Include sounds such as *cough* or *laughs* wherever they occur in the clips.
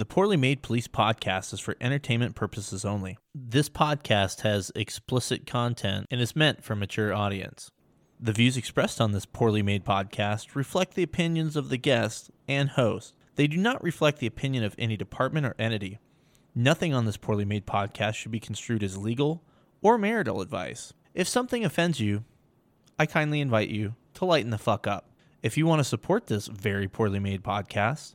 The Poorly Made Police podcast is for entertainment purposes only. This podcast has explicit content and is meant for mature audience. The views expressed on this poorly made podcast reflect the opinions of the guest and host. They do not reflect the opinion of any department or entity. Nothing on this poorly made podcast should be construed as legal or marital advice. If something offends you, I kindly invite you to lighten the fuck up. If you want to support this very poorly made podcast,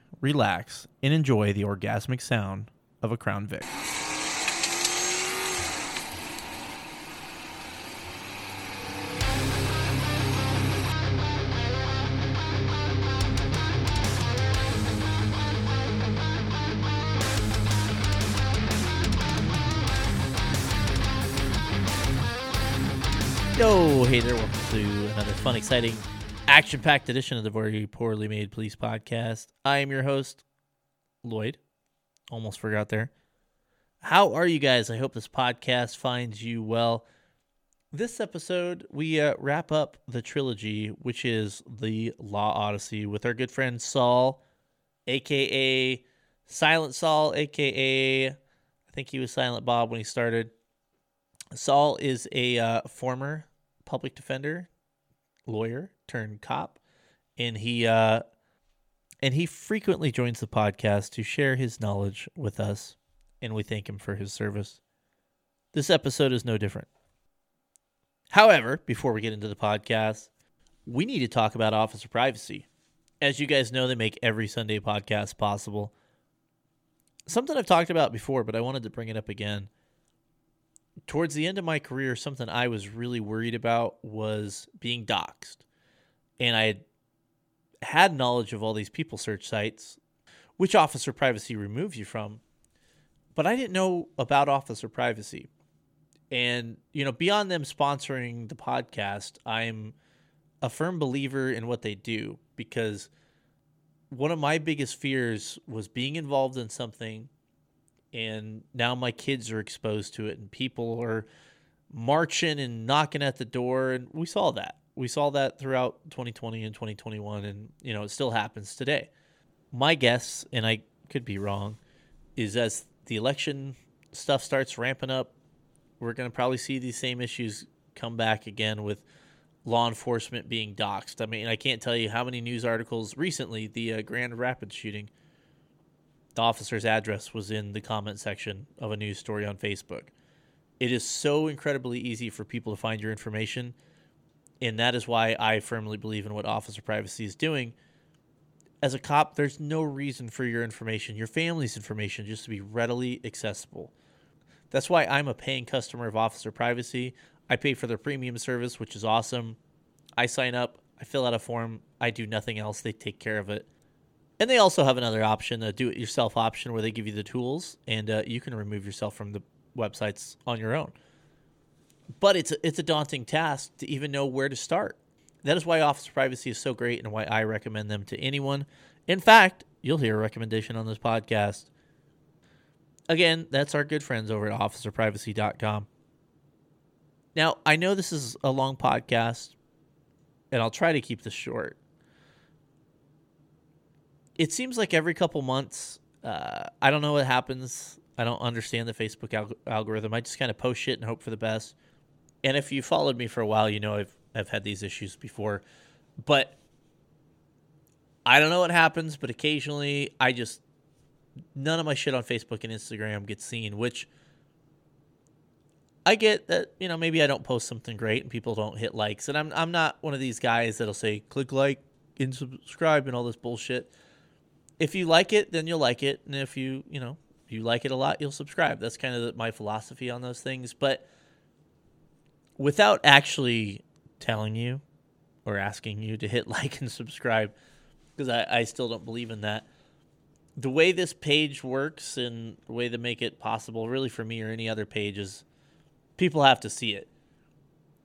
relax, and enjoy the orgasmic sound of a Crown Vic. Yo, hey there, welcome to another fun, exciting, action packed edition of the Very Poorly Made Police Podcast. I am your host, Lloyd. Almost forgot there. How are you guys? I hope this podcast finds you well. This episode, we uh, wrap up the trilogy, which is the Law Odyssey, with our good friend Saul, aka Silent Saul, aka I think he was Silent Bob when he started. Saul is a uh, former public defender, lawyer turned cop, and he uh, and he frequently joins the podcast to share his knowledge with us, and we thank him for his service. This episode is no different. However, before we get into the podcast, we need to talk about officer privacy. As you guys know, they make every Sunday podcast possible. Something I've talked about before, but I wanted to bring it up again towards the end of my career, something I was really worried about was being doxxed. And I had had knowledge of all these people search sites, which officer privacy removes you from, but I didn't know about officer privacy. And, you know, beyond them sponsoring the podcast, I'm a firm believer in what they do because one of my biggest fears was being involved in something and now my kids are exposed to it and people are marching and knocking at the door and we saw that. We saw that throughout 2020 and 2021 and you know it still happens today. My guess and i could be wrong is as the election stuff starts ramping up we're going to probably see these same issues come back again with law enforcement being doxxed. I mean i can't tell you how many news articles recently the uh, grand rapids shooting the officer's address was in the comment section of a news story on Facebook. It is so incredibly easy for people to find your information, and that is why I firmly believe in what officer privacy is doing. As a cop, there's no reason for your information, your family's information, just to be readily accessible. That's why I'm a paying customer of Officer Privacy. I pay for their premium service, which is awesome. I sign up, I fill out a form, I do nothing else, they take care of it. And they also have another option, a do-it-yourself option, where they give you the tools and uh, you can remove yourself from the websites on your own. But it's a, it's a daunting task to even know where to start. That is why Officer Privacy is so great and why I recommend them to anyone. In fact, you'll hear a recommendation on this podcast. Again, that's our good friends over at officerprivacy.com. Now, I know this is a long podcast, and I'll try to keep this short it seems like every couple months, uh, I don't know what happens. I don't understand the Facebook al- algorithm. I just kind of post shit and hope for the best. And if you followed me for a while, you know I've I've had these issues before, but I don't know what happens. But occasionally, I just none of my shit on Facebook and Instagram gets seen, which I get that you know maybe I don't post something great and people don't hit likes, and I'm I'm not one of these guys that'll say click like and subscribe and all this bullshit if you like it, then you'll like it, and if you you know you like it a lot, you'll subscribe. That's kind of my philosophy on those things. But without actually telling you or asking you to hit *laughs* like and subscribe, because I, I still don't believe in that. the way this page works and the way to make it possible, really for me or any other page, is people have to see it.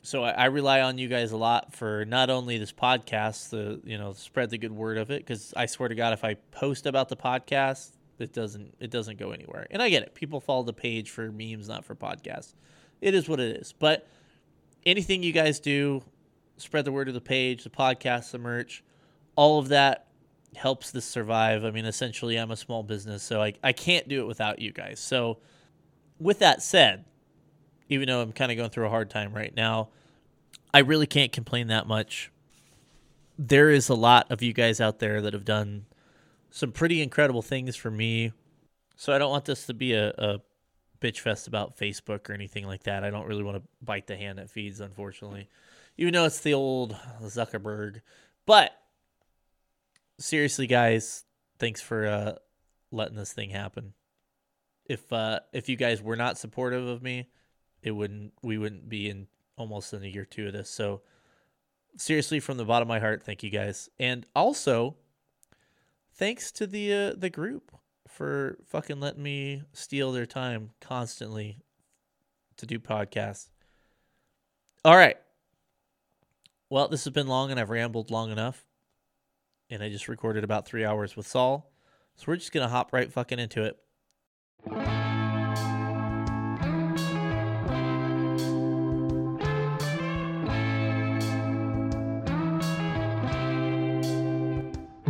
So I, I rely on you guys a lot for not only this podcast, the you know spread the good word of it, because I swear to God, if I post about the podcast, it doesn't it doesn't go anywhere. And I get it, people follow the page for memes, not for podcasts. It is what it is. But anything you guys do, spread the word of the page, the podcast, the merch, all of that helps this survive. I mean, essentially, I'm a small business, so I, I can't do it without you guys. So, with that said, even though I'm kind of going through a hard time right now, I really can't complain that much. There is a lot of you guys out there that have done some pretty incredible things for me. So, I don't want this to be a, a bitch fest about Facebook or anything like that. I don't really want to bite the hand that feeds, unfortunately, even though it's the old Zuckerberg. But seriously, guys, thanks for uh, letting this thing happen. If uh, if you guys were not supportive of me, it wouldn't we wouldn't be in almost in a year two of this. So seriously, from the bottom of my heart, thank you guys, and also thanks to the uh, the group for fucking letting me steal their time constantly to do podcasts. All right. Well, this has been long and I've rambled long enough. And I just recorded about three hours with Saul. So we're just going to hop right fucking into it.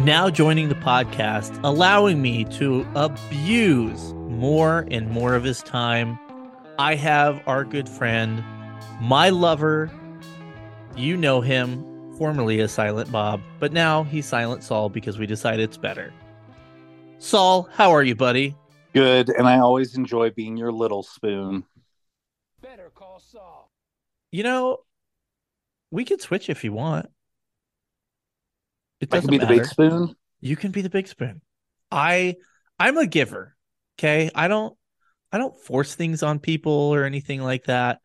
Now joining the podcast, allowing me to abuse more and more of his time. I have our good friend, my lover. You know him, formerly as Silent Bob, but now he's Silent Saul because we decided it's better. Saul, how are you, buddy? Good, and I always enjoy being your little spoon. Better call Saul. You know, we could switch if you want. It doesn't I can be matter. the big spoon. You can be the big spoon. I I'm a giver. Okay. I don't I don't force things on people or anything like that.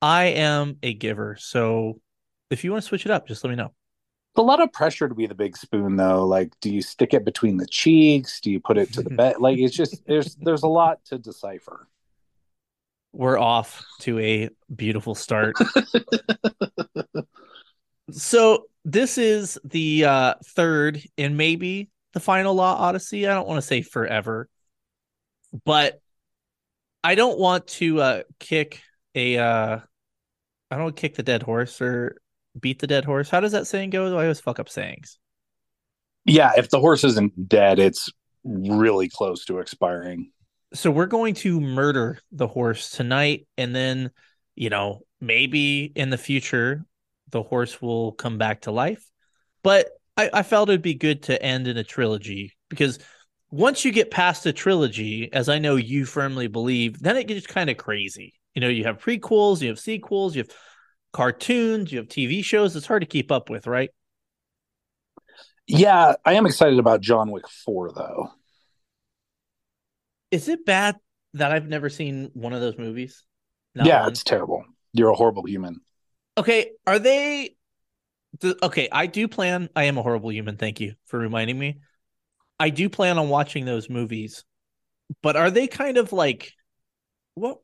I am a giver. So if you want to switch it up, just let me know. It's a lot of pressure to be the big spoon though. Like, do you stick it between the cheeks? Do you put it to the bed? like it's just there's there's a lot to decipher. We're off to a beautiful start. *laughs* so this is the uh, third and maybe the final Law Odyssey. I don't want to say forever, but I don't want to uh, kick a. Uh, I don't kick the dead horse or beat the dead horse. How does that saying go? I always fuck up sayings. Yeah, if the horse isn't dead, it's really close to expiring. So we're going to murder the horse tonight, and then you know maybe in the future the horse will come back to life. But I, I felt it'd be good to end in a trilogy because once you get past a trilogy, as I know you firmly believe, then it gets kind of crazy. You know, you have prequels, you have sequels, you have cartoons, you have TV shows. It's hard to keep up with, right? Yeah, I am excited about John Wick 4 though. Is it bad that I've never seen one of those movies? Not yeah, one? it's terrible. You're a horrible human. Okay, are they? The, okay, I do plan. I am a horrible human. Thank you for reminding me. I do plan on watching those movies, but are they kind of like what?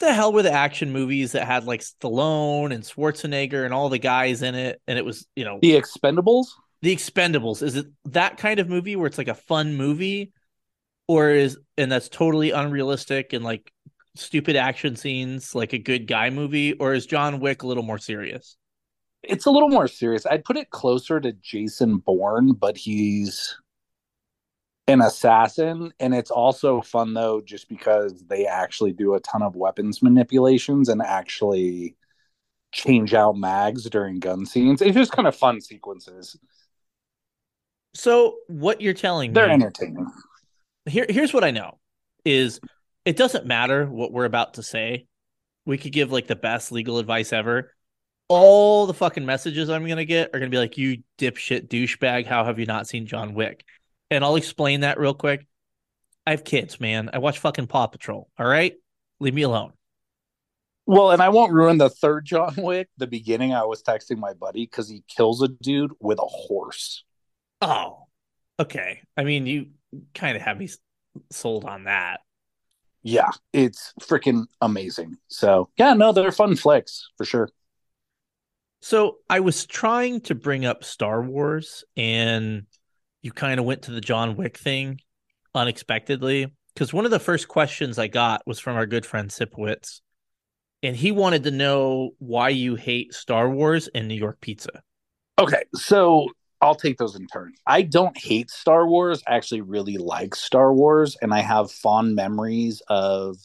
the hell were the action movies that had like Stallone and Schwarzenegger and all the guys in it, and it was you know the Expendables. The Expendables is it that kind of movie where it's like a fun movie, or is and that's totally unrealistic and like stupid action scenes like a good guy movie, or is John Wick a little more serious? It's a little more serious. I'd put it closer to Jason Bourne, but he's an assassin. And it's also fun though, just because they actually do a ton of weapons manipulations and actually change out mags during gun scenes. It's just kind of fun sequences. So what you're telling me They're entertaining. Here here's what I know is it doesn't matter what we're about to say. We could give like the best legal advice ever. All the fucking messages I'm gonna get are gonna be like, "You dipshit douchebag! How have you not seen John Wick?" And I'll explain that real quick. I have kids, man. I watch fucking Paw Patrol. All right, leave me alone. Well, and I won't ruin the third John Wick. The beginning, I was texting my buddy because he kills a dude with a horse. Oh, okay. I mean, you kind of have me sold on that. Yeah, it's freaking amazing. So yeah, no, they're fun flicks for sure. So I was trying to bring up Star Wars, and you kind of went to the John Wick thing unexpectedly. Because one of the first questions I got was from our good friend Sipowicz, and he wanted to know why you hate Star Wars and New York pizza. Okay, so I'll take those in turn. I don't hate Star Wars. I actually really like Star Wars, and I have fond memories of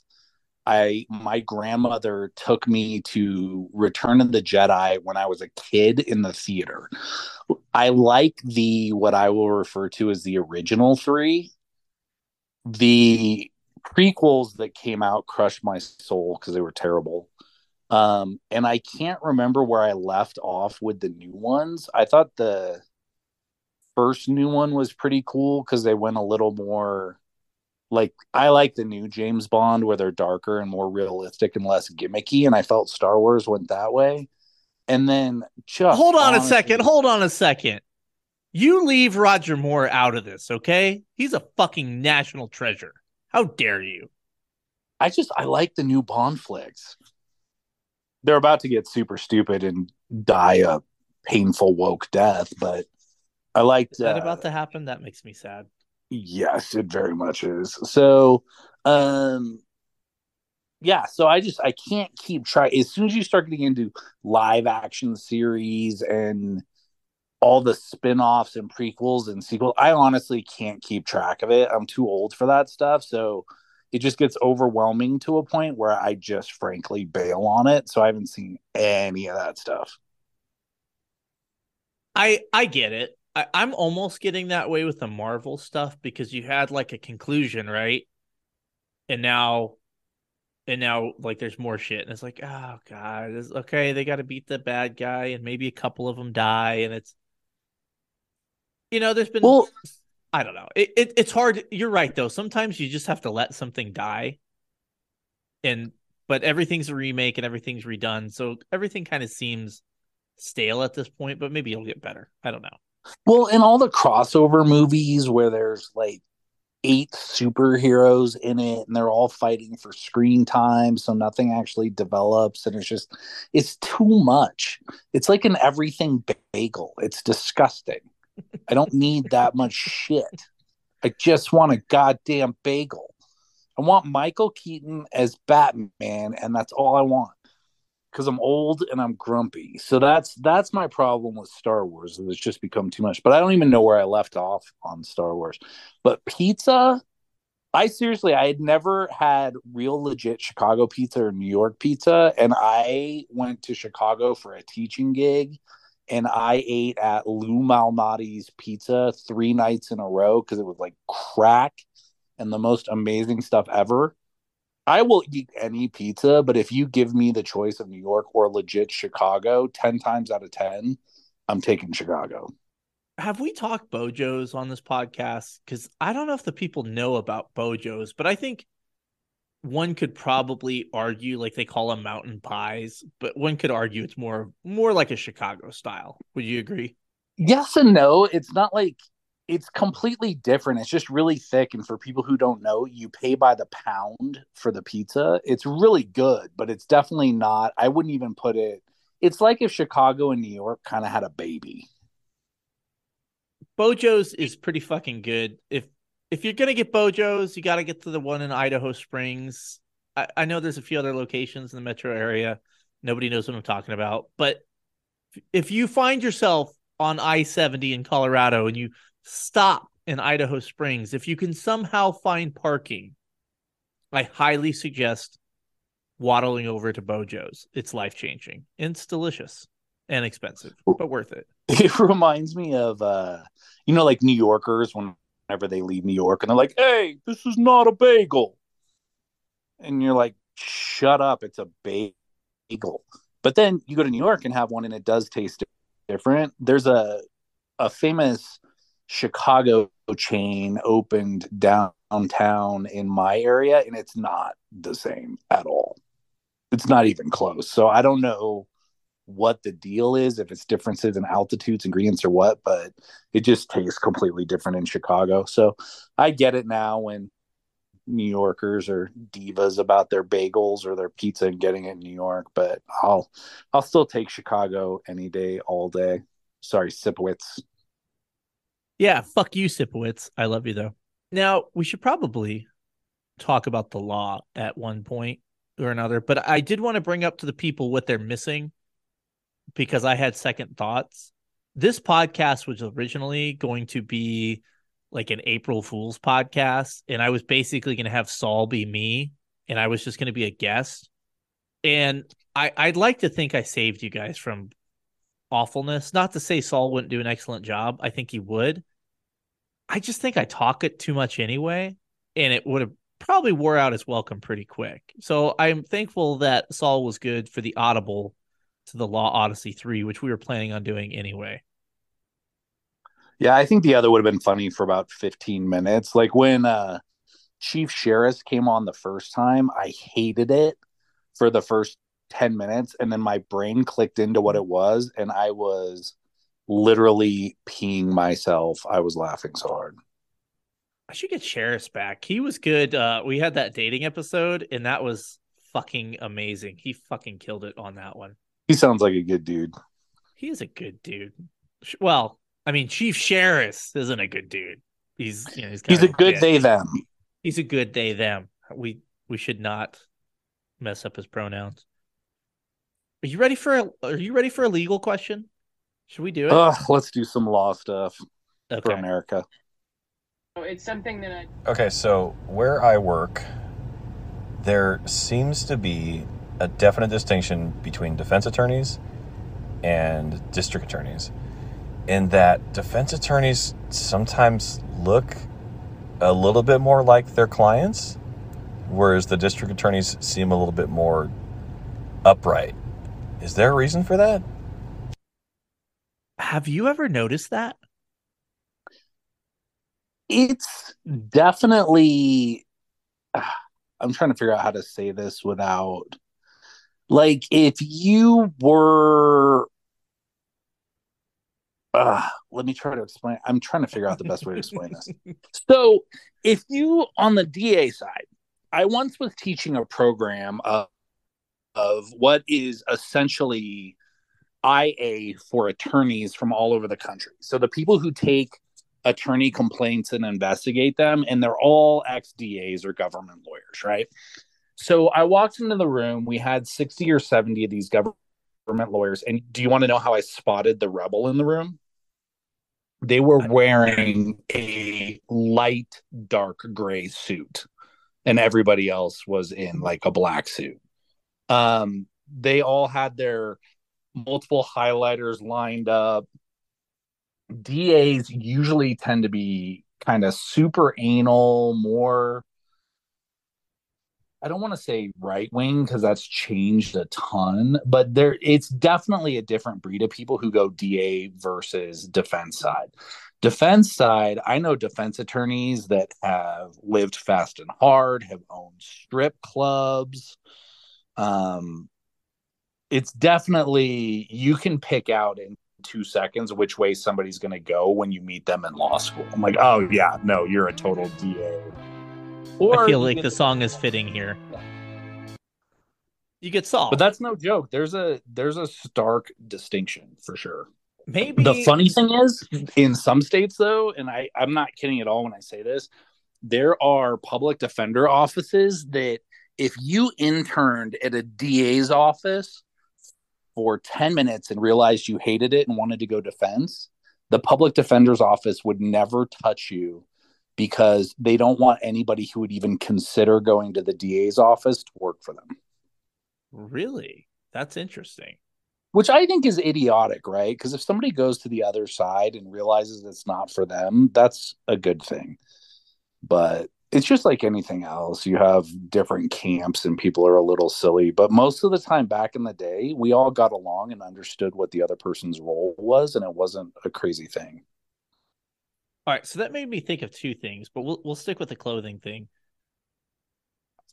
I my grandmother took me to Return of the Jedi when I was a kid in the theater. I like the what I will refer to as the original three. The prequels that came out crushed my soul because they were terrible. Um, and I can't remember where I left off with the new ones. I thought the first new one was pretty cool because they went a little more like I like the new James Bond where they're darker and more realistic and less gimmicky, and I felt Star Wars went that way. And then Chuck, Hold on a second. Hold on a second. You leave Roger Moore out of this, okay? He's a fucking national treasure. How dare you? I just I like the new Bond flicks. They're about to get super stupid and die a painful woke death, but I liked Is that uh, about to happen? That makes me sad. Yes, it very much is. So, um, yeah. So I just I can't keep trying. As soon as you start getting into live action series and all the spin-offs and prequels and sequels, I honestly can't keep track of it. I'm too old for that stuff. So it just gets overwhelming to a point where I just frankly bail on it. So I haven't seen any of that stuff. I I get it. I, I'm almost getting that way with the Marvel stuff because you had like a conclusion, right? And now and now like there's more shit and it's like, oh god, it's, okay, they got to beat the bad guy and maybe a couple of them die and it's you know, there's been Well, I don't know. It, it it's hard. You're right though. Sometimes you just have to let something die. And but everything's a remake and everything's redone, so everything kind of seems stale at this point. But maybe it'll get better. I don't know. Well, in all the crossover movies where there's like eight superheroes in it and they're all fighting for screen time, so nothing actually develops, and it's just it's too much. It's like an everything bagel. It's disgusting. I don't need that much shit. I just want a goddamn bagel. I want Michael Keaton as Batman, and that's all I want. Because I'm old and I'm grumpy. So that's that's my problem with Star Wars. It's just become too much. But I don't even know where I left off on Star Wars. But pizza, I seriously, I had never had real legit Chicago pizza or New York pizza. And I went to Chicago for a teaching gig and I ate at Lou Malnati's pizza three nights in a row because it was like crack and the most amazing stuff ever. I will eat any pizza, but if you give me the choice of New York or legit Chicago, 10 times out of 10, I'm taking Chicago. Have we talked Beau Jo's on this podcast? Because I don't know if the people know about Beau Jo's, but I think one could probably argue like they call them mountain pies, but one could argue it's more more like a Chicago style. Would you agree? Yes and no. It's not like it's completely different. It's just really thick. And for people who don't know, you pay by the pound for the pizza. It's really good, but it's definitely not. I wouldn't even put it. It's like if Chicago and New York kind of had a baby. Beau Jo's is pretty fucking good. If if you're gonna get Beau Jo's, you got to get to the one in Idaho Springs. I, I know there's a few other locations in the metro area. Nobody knows what I'm talking about, but if you find yourself on I 70 in Colorado and you stop in Idaho Springs, if you can somehow find parking, I highly suggest waddling over to Beau Jo's. It's life changing. It's delicious and expensive, but worth it. It reminds me of, uh, you know, like New Yorkers whenever they leave New York and they're like, hey, this is not a bagel. And you're like, shut up, it's a bagel. But then you go to New York and have one and it does taste different. There's a a famous Chicago chain opened downtown in my area and it's not the same at all. It's not even close. So I don't know what the deal is, if it's differences in altitudes, ingredients, or what, but it just tastes completely different in Chicago. So I get it now when New Yorkers are divas about their bagels or their pizza and getting it in New York, but I'll I'll still take Chicago any day, all day. Sorry, Sipowicz. Yeah, fuck you, Sipowicz. I love you though. Now we should probably talk about the law at one point or another, but I did want to bring up to the people what they're missing because I had second thoughts. This podcast was originally going to be like an April Fool's podcast, and I was basically going to have Saul be me, and I was just going to be a guest. And I, I'd like to think I saved you guys from awfulness. Not to say Saul wouldn't do an excellent job. I think he would. I just think I talk it too much anyway, and it would have probably wore out his welcome pretty quick. So I'm thankful that Saul was good for the audible to the Law Odyssey 3, which we were planning on doing anyway. Yeah, I think the other would have been funny for about 15 minutes. Like when uh Chief Sherriss came on the first time, I hated it for the first 10 minutes and then my brain clicked into what it was and I was literally peeing myself. I was laughing so hard. I should get Sherriss back. He was good. Uh we had that dating episode and that was fucking amazing. He fucking killed it on that one. He sounds like a good dude. He is a good dude. Well, I mean, Chief Sherriss isn't a good dude. He's you know, he's, he's a good bitch. they them. He's a good they them. We we should not mess up his pronouns. Are you ready for a Are you ready for a legal question? Should we do it? Ugh, let's do some law stuff okay. for America. Oh, it's something that I. Okay, so where I work, there seems to be a definite distinction between defense attorneys and district attorneys, in that defense attorneys sometimes look a little bit more like their clients, whereas the district attorneys seem a little bit more upright. Is there a reason for that? Have you ever noticed that? It's definitely. I'm trying to figure out how to say this without. Like, if you were. Uh, let me try to explain. I'm trying to figure out the best way to explain this. *laughs* So, if you, on the DA side, I once was teaching a program of, of what is essentially IA for attorneys from all over the country. So, the people who take attorney complaints and investigate them, and they're all ex DAs or government lawyers, right? So I walked into the room. We had 60 or 70 of these government lawyers. And do you want to know how I spotted the rebel in the room? They were wearing a light dark gray suit, and everybody else was in like a black suit. Um, they all had their multiple highlighters lined up. DAs usually tend to be kind of super anal, more I don't want to say right wing because that's changed a ton, but there it's definitely a different breed of people who go DA versus defense side. Defense side, I know defense attorneys that have lived fast and hard, have owned strip clubs. Um it's definitely you can pick out in two seconds which way somebody's going to go when you meet them in law school. I'm like, oh yeah, no, you're a total DA. I feel like the song is fitting here. You get Saul, But that's no joke. There's a there's a stark distinction for sure. maybe The funny thing is, in some states though, and I I'm not kidding at all when I say this, there are public defender offices that if you interned at a DA's office for 10 minutes and realized you hated it and wanted to go defense, the public defender's office would never touch you because they don't want anybody who would even consider going to the DA's office to work for them. Really, that's interesting. Which I think is idiotic, right? Because if somebody goes to the other side and realizes it's not for them, that's a good thing. But it's just like anything else. You have different camps and people are a little silly. But most of the time back in the day, we all got along and understood what the other person's role was, and it wasn't a crazy thing. All right, so that made me think of two things, but we'll we'll stick with the clothing thing.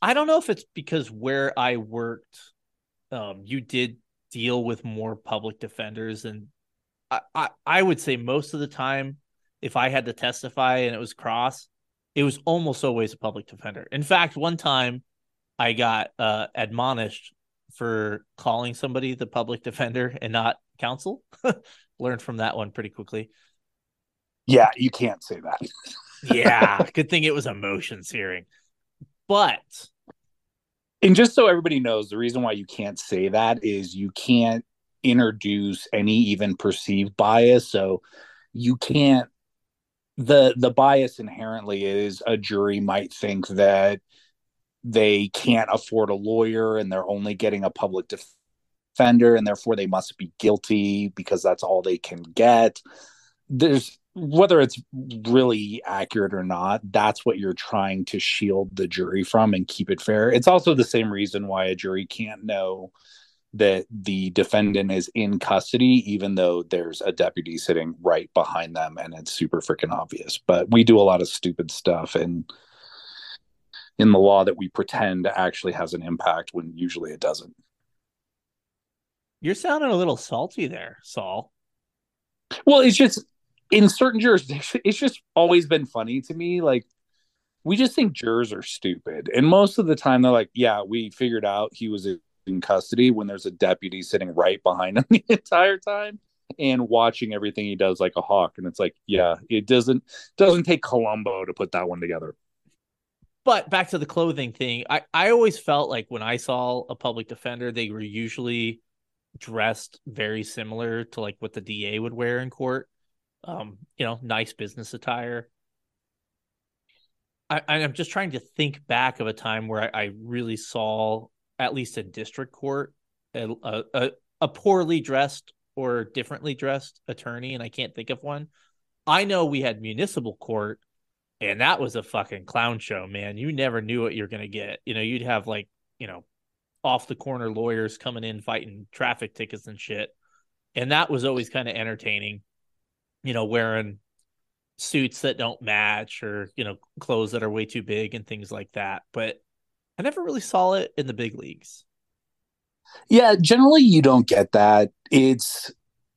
I don't know if it's because where I worked, um, you did deal with more public defenders and I, I, I would say most of the time if I had to testify and it was cross, it was almost always a public defender. In fact, one time I got uh, admonished for calling somebody the public defender and not counsel. *laughs* Learned from that one pretty quickly. Yeah, you can't say that. *laughs* yeah, *laughs* good thing it was a motions hearing. But and just so everybody knows, the reason why you can't say that is you can't introduce any even perceived bias. So you can't the the bias inherently is a jury might think that they can't afford a lawyer and they're only getting a public defender and therefore they must be guilty because that's all they can get. There's whether it's really accurate or not that's what you're trying to shield the jury from and keep it fair. It's also the same reason why a jury can't know that the defendant is in custody even though there's a deputy sitting right behind them and it's super freaking obvious but we do a lot of stupid stuff and in the law that we pretend actually has an impact when usually it doesn't. You're sounding a little salty there, Saul. Well, it's just in certain jurisdictions, it's just always been funny to me. Like, we just think jurors are stupid. And most of the time, they're like, yeah, we figured out he was in custody when there's a deputy sitting right behind him *laughs* the entire time and watching everything he does like a hawk. And it's like, yeah, it doesn't doesn't take Columbo to put that one together. But back to the clothing thing, I, I always felt like when I saw a public defender, they were usually dressed very similar to like what the DA would wear in court. Um, you know, nice business attire. I, I'm just trying to think back of a time where I, I really saw, at least a district court, a, a, a poorly dressed or differently dressed attorney, and I can't think of one. I know we had municipal court and that was a fucking clown show, man. You never knew what you're gonna get. You know, you'd have like, you know, off the corner lawyers coming in fighting traffic tickets and shit. And that was always kind of entertaining, you know, wearing suits that don't match or, you know, clothes that are way too big and things like that. But I never really saw it in the big leagues. Yeah, generally you don't get that. It's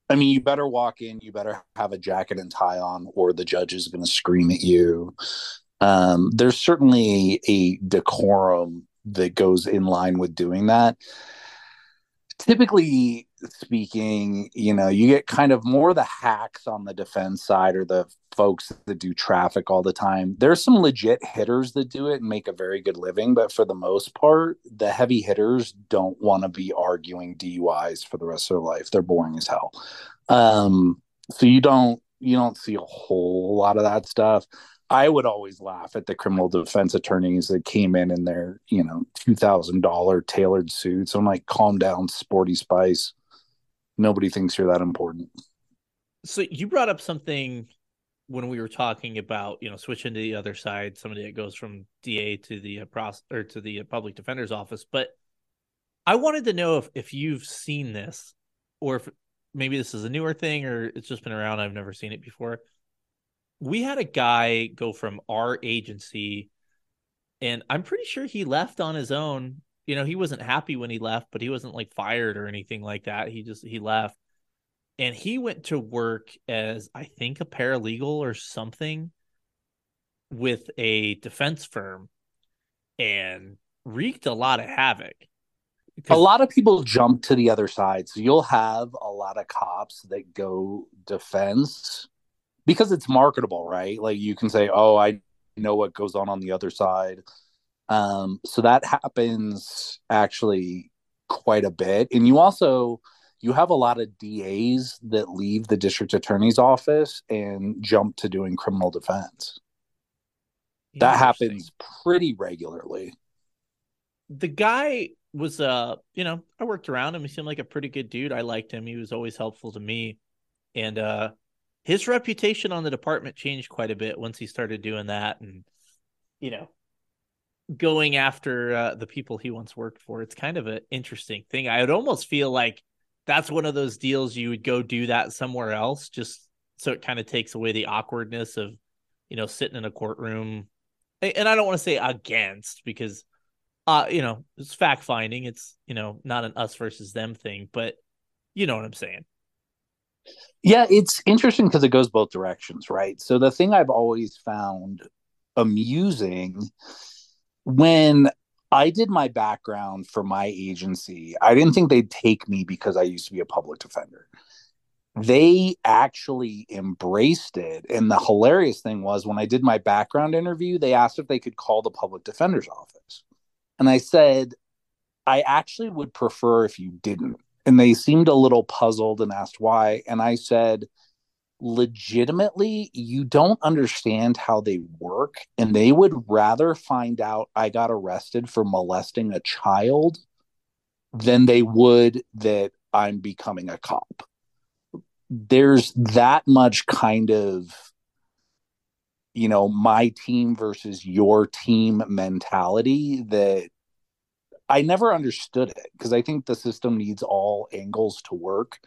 I mean, you better walk in, you better have a jacket and tie on, or the judge is going to scream at you. Um, there's certainly a decorum that goes in line with doing that. Typically speaking, you know, you get kind of more the hacks on the defense side or the folks that do traffic all the time. There's some legit hitters that do it and make a very good living, but for the most part, the heavy hitters don't want to be arguing DUIs for the rest of their life. They're boring as hell. Um, so you don't you don't see a whole lot of that stuff. I would always laugh at the criminal defense attorneys that came in in their, you know, two thousand dollar tailored suits. I'm like, calm down, sporty spice. Nobody thinks you're that important. So you brought up something when we were talking about, you know, switching to the other side, somebody that goes from DA to the uh, pros or to the uh, public defender's office. But I wanted to know if if you've seen this, or if maybe this is a newer thing, or it's just been around. I've never seen it before. We had a guy go from our agency, and I'm pretty sure he left on his own. You know, he wasn't happy when he left, but he wasn't like fired or anything like that. He just he left and he went to work as I think a paralegal or something with a defense firm and wreaked a lot of havoc. A lot of people jump to the other side. So you'll have a lot of cops that go defense because it's marketable, right? Like you can say, "Oh, I know what goes on on the other side." Um, so that happens actually quite a bit, and you also you have a lot of DAs that leave the district attorney's office and jump to doing criminal defense. That happens pretty regularly. The guy was uh, you know, I worked around him. He seemed like a pretty good dude. I liked him. He was always helpful to me. And uh his reputation on the department changed quite a bit once he started doing that and you know, going after uh, the people he once worked for. It's kind of an interesting thing. I would almost feel like that's one of those deals you would go do that somewhere else just so it kind of takes away the awkwardness of you know sitting in a courtroom and i don't want to say against because uh, you know, it's fact finding. It's you know not an us versus them thing, but you know what I'm saying. Yeah, it's interesting because it goes both directions, right? So the thing I've always found amusing when I did my background for my agency, I didn't think they'd take me because I used to be a public defender. They actually embraced it. And the hilarious thing was when I did my background interview, they asked if they could call the public defender's office. And I said, I actually would prefer if you didn't. And they seemed a little puzzled and asked why. And I said, legitimately, you don't understand how they work. And they would rather find out I got arrested for molesting a child than they would that I'm becoming a cop. There's that much kind of you know my team versus your team mentality that I never understood it because I think the system needs all angles to work.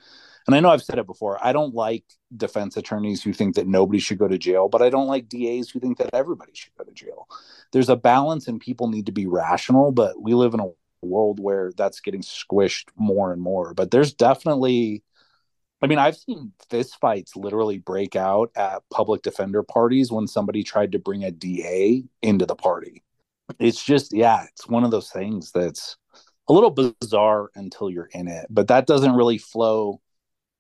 And I know I've said it before. I don't like defense attorneys who think that nobody should go to jail, but I don't like DAs who think that everybody should go to jail. There's a balance and people need to be rational, but we live in a world where that's getting squished more and more. But there's definitely I mean, I've seen fistfights literally break out at public defender parties when somebody tried to bring a DA into the party it's just yeah it's one of those things that's a little bizarre until you're in it but that doesn't really flow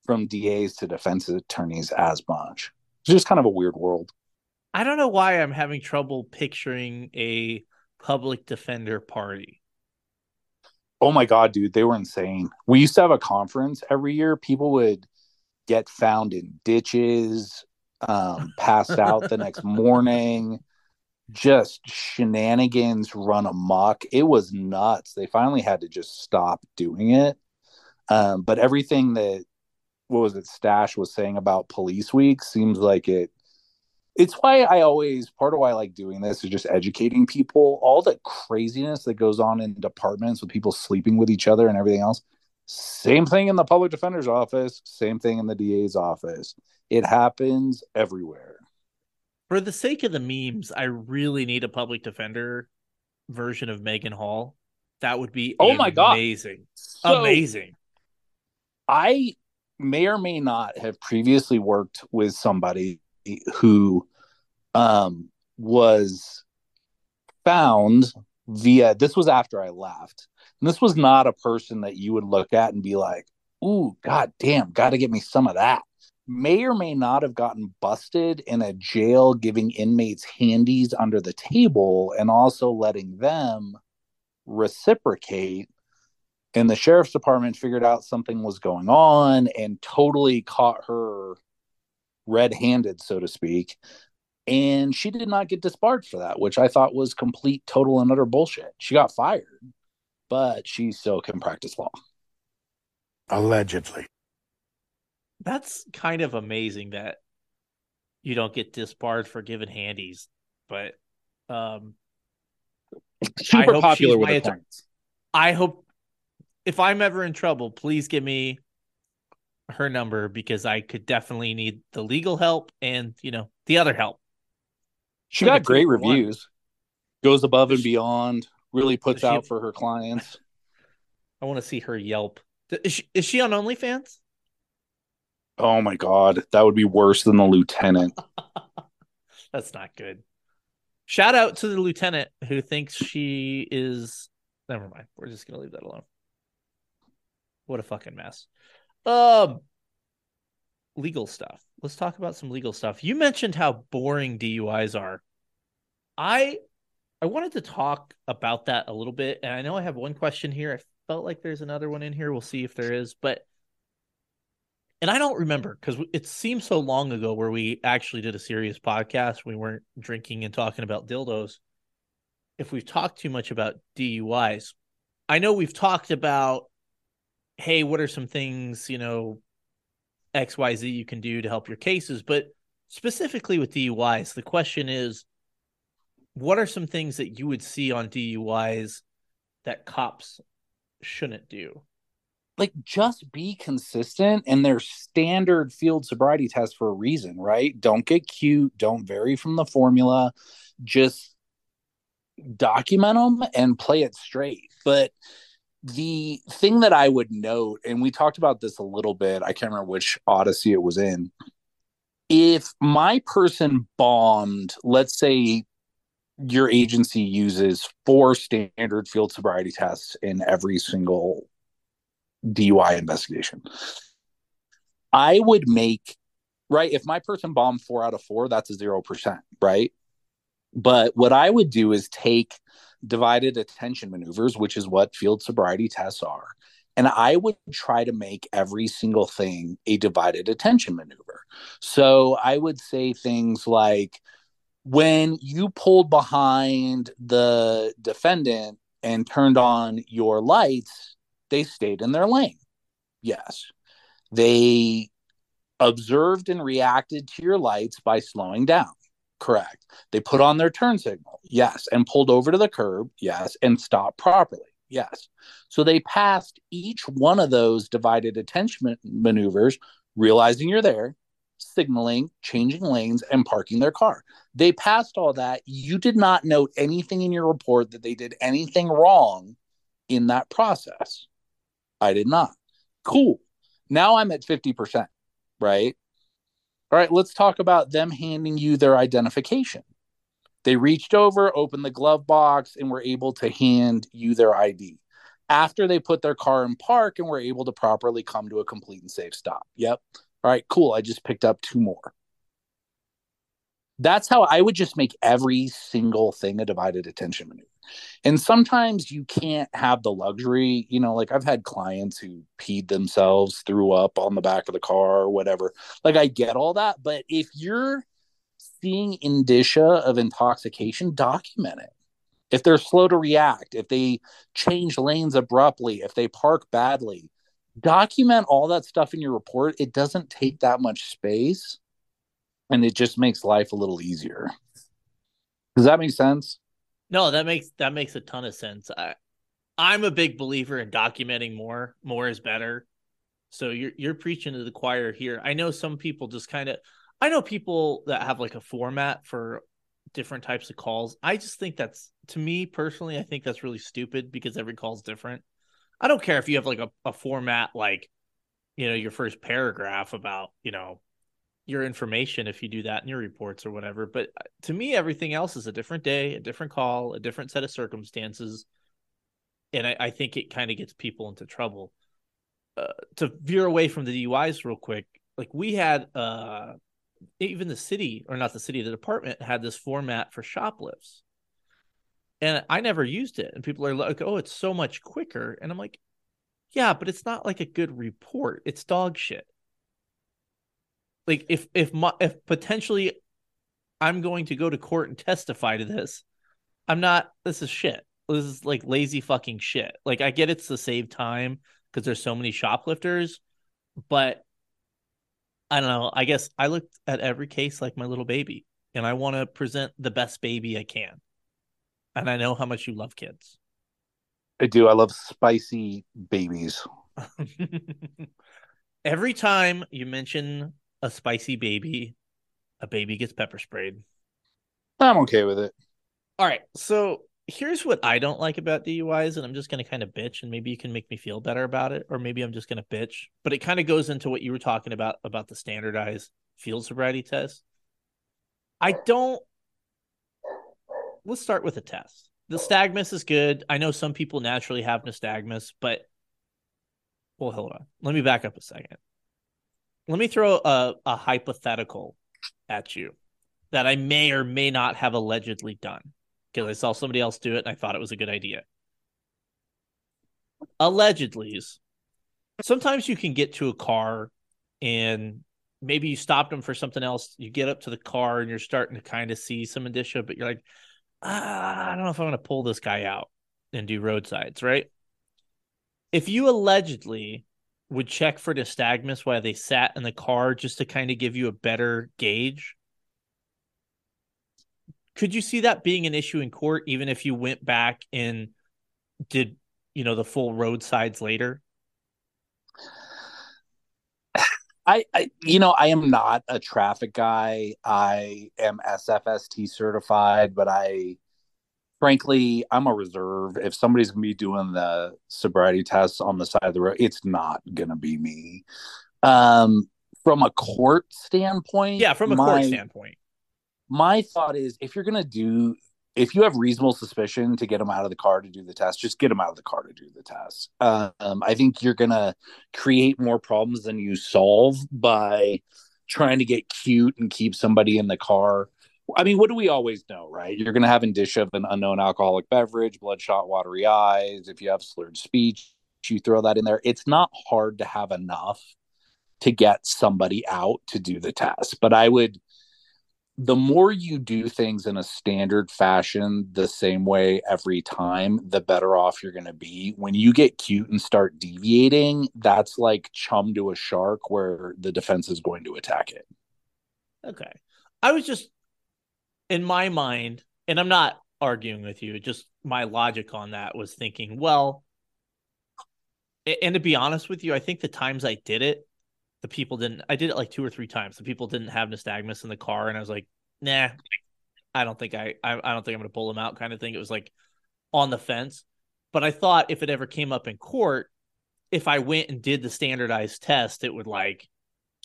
from das to defense attorneys as much it's just kind of a weird world i don't know why i'm having trouble picturing a public defender party oh my god dude they were insane we used to have a conference every year people would get found in ditches um, *laughs* passed out the next morning just shenanigans run amok. It was nuts. They finally had to just stop doing it. Um, but everything that what was it Stash was saying about Police Week seems like it. It's why I always part of why I like doing this is just educating people. All the craziness that goes on in departments with people sleeping with each other and everything else. Same thing in the public defender's office. Same thing in the DA's office. It happens everywhere for the sake of the memes, I really need a public defender version of Megan Hall. That would be oh my god amazing, so, amazing. I may or may not have previously worked with somebody who um, was found via this was after I left. And this was not a person that you would look at and be like, "Ooh, god damn, got to get me some of that." may or may not have gotten busted in a jail giving inmates handies under the table and also letting them reciprocate and the sheriff's department figured out something was going on and totally caught her red-handed so to speak and she did not get disbarred for that which i thought was complete total and utter bullshit. She got fired but she still can practice law. Allegedly. That's kind of amazing that you don't get disbarred for giving handies, but um, super popular with the I hope if I'm ever in trouble, please give me her number because I could definitely need the legal help and you know the other help. She got great reviews. Goes above and beyond. Really puts out for her clients. *laughs* I want to see her Yelp. Is she, is she on OnlyFans? Oh my god, that would be worse than the lieutenant. *laughs* That's not good. Shout out to the lieutenant who thinks she is. Never mind. We're just gonna leave that alone. What a fucking mess. Um, legal stuff. Let's talk about some legal stuff. You mentioned how boring DUIs are. I I wanted to talk about that a little bit, and I know I have one question here. I felt like there's another one in here. We'll see if there is, but and I don't remember because it seems so long ago where we actually did a serious podcast. We weren't drinking and talking about dildos. If we've talked too much about DUIs, I know we've talked about, hey, what are some things, you know, XYZ you can do to help your cases? But specifically with DUIs, the question is, what are some things that you would see on DUIs that cops shouldn't do? like just be consistent and their standard field sobriety test for a reason right don't get cute don't vary from the formula just document them and play it straight. But the thing that I would note, and we talked about this a little bit, I can't remember which Odyssey it was in. If my person bombed, let's say your agency uses four standard field sobriety tests in every single DUI investigation. I would make, right? If my person bombed four out of four, that's a 0%, right? But what I would do is take divided attention maneuvers, which is what field sobriety tests are. And I would try to make every single thing a divided attention maneuver. So I would say things like, when you pulled behind the defendant and turned on your lights, they stayed in their lane. Yes. They observed and reacted to your lights by slowing down. Correct. They put on their turn signal. Yes. And pulled over to the curb. Yes. And stopped properly. Yes. So they passed each one of those divided attention maneuvers, realizing you're there, signaling, changing lanes, and parking their car. They passed all that. You did not note anything in your report that they did anything wrong in that process. I did not. Cool. Now I'm at 50%, right? All right, let's talk about them handing you their identification. They reached over, opened the glove box, and were able to hand you their ID after they put their car in park and were able to properly come to a complete and safe stop. Yep. All right, cool. I just picked up two more. That's how I would just make every single thing a divided attention maneuver. And sometimes you can't have the luxury, you know, like I've had clients who peed themselves, threw up on the back of the car or whatever. Like I get all that, but if you're seeing indicia of intoxication, document it. If they're slow to react, if they change lanes abruptly, if they park badly, document all that stuff in your report. It doesn't take that much space and it just makes life a little easier. Does that make sense? No, that makes that makes a ton of sense. I I'm a big believer in documenting more. More is better. So you're you're preaching to the choir here. I know some people just kind of I know people that have like a format for different types of calls. I just think that's to me personally, I think that's really stupid because every call is different. I don't care if you have like a, a format like, you know, your first paragraph about, you know, your information if you do that in your reports or whatever. But uh, to me, everything else is a different day, a different call, a different set of circumstances. And I, I think it kind of gets people into trouble. Uh, to veer away from the DUIs real quick, like we had uh even the city or not the city, the department had this format for shoplifts. And I never used it. And people are like, oh, it's so much quicker. And I'm like, yeah, but it's not like a good report. It's dog shit like if if my if potentially I'm going to go to court and testify to this, I'm not. This is shit. This is like lazy fucking shit. Like I get it's to save time because there's so many shoplifters, but I don't know. I guess I looked at every case like my little baby, and I want to present the best baby I can. And I know how much you love kids. I do. I love spicy babies. *laughs* every time you mention a spicy baby, a baby gets pepper sprayed. I'm okay with it. All right. So here's what I don't like about DUIs, and I'm just going to kind of bitch, and maybe you can make me feel better about it, or maybe I'm just going to bitch. But it kind of goes into what you were talking about about the standardized field sobriety test. I don't. Let's start with a test. The nystagmus is good. I know some people naturally have nystagmus, but well, hold on. Let me back up a second let me throw a, a hypothetical at you that I may or may not have allegedly done because I saw somebody else do it and I thought it was a good idea. Allegedly, sometimes you can get to a car and maybe you stopped them for something else. You get up to the car and you're starting to kind of see some indicia, but you're like, ah, I don't know if I'm going to pull this guy out and do roadsides, right? If you allegedly would check for nystagmus while they sat in the car just to kind of give you a better gauge. Could you see that being an issue in court, even if you went back and did, you know, the full roadsides later? I, I, you know, I am not a traffic guy. I am SFST certified, but I frankly, I'm a reserve. If somebody's gonna be doing the sobriety tests on the side of the road, it's not gonna be me. Um, from a court standpoint, Yeah, from a my, court standpoint. my thought is if you're gonna do if you have reasonable suspicion to get them out of the car to do the test, just get them out of the car to do the test. Um, I think you're gonna create more problems than you solve by trying to get cute and keep somebody in the car. I mean, what do we always know, right? You're gonna have indicia of an unknown alcoholic beverage, bloodshot, watery eyes. If you have slurred speech, you throw that in there. It's not hard to have enough to get somebody out to do the test. But I would the more you do things in a standard fashion the same way every time, the better off you're going to be. When you get cute and start deviating, that's like chum to a shark where the defense is going to attack it. Okay. I was just in my mind, and I'm not arguing with you, just my logic on that was thinking, well, and to be honest with you, I think the times I did it, the people didn't I did it like two or three times. The people didn't have nystagmus in the car, and I was like, nah, I don't think I I, I don't think I'm gonna pull them out kind of thing. It was like on the fence. But I thought if it ever came up in court, if I went and did the standardized test, it would like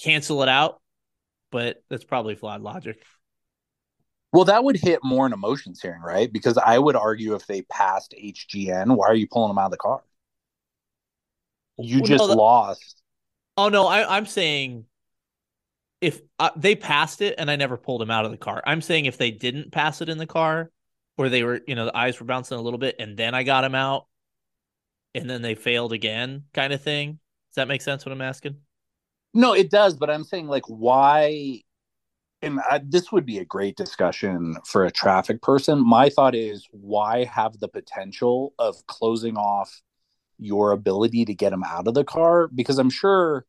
cancel it out. But that's probably flawed logic. Well, that would hit more a motions hearing, right? Because I would argue if they passed HGN, why are you pulling them out of the car? You Well, just no, that- lost. Oh no, I, I'm saying if uh, they passed it and I never pulled them out of the car. I'm saying if they didn't pass it in the car, or they were, you know, the eyes were bouncing a little bit, and then I got them out, and then they failed again, kind of thing. Does that make sense? What I'm asking? No, it does, but I'm saying like why and I, this would be a great discussion for a traffic person. My thought is why have the potential of closing off your ability to get them out of the car because I'm sure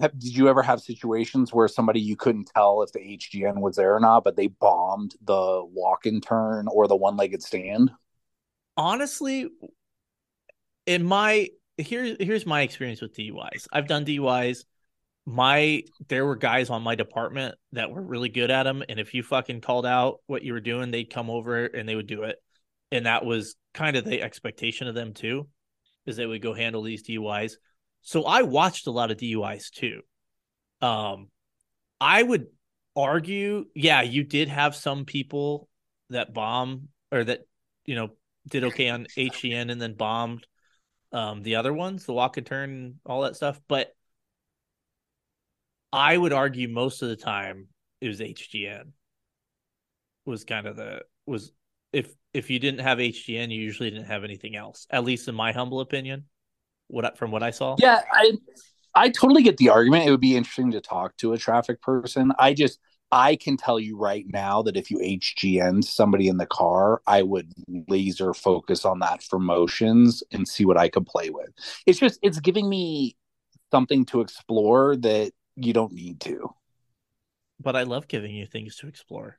have, did you ever have situations where somebody you couldn't tell if the HGN was there or not, but they bombed the walk and turn or the one legged stand? Honestly, in my here here's my experience with DUIs. I've done DUIs. My there were guys on my department that were really good at them, and if you fucking called out what you were doing, they'd come over and they would do it. And that was kind of the expectation of them too, is they would go handle these DUIs. So I watched a lot of DUIs too. Um, I would argue, yeah, you did have some people that bomb or that you know did okay on HGN and then bombed um, the other ones, the walk and turn, all that stuff. But I would argue most of the time it was HGN was kind of the was if if you didn't have HGN, you usually didn't have anything else. At least in my humble opinion, what from what I saw. Yeah, I I totally get the argument. It would be interesting to talk to a traffic person. I just I can tell you right now that if you HGN somebody in the car, I would laser focus on that for motions and see what I could play with. It's just it's giving me something to explore that you don't need to. But I love giving you things to explore.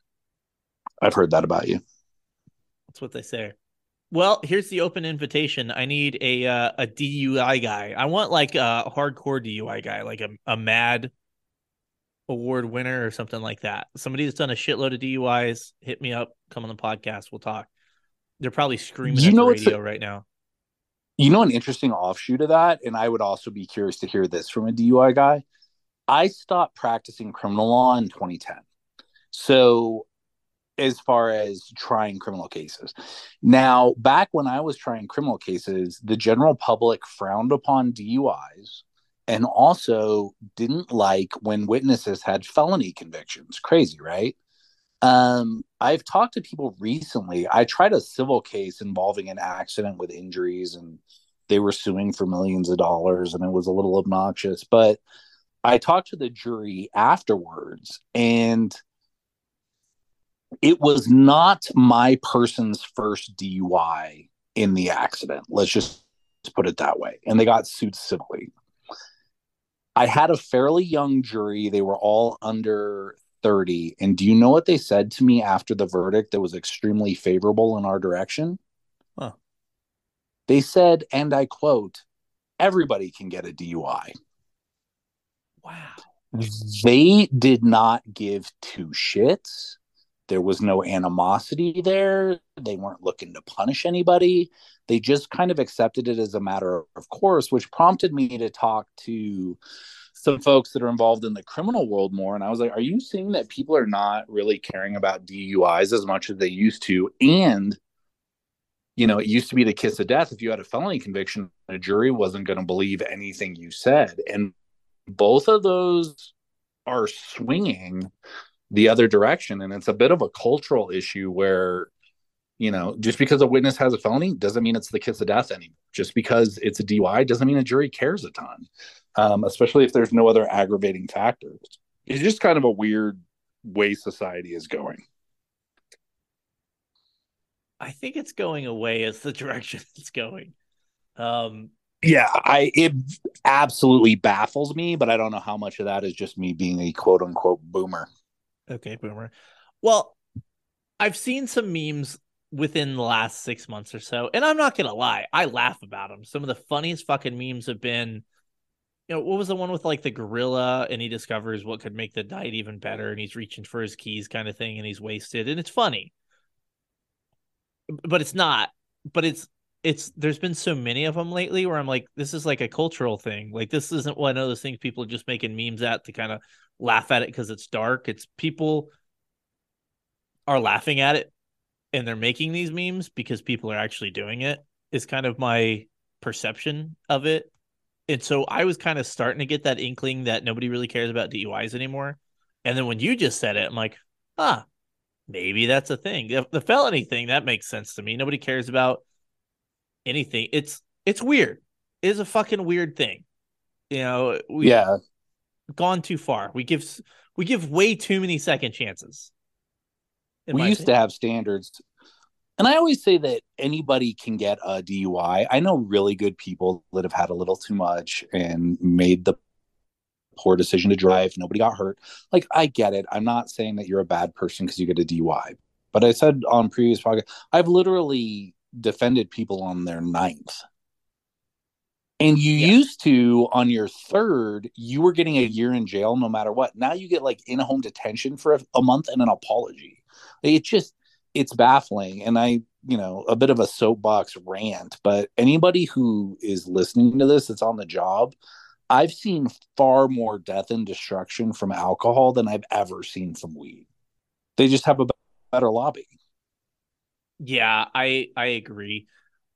I've heard that about you. That's what they say. Well, here's the open invitation. I need a uh, a DUI guy. I want like a hardcore DUI guy, like a, a MADD award winner or something like that. Somebody that's done a shitload of DUIs, hit me up, come on the podcast, we'll talk. They're probably screaming You at know the radio right now. You know, an interesting offshoot of that, and I would also be curious to hear this from a DUI guy. I stopped practicing criminal law in 2010. So, as far as trying criminal cases, now back when I was trying criminal cases, the general public frowned upon DUIs and also didn't like when witnesses had felony convictions. Crazy, right? Um, I've talked to people recently. I tried a civil case involving an accident with injuries, and they were suing for millions of dollars, and it was a little obnoxious. But I talked to the jury afterwards, and it was not my person's first DUI in the accident. Let's just put it that way. And they got sued civilly. I had a fairly young jury. They were all under 30. And do you know what they said to me after the verdict that was extremely favorable in our direction? Huh. They said, and I quote, everybody can get a DUI. Wow. They did not give two shits there was no animosity there. They weren't looking to punish anybody. They just kind of accepted it as a matter of course, which prompted me to talk to some folks that are involved in the criminal world more. And I was like, are you seeing that people are not really caring about DUIs as much as they used to? And, you know, it used to be the kiss of death. If you had a felony conviction, a jury wasn't going to believe anything you said. And both of those are swinging the other direction. And it's a bit of a cultural issue where, you know, just because a witness has a felony doesn't mean it's the kiss of death anymore. Just because it's a DUI doesn't mean a jury cares a ton, um, especially if there's no other aggravating factors. It's just kind of a weird way society is going. I think it's going away as the *laughs* direction it's going. Um, yeah, I it absolutely baffles me, but I don't know how much of that is just me being a quote unquote boomer. Okay, boomer. Well, I've seen some memes within the last six months or so, and I'm not gonna lie, I laugh about them. Some of the funniest fucking memes have been, you know, what was the one with like the gorilla and he discovers what could make the night even better, and he's reaching for his keys, kind of thing, and he's wasted, and it's funny, but it's not. But it's it's there's been so many of them lately where I'm like, this is like a cultural thing. Like this isn't one of those things people are just making memes at to kind of laugh at it because it's dark. It's people are laughing at it and they're making these memes because people are actually doing it is kind of my perception of it. And so I was kind of starting to get that inkling that nobody really cares about DUIs anymore. And then when you just said it, I'm like, ah, maybe that's a thing. The, the felony thing, that makes sense to me. Nobody cares about anything. It's it's weird. It is a fucking weird thing. You know, we, yeah, gone too far. We give we give way too many second chances. We used opinion. to have standards. And I always say that anybody can get a DUI. I know really good people that have had a little too much and made the poor decision to drive. Nobody got hurt. Like I get it. I'm not saying that you're a bad person because you get a DUI. But I said on previous podcast, I've literally defended people on their ninth and you yeah. used to on your third, you were getting a year in jail no matter what. Now you get like in home detention for a, a month and an apology. It just it's baffling. And I, you know, a bit of a soapbox rant, but anybody who is listening to this that's on the job, I've seen far more death and destruction from alcohol than I've ever seen from weed. They just have a better lobby. Yeah, I I agree.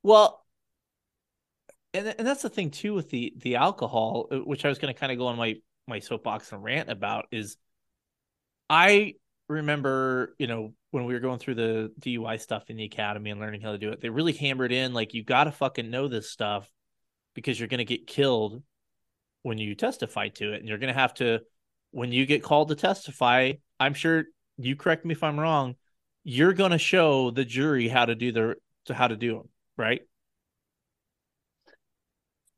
Well, and and that's the thing too with the the alcohol, uh, which I was going to kind of go on my my soapbox and rant about is I remember, you know, when we were going through the DUI stuff in the academy and learning how to do it, they really hammered in like you got to fucking know this stuff because you're going to get killed when you testify to it and you're going to have to when you get called to testify, I'm sure you correct me if I'm wrong, you're going to show the jury how to do their how to do them, right?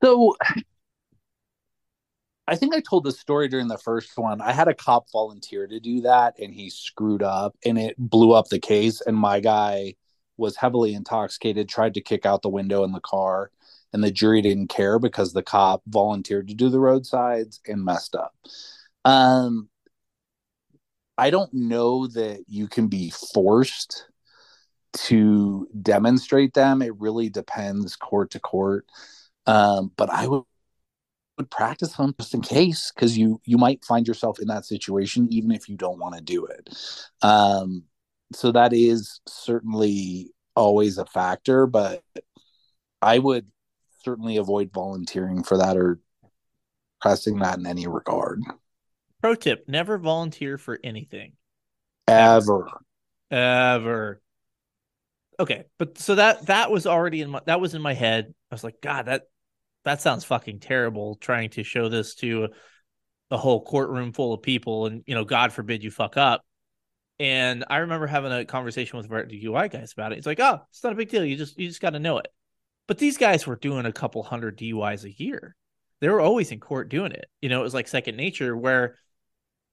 So I think I told the story during the first one. I had a cop volunteer to do that and he screwed up and it blew up the case. And my guy was heavily intoxicated, tried to kick out the window in the car, and the jury didn't care because the cop volunteered to do the roadsides and messed up. Um, I don't know that you can be forced to demonstrate them. It really depends court to court. Um, but I would would practice them just in case because you you might find yourself in that situation even if you don't want to do it um so that is certainly always a factor but i would certainly avoid volunteering for that or pressing that in any regard pro tip never volunteer for anything. Ever. Ever. Okay but so that that was already in my that was in my head. I was like god that that sounds fucking terrible trying to show this to a whole courtroom full of people and you know god forbid you fuck up. And i remember having a conversation with the dui guys about it. It's like oh it's not a big deal. You just you just got to know it. But these guys were doing a couple hundred duis a year. They were always in court doing it. You know it was like second nature where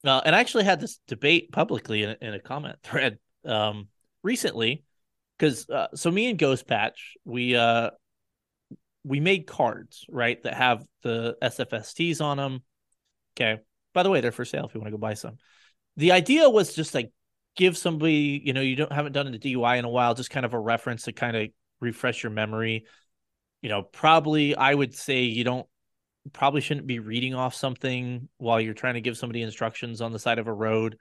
uh, and i actually had this debate publicly in, in a comment *laughs* thread um recently because uh, so me and ghost patch we uh we made cards, right, that have the SFSTs on them. Okay. By the way, they're for sale if you want to go buy some. The idea was just like give somebody, you know, you don't haven't done a DUI in a while, just kind of a reference to kind of refresh your memory. You know, probably I would say you don't probably shouldn't be reading off something while you're trying to give somebody instructions on the side of a road.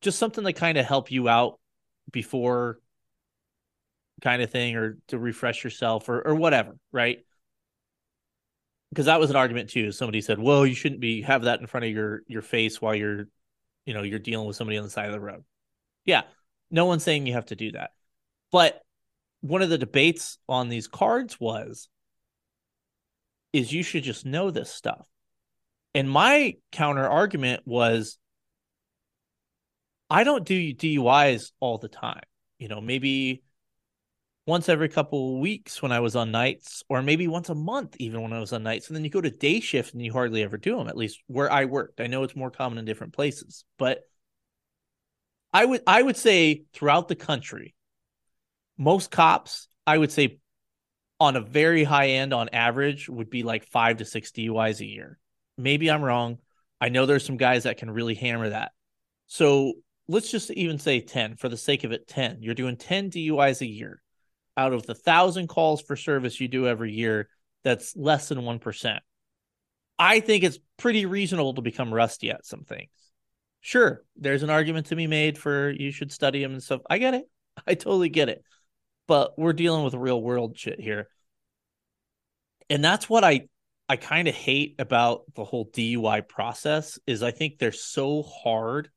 Just something to kind of help you out before kind of thing or to refresh yourself or or whatever, right? Because that was an argument too. Somebody said, "Well, you shouldn't be have that in front of your your face while you're, you know, you're dealing with somebody on the side of the road." Yeah, no one's saying you have to do that. But one of the debates on these cards was is you should just know this stuff. And my counter argument was I don't do DUIs all the time. You know, maybe once every couple of weeks when I was on nights, or maybe once a month, even when I was on nights. And then you go to day shift and you hardly ever do them, at least where I worked. I know it's more common in different places, but I would I would say throughout the country, most cops, I would say on a very high end on average would be like five to six DUIs a year. Maybe I'm wrong. I know there's some guys that can really hammer that. So let's just even say 10 for the sake of it 10. You're doing 10 DUIs a year. Out of the thousand calls for service you do every year, that's less than 1%. I think it's pretty reasonable to become rusty at some things. Sure, there's an argument to be made for you should study them and stuff. I get it. *laughs* I totally get it. But we're dealing with real world shit here. And that's what I I kind of hate about the whole DUI process is I think they're so hard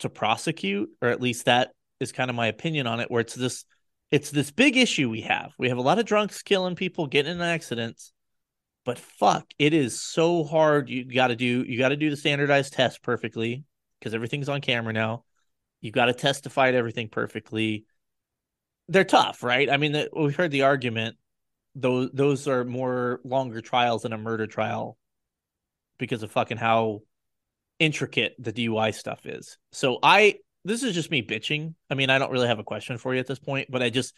to prosecute or at least that is kind of my opinion on it where it's this it's this big issue we have. We have a lot of drunks killing people, getting in accidents but fuck, it is so hard. You got to do you got to do the standardized test perfectly because everything's on camera now. You got to testify to everything perfectly. They're tough, right? I mean, the, we've heard the argument. Those those are more longer trials than a murder trial because of fucking how intricate the DUI stuff is. So I this is just me bitching. I mean, I don't really have a question for you at this point, but I just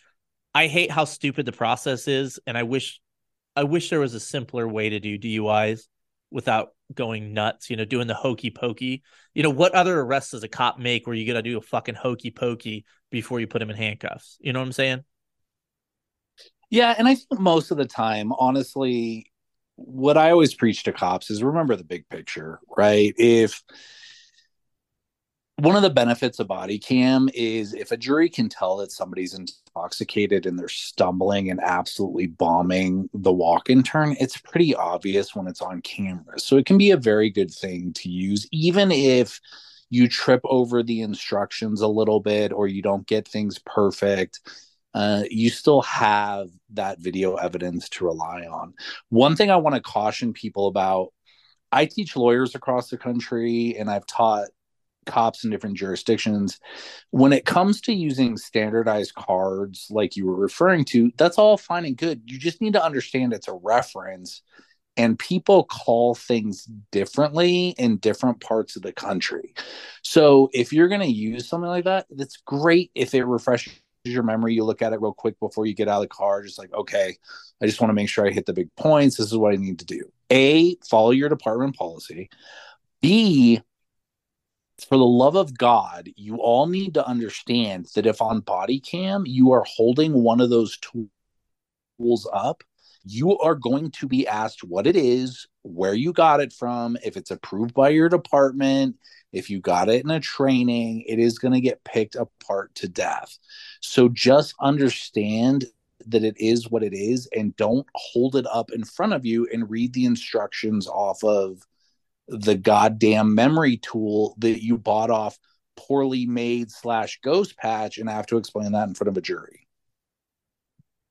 I hate how stupid the process is, and I wish I wish there was a simpler way to do DUIs without going nuts, you know, doing the hokey pokey. You know, what other arrests does a cop make where you got to do a fucking hokey pokey before you put him in handcuffs? You know what I'm saying? Yeah, and I think most of the time, honestly, what I always preach to cops is remember the big picture, right? If one of the benefits of body cam is if a jury can tell that somebody's intoxicated and they're stumbling and absolutely bombing the walk and turn it's pretty obvious when it's on camera so it can be a very good thing to use even if you trip over the instructions a little bit or you don't get things perfect uh, you still have that video evidence to rely on one thing i want to caution people about I teach lawyers across the country and I've taught cops in different jurisdictions. When it comes to using standardized cards, like you were referring to, that's all fine and good. You just need to understand it's a reference, and people call things differently in different parts of the country. So if you're going to use something like that, that's great if it refreshes your memory. You look at it real quick before you get out of the car, just like, okay, I just want to make sure I hit the big points. This is what I need to do. A, follow your department policy. B, for the love of God, you all need to understand that if on body cam you are holding one of those tools up, you are going to be asked what it is, where you got it from, if it's approved by your department, if you got it in a training, it is going to get picked apart to death. So just understand that it is what it is and don't hold it up in front of you and read the instructions off of the goddamn memory tool that you bought off poorly made slash ghost patch and have to explain that in front of a jury.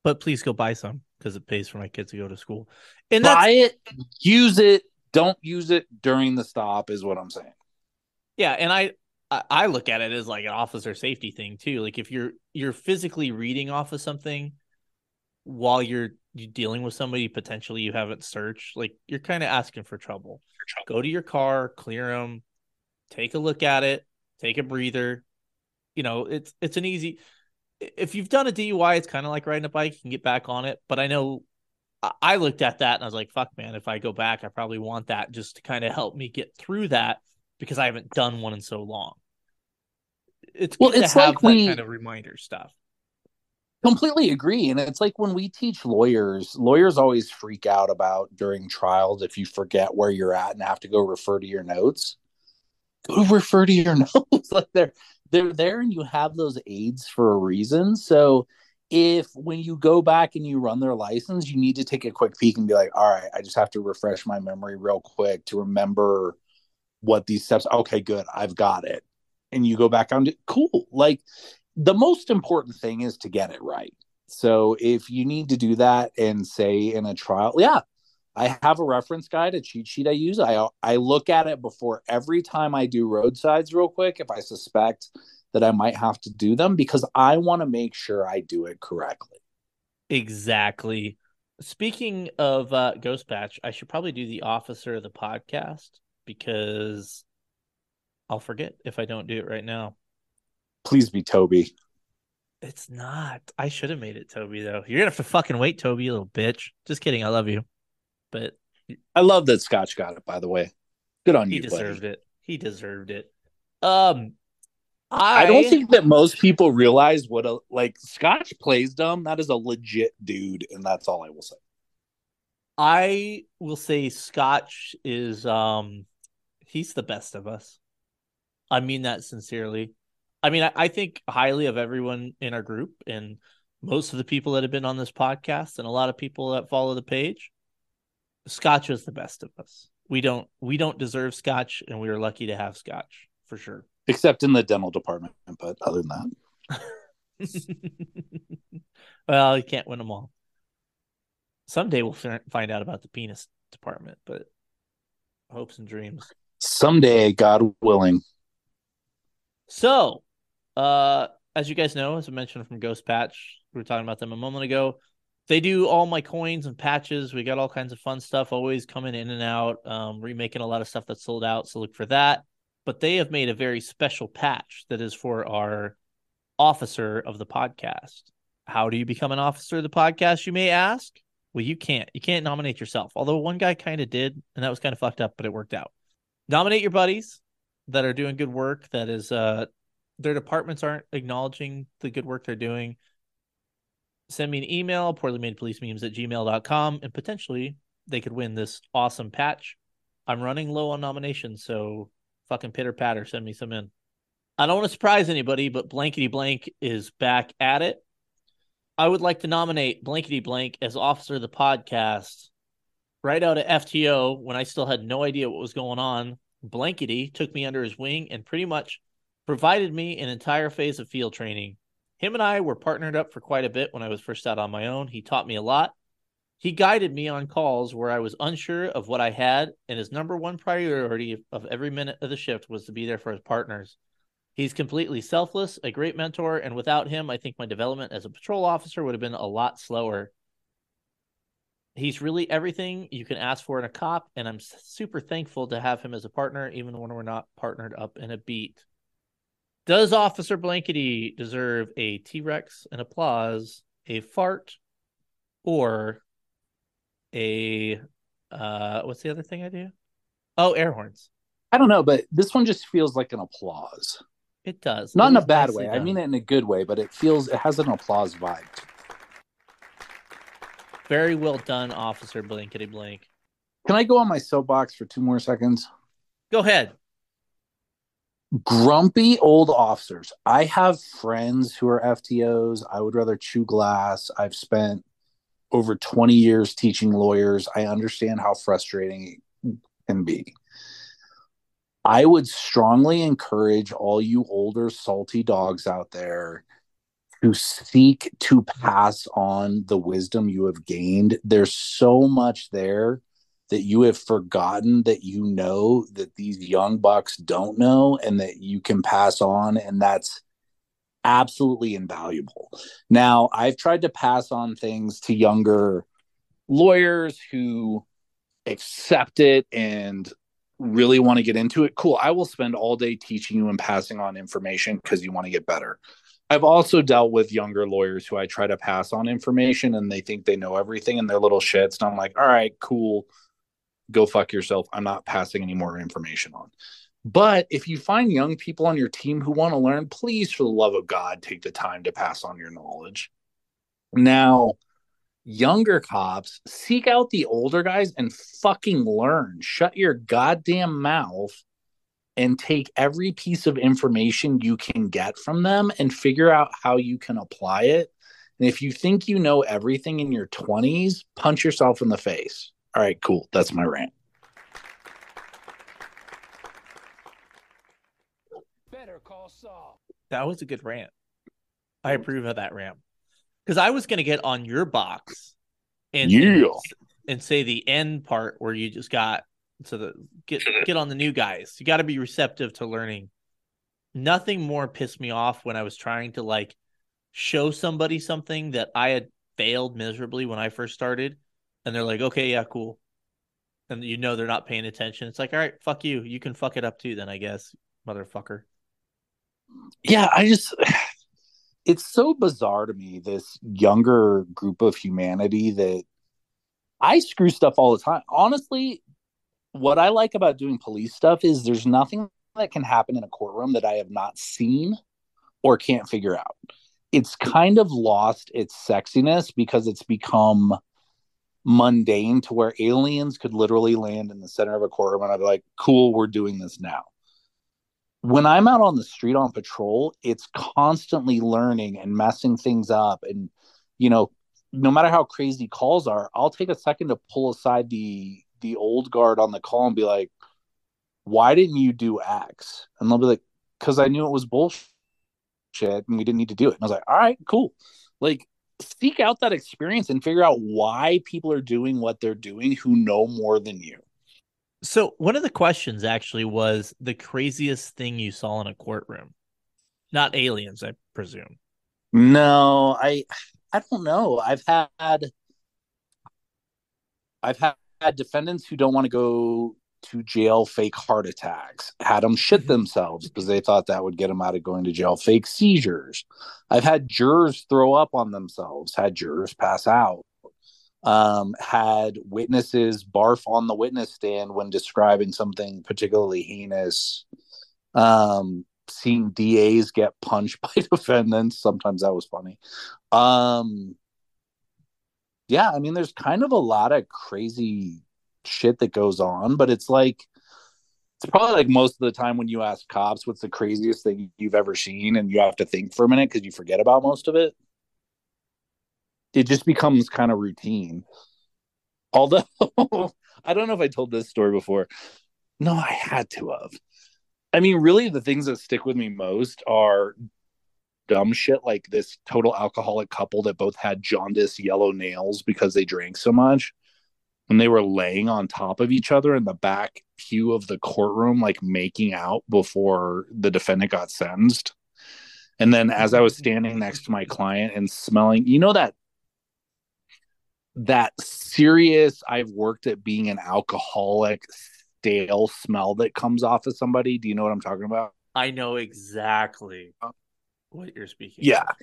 But please go buy some because it pays for my kids to go to school. And buy it, use it, don't use it during the stop is what I'm saying. Yeah, and I I look at it as like an officer safety thing too. Like if you're you're physically reading off of something while you're you dealing with somebody potentially you haven't searched, like you're kind of asking for trouble. Go to your car, clear them, take a look at it, take a breather. You know, it's it's an easy. If you've done a DUI, it's kind of like riding a bike. You can get back on it. But I know I looked at that and I was like, "Fuck, man! If I go back, I probably want that just to kind of help me get through that because I haven't done one in so long." it's Well, good it's to have like that we- kind of reminder stuff. completely agree and it's like when we teach lawyers lawyers always freak out about during trials if you forget where you're at and have to go refer to your notes go refer to your *laughs* notes like they're they're there and you have those aids for a reason. So if when you go back and you run their license you need to take a quick peek and be like all right i just have to refresh my memory real quick to remember what these steps okay good i've got it. And you go back on to cool. Like the most important thing is to get it right. So if you need to do that and say in a trial, yeah, I have a reference guide, a cheat sheet I use. I I look at it before every time I do roadsides real quick if I suspect that I might have to do them because I want to make sure I do it correctly. Exactly. Speaking of uh, Ghost Patch, I should probably do the officer of the podcast because I'll forget if I don't do it right now. Please be Toby. It's not. I should have made it Toby though. You're gonna have to fucking wait, Toby, you little bitch. Just kidding. I love you, but I love that Scotch got it, by the way. Good on he you, He deserved buddy. it. He deserved it. Um, I don't think that most people realize what a like Scotch plays dumb. That is a legit dude, and that's all I will say. I will say Scotch is um he's the best of us. I mean that sincerely. I mean I, I think highly of everyone in our group and most of the people that have been on this podcast and a lot of people that follow the page. Scotch is the best of us. We don't we don't deserve Scotch and we are lucky to have Scotch for sure. Except in the dental department, but other than that. *laughs* well, you can't win them all. Someday we'll fi- find out about the penis department, but hopes and dreams. Someday, God willing. So, uh, as you guys know, as I mentioned from Ghost Patch, we were talking about them a moment ago. They do all my coins and patches. We got all kinds of fun stuff always coming in and out, um, remaking a lot of stuff that's sold out. So look for that. But they have made a very special patch that is for our officer of the podcast. How do you become an officer of the podcast, you may ask? Well, you can't. You can't nominate yourself. Although one guy kind of did, and that was kind of fucked up, but it worked out. Nominate your buddies that are doing good work that is uh their departments aren't acknowledging the good work they're doing send me an email poorly made police memes at gmail.com and potentially they could win this awesome patch. I'm running low on nominations so fucking pitter patter send me some in. I don't want to surprise anybody but blankety blank is back at it. I would like to nominate blankety blank as officer of the podcast. Right out of fto when i still had no idea what was going on blankety took me under his wing and pretty much provided me an entire phase of field training him and I were partnered up for quite a bit when I was first out on my own. He taught me a lot. He guided me on calls where I was unsure of what I had, and his number one priority of every minute of the shift was to be there for his partners. He's completely selfless, a great mentor, and without him, I think my development as a patrol officer would have been a lot slower. He's really everything you can ask for in a cop, and I'm super thankful to have him as a partner, even when we're not partnered up in a beat. Does Officer Blankety deserve a T Rex, an applause, a fart, or a uh what's the other thing I do? Oh, air horns. I don't know, but this one just feels like an applause. It does. Not It in a bad way. I mean it in a good way, but it feels it has an applause vibe. very well done, Officer Blankety Blank. Can I go on my soapbox for two more seconds? Go ahead. Grumpy old officers. I have friends who are FTOs. I would rather chew glass. I've spent over 20 years teaching lawyers. I understand how frustrating it can be. I would strongly encourage all you older, salty dogs out there to seek to pass on the wisdom you have gained. There's so much there that you have forgotten that you know that these young bucks don't know and that you can pass on and that's absolutely invaluable. Now i've tried to pass on things to younger lawyers who accept it and really want to get into it. Cool. I will spend all day teaching you and passing on information because you want to get better. I've also dealt with younger lawyers who I try to pass on information and they think they know everything and they're little shits. And I'm like, all right, cool go fuck yourself. I'm not passing any more information on. But if you find young people on your team who want to learn, please, for the love of God, take the time to pass on your knowledge. Now, younger cops seek out the older guys and fucking learn. Shut your goddamn mouth and take every piece of information you can get from them and figure out how you can apply it. And if you think you know everything in your 20s, punch yourself in the face. All right, cool. That's my rant. Better call Saul. That was a good rant. I approve of that rant. Because I was gonna get on your box and Yeah. and say the end part where you just got to the get get on the new guys. You got to be receptive to learning. Nothing more pissed me off when I was trying to like show somebody something that I had failed miserably when I first started, and they're like, "Okay, yeah, cool," and you know they're not paying attention. It's like, all right, fuck you. You can fuck it up too, then I guess, motherfucker. yeah i just *sighs* it's so bizarre to me this younger group of humanity that i screw stuff all the time honestly what i like about doing police stuff is there's nothing that can happen in a courtroom that i have not seen or can't figure out it's kind of lost its sexiness because it's become mundane to where aliens could literally land in the center of a courtroom and i'd be like cool we're doing this now when I'm out on the street on patrol, it's constantly learning and messing things up. And, you know, no matter how crazy calls are, I'll take a second to pull aside the the old guard on the call and be like, why didn't you do X? And they'll be like, because I knew it was bullshit and we didn't need to do it. And I was like, all right, cool. Like, seek out that experience and figure out why people are doing what they're doing who know more than you. So one of the questions actually was the craziest thing you saw in a courtroom. Not aliens, I presume. No, I I don't know. I've had I've had, had defendants who don't want to go to jail fake heart attacks, had them shit themselves because they thought that would get them out of going to jail, fake seizures. I've had jurors throw up on themselves, had jurors pass out. Um, had witnesses barf on the witness stand when describing something particularly heinous. Um, seen DAs get punched *laughs* by defendants. Sometimes that was funny. Um, yeah, I mean, there's kind of a lot of crazy shit that goes on, but it's like, it's probably like most of the time when you ask cops what's the craziest thing you've ever seen, and you have to think for a minute because you forget about most of it. It just becomes kind of routine. Although, *laughs* I don't know if I told this story before. No, I had to have. I mean, really, the things that stick with me most are dumb shit like this total alcoholic couple that both had jaundice yellow nails because they drank so much. And they were laying on top of each other in the back pew of the courtroom, like making out before the defendant got sentenced. And then as I was standing next to my client and smelling, you know that that serious I've worked at being an alcoholic stale smell that comes off of somebody. Do you know what I'm talking about? I know exactly what you're speaking. Yeah. of.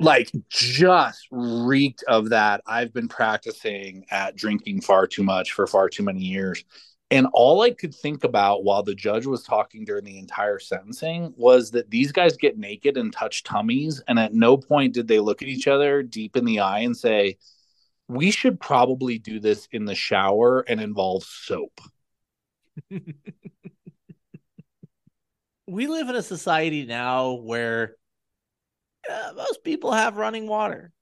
Like just reeked of that. I've been practicing at drinking far too much for far too many years. And all I could think about while the judge was talking during the entire sentencing was that these guys get naked and touch tummies. And at no point did they look at each other deep in the eye and say, we should probably do this in the shower and involve soap. *laughs* we live in a society now where uh, most people have running water,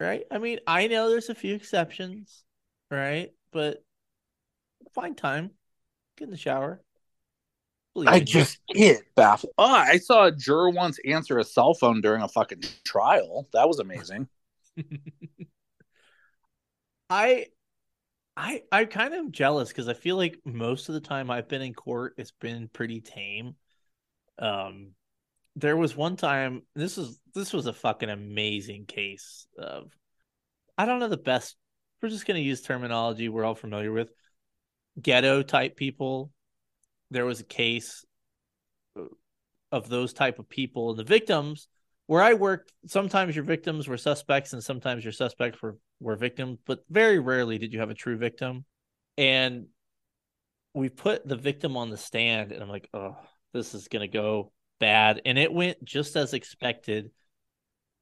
right? I mean, I know there's a few exceptions, right? But find time, get in the shower. Believe I in you. just get baffled. Oh, I saw a juror once answer a cell phone during a fucking trial. That was amazing. *laughs* I I I kind of jealous because I feel like most of the time I've been in court, it's been pretty tame. Um, there was one time this was this was a fucking amazing case of I don't know the best. We're just gonna use terminology we're all familiar with. Ghetto type people. There was a case of those type of people and the victims where I worked, sometimes your victims were suspects and sometimes your suspects were, were victims, but very rarely did you have a true victim. And we put the victim on the stand, and I'm like, oh, this is gonna go bad, and it went just as expected.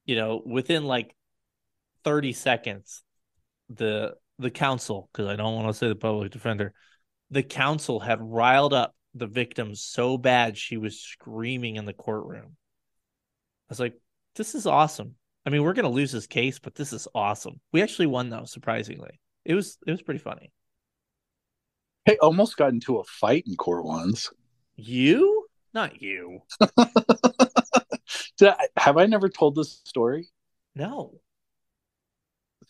You know, within like 30 seconds, the the counsel, because I don't want to say the public defender, the counsel had riled up the victim so bad she was screaming in the courtroom. I was like, this is awesome. I mean, we're gonna lose this case, but this is awesome. We actually won though, surprisingly. It was it was pretty funny. Hey, almost got into a fight in court once. You? Not you. *laughs* I- have I never told this story? No.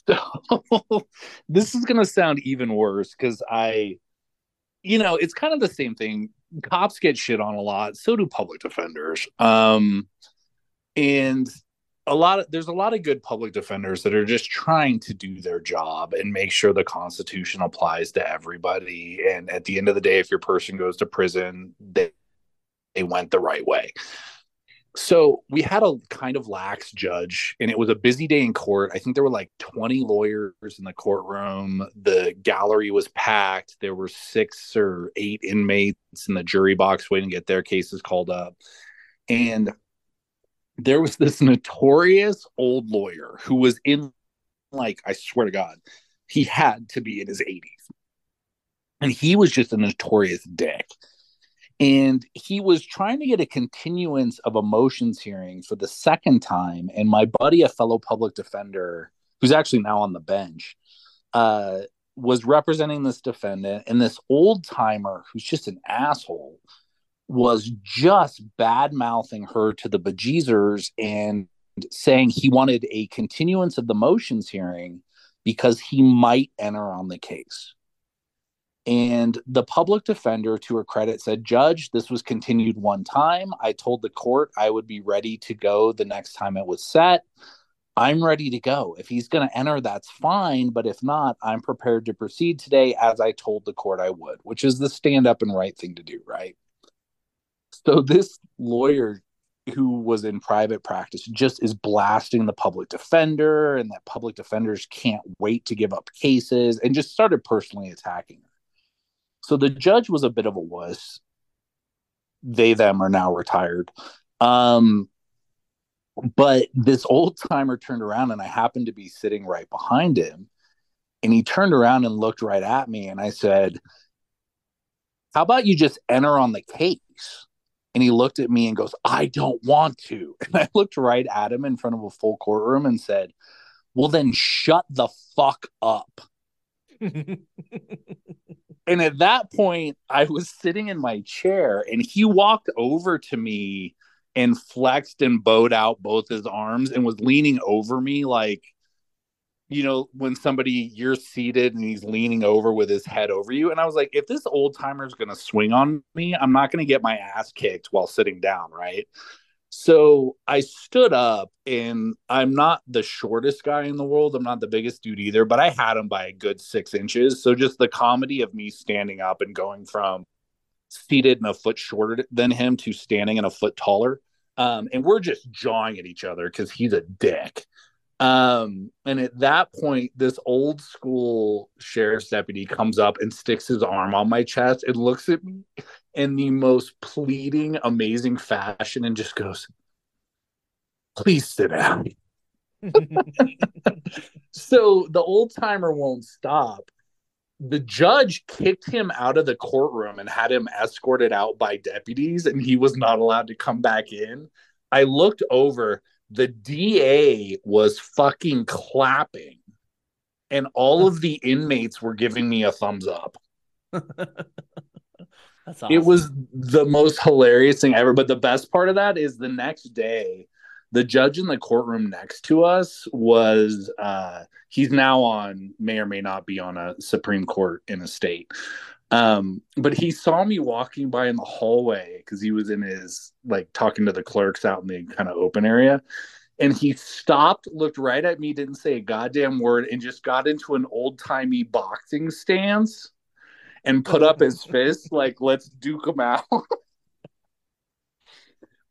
So *laughs* this is gonna sound even worse because I, you know, it's kind of the same thing. Cops get shit on a lot, so do public defenders. Um, and a lot of there's a lot of good public defenders that are just trying to do their job and make sure the Constitution applies to everybody. And at the end of the day, if your person goes to prison, they they went the right way. So we had a kind of lax judge and it was a busy day in court. I think there were like 20 lawyers in the courtroom. The gallery was packed. There were six or eight inmates in the jury box waiting to get their cases called up. And there was this notorious old lawyer who was in like i swear to god he had to be in his 80s and he was just a notorious dick and he was trying to get a continuance of a motions hearing for the second time. And my buddy a fellow public defender who's actually now on the bench uh, was representing this defendant. And this old timer who's just an asshole was just bad mouthing her to the bejeezers and saying he wanted a continuance of the motions hearing because he might enter on the case and the public defender, to her credit, said, Judge, this was continued one time. I told the court I would be ready to go the next time it was set. I'm ready to go. If he's going to enter, that's fine. But if not, I'm prepared to proceed today as I told the court I would, which is the stand up and right thing to do, right? So this lawyer who was in private practice just is blasting the public defender and that public defenders can't wait to give up cases and just started personally attacking her. So the judge was a bit of a wuss. They, them are now retired. Um, but this old timer turned around and I happened to be sitting right behind him. And he turned around and looked right at me. And I said, How about you just enter on the case? And he looked at me and goes, I don't want to. *laughs* And I looked right at him in front of a full courtroom and said, Well, then shut the fuck up. *laughs* And at that point, I was sitting in my chair and he walked over to me and flexed and bowed out both his arms and was leaning over me like, you know, when somebody you're seated and he's leaning over with his head over you. And I was like, if this old timer is going to swing on me, I'm not to get my ass kicked while sitting down. Right. So I stood up and I'm not the shortest guy in the world. I'm not the biggest dude either, but I had him by a good six inches. So just the comedy of me standing up and going from seated and a foot shorter than him to standing and a foot taller. Um, and we're just jawing at each other because he's a dick. Um, and at that point, this old school sheriff's deputy comes up and sticks his arm on my chest and looks at me in the most pleading, amazing fashion and just goes, Please sit down. *laughs* so the old timer won't stop. The judge kicked him out of the courtroom and had him escorted out by deputies, and he was not allowed to come back in. I looked over, the DA was fucking clapping, and all of the inmates were giving me a thumbs up. *laughs* That's awesome. It was the most hilarious thing ever. But the best part of that is the next day, the judge in the courtroom next to us was uh he's now on may or may not be on a Supreme Court in a state. Um, but he saw me walking by in the hallway because he was in his like talking to the clerks out in the kind of open area. And he stopped, looked right at me, didn't say a goddamn word, and just got into an old timey boxing stance and put up his *laughs* fist like let's duke him out. *laughs*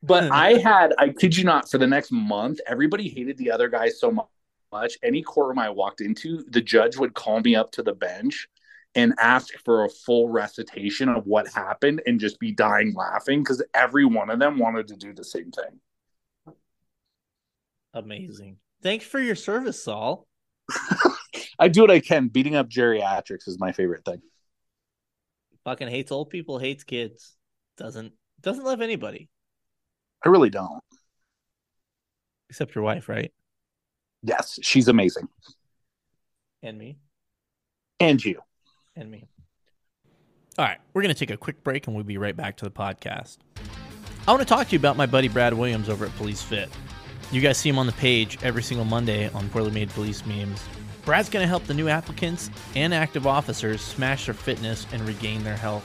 But i had i kid you not for the next month everybody hated the other guy so much. Any courtroom i walked into the judge would call me up to the bench and ask for a full recitation of what happened and just be dying laughing because every one of them wanted to do the same thing. Amazing. Thanks for your service, Saul. *laughs* I do what I can. Beating up geriatrics is my favorite thing. Fucking hates old people, hates kids. Doesn't doesn't love anybody I really don't. except your wife, right? Yes, she's amazing. And me. And you. And me. All right, we're going to take a quick break and we'll be right back to the podcast. I want to talk to you about my buddy Brad Williams over at Police Fit. You guys see him on the page every single Monday on Poorly Made Police memes. Brad's going to help the new applicants and active officers smash their fitness and regain their health.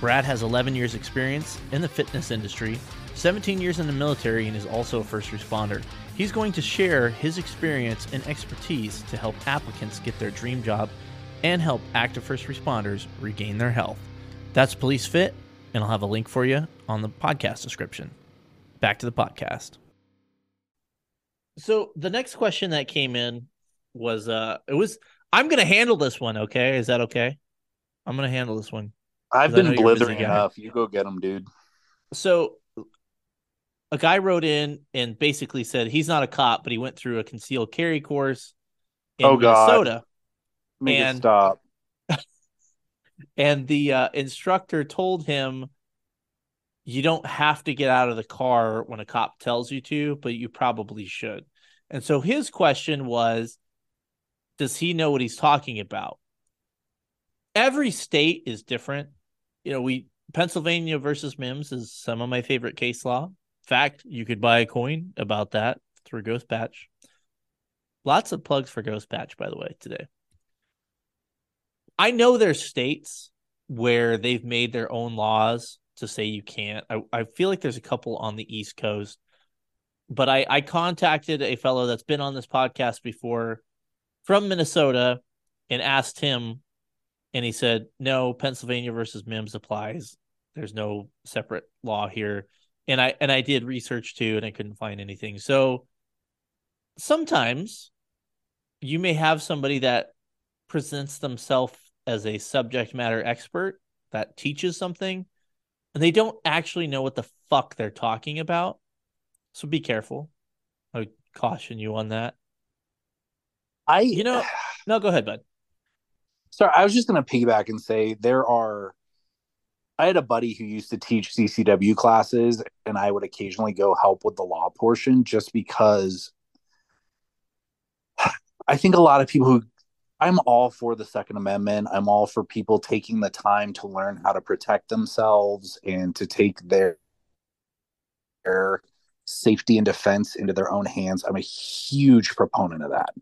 Brad has 11 years' experience in the fitness industry, 17 years in the military, and is also a first responder. He's going to share his experience and expertise to help applicants get their dream job and help active first responders regain their health. That's Police Fit, and I'll have a link for you on the podcast description. Back to the podcast. So the next question that came in was uh it was I'm gonna handle this one, okay? Is that okay? I'm gonna handle this one. I've been know you're a busy blithering enough. You go get them, dude. So a guy wrote in and basically said he's not a cop, but he went through a concealed carry course in Oh, God. Minnesota. Make And- stop. *laughs* and the uh, instructor told him you don't have to get out of the car when a cop tells you to but you probably should. And so his question was does he know what he's talking about? Every state is different. You know we pennsylvania versus Mimms is some of my favorite case law. In fact you could buy a coin about that through ghost patch lots of plugs for ghost patch by the way today I know there's states where they've made their own laws to say you can't. I, I feel like there's a couple on the East Coast, but I, I contacted a fellow that's been on this podcast before from Minnesota and asked him, and he said, no, Pennsylvania versus Mimms applies. There's no separate law here. And I and I did research too, and I couldn't find anything. So sometimes you may have somebody that presents themselves as a subject matter expert that teaches something and they don't actually know what the fuck they're talking about. So be careful. I would caution you on that. I You know- *sighs* No, go ahead, bud. Sorry, I was just going to piggyback and say there are. I had a buddy who used to teach CCW classes, and I would occasionally go help with the law portion just because *sighs* I think a lot of people who I'm all for the Second Amendment. I'm all for people taking the time to learn how to protect themselves and to take their, their safety and defense into their own hands. I'm a huge proponent of that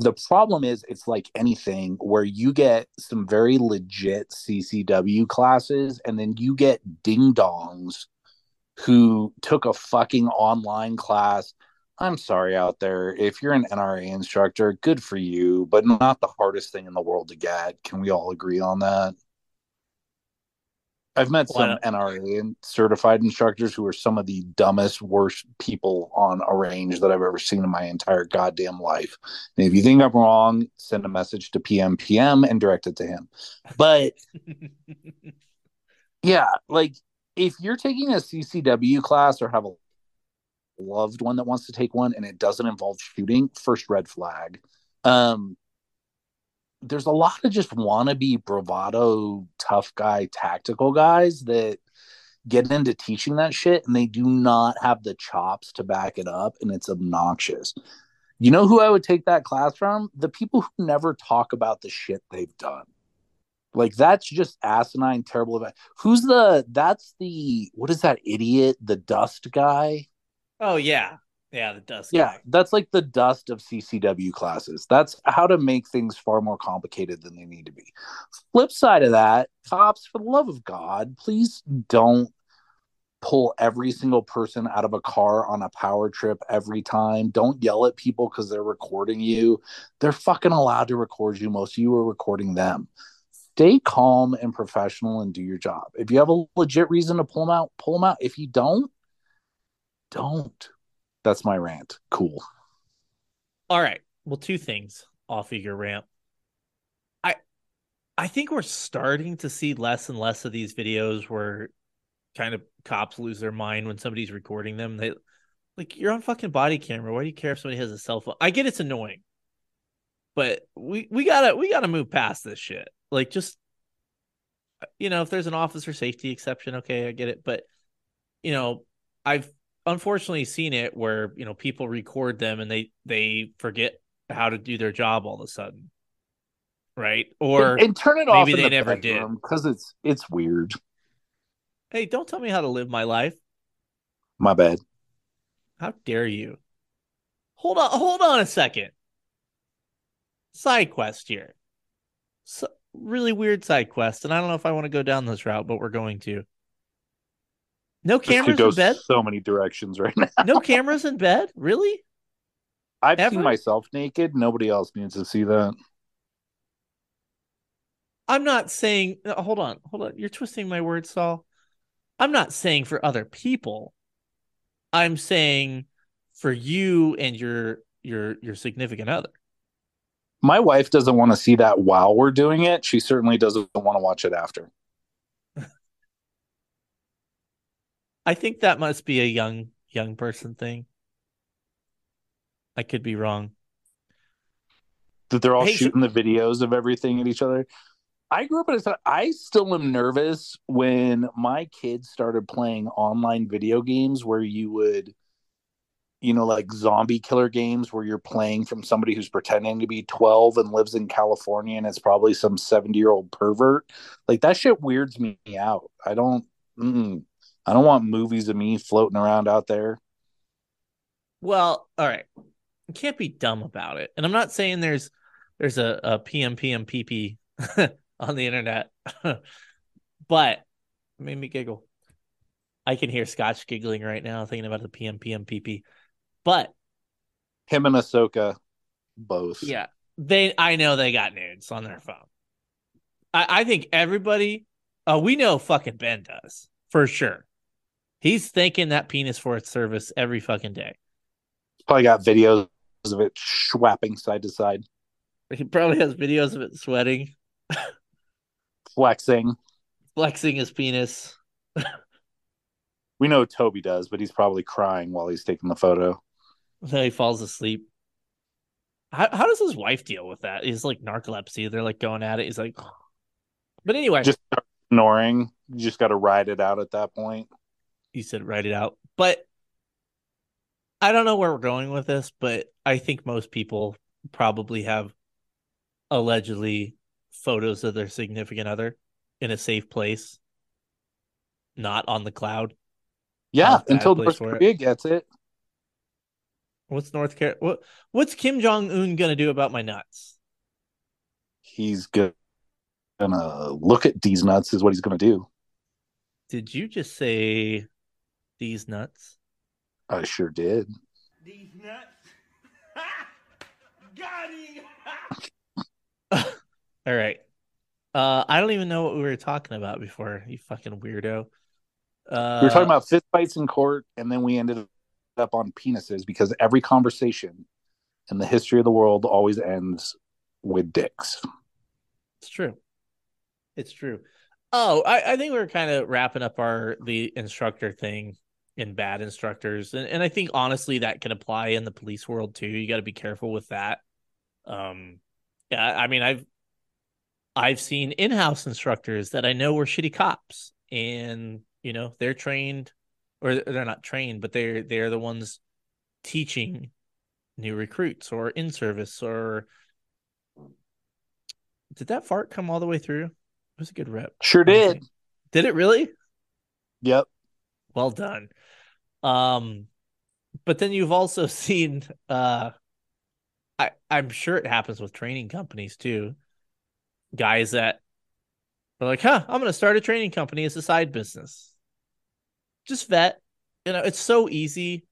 the problem is it's like anything where you get some very legit CCW classes and then you get ding dongs who took a fucking online class. I'm sorry out there. If you're an NRA instructor, good for you, but not the hardest thing in the world to get. Can we all agree on that? I've met some? NRA certified instructors who are some of the dumbest, worst people on a range that I've ever seen in my entire goddamn life. And if you think I'm wrong, send a message to PMPM and direct it to him. But *laughs* yeah, like if you're taking a CCW class or have a loved one that wants to take one and it doesn't involve shooting, first red flag. Um, there's a lot of just wannabe bravado, tough guy, tactical guys that get into teaching that shit and they do not have the chops to back it up and it's obnoxious. You know who I would take that class from? The people who never talk about the shit they've done. Like that's just asinine, terrible. Event. Who's the? That's the. What is that idiot? The dust guy. Oh yeah. Yeah, the dust. Yeah, guy. that's like the dust of CCW classes. That's how to make things far more complicated than they need to be. Flip side of that, cops, for the love of God, please don't pull every single person out of a car on a power trip every time. Don't yell at people because they're recording you. They're fucking allowed to record you. Most of you are recording them. Stay calm and professional and do your job. If you have a legit reason to pull them out, pull them out. If you don't, don't. That's my rant. Cool. All right. Well, two things off of your rant. I I think we're starting to see less and less of these videos where kind of cops lose their mind when somebody's recording them. They like you're on fucking body camera. Why do you care if somebody has a cell phone? I get it's annoying, but we we gotta we gotta move past this shit. Like just you know, if there's an officer safety exception, okay, I get it. But you know, I've unfortunately seen it where you know people record them and they they forget how to do their job all of a sudden, right? Or and, and turn it off. maybe they the never did. because it's it's weird. hey, don't tell me how to live my life. My bad. How dare you? Hold on, hold on a second. Side quest here. So, really weird side quest, and I don't know if I want to go down this route, but we're going to. No cameras in bed. so many directions right now. No cameras in bed. Really? I've Ever? seen myself naked. Nobody else needs to see that. I'm not saying. Hold on, hold on. You're twisting my words, Saul. I'm not saying for other people. I'm saying for you and your your your significant other. My wife doesn't want to see that while we're doing it. She certainly doesn't want to watch it after. I think that must be a young young person thing. I could be wrong. That they're all Hey, so- shooting the videos of everything at each other. I grew up at a time. I still am nervous when my kids started playing online video games where you would, you know, like zombie killer games where you're playing from somebody who's pretending to be 12 and lives in California and it's probably some 70 year old pervert. Like that shit weirds me out. I don't, mm, I don't want movies of me floating around out there. Well, all right. You can't be dumb about it. And I'm not saying there's there's a, a PM PM *laughs* on the internet. *laughs* but it made me giggle. I can hear Scotch giggling right now thinking about the PM PM But Him and Ahsoka, both. yeah, they I know they got nudes on their phone. I, I think everybody uh we know fucking Ben does, for sure. He's thanking that penis for its service every fucking day. He's probably got videos of it schwapping side to side, He probably has videos of it sweating. flexing. flexing his penis. We know Toby does, but he's probably crying while he's taking the photo. Then he falls asleep. How how does his wife deal with that? He's like narcolepsy. They're like going at it. He's like, *sighs* but anyway, Just start snoring. You just got to ride it out at that point. He said write it out. But I don't know where we're going with this, but I think most people probably have allegedly photos of their significant other in a safe place, not on the cloud. Yeah, Not a bad until North for it. Korea gets it. What's North Carolina? What what's Kim Jong Un gonna do about my nuts? He's gonna look at these nuts. Is what he's gonna do. Did you just say these nuts? I sure did. These nuts. *laughs* Got him. *laughs* All right. Uh, I don't even know what we were talking about before. You fucking weirdo. Uh, we were talking about fist fights in court, and then we ended up on penises because every conversation in the history of the world always ends with dicks. It's true. It's true. Oh, I, I think we are kind of wrapping up our the instructor thing in bad instructors, and and I think honestly that can apply in the police world too. You got to be careful with that. Um, yeah, I mean I've I've seen in-house instructors that I know were shitty cops, and you know they're trained, or they're not trained, but they're they're the ones teaching new recruits or in service or did that fart come all the way through? It was a good rep. Sure What do you did. Did it really? Yep. Well done. Um, but then you've also *laughs* seen uh I I'm sure it happens with training companies too. Guys that are like, huh, I'm gonna start a training company as a side business. Just vet. You know, it's so easy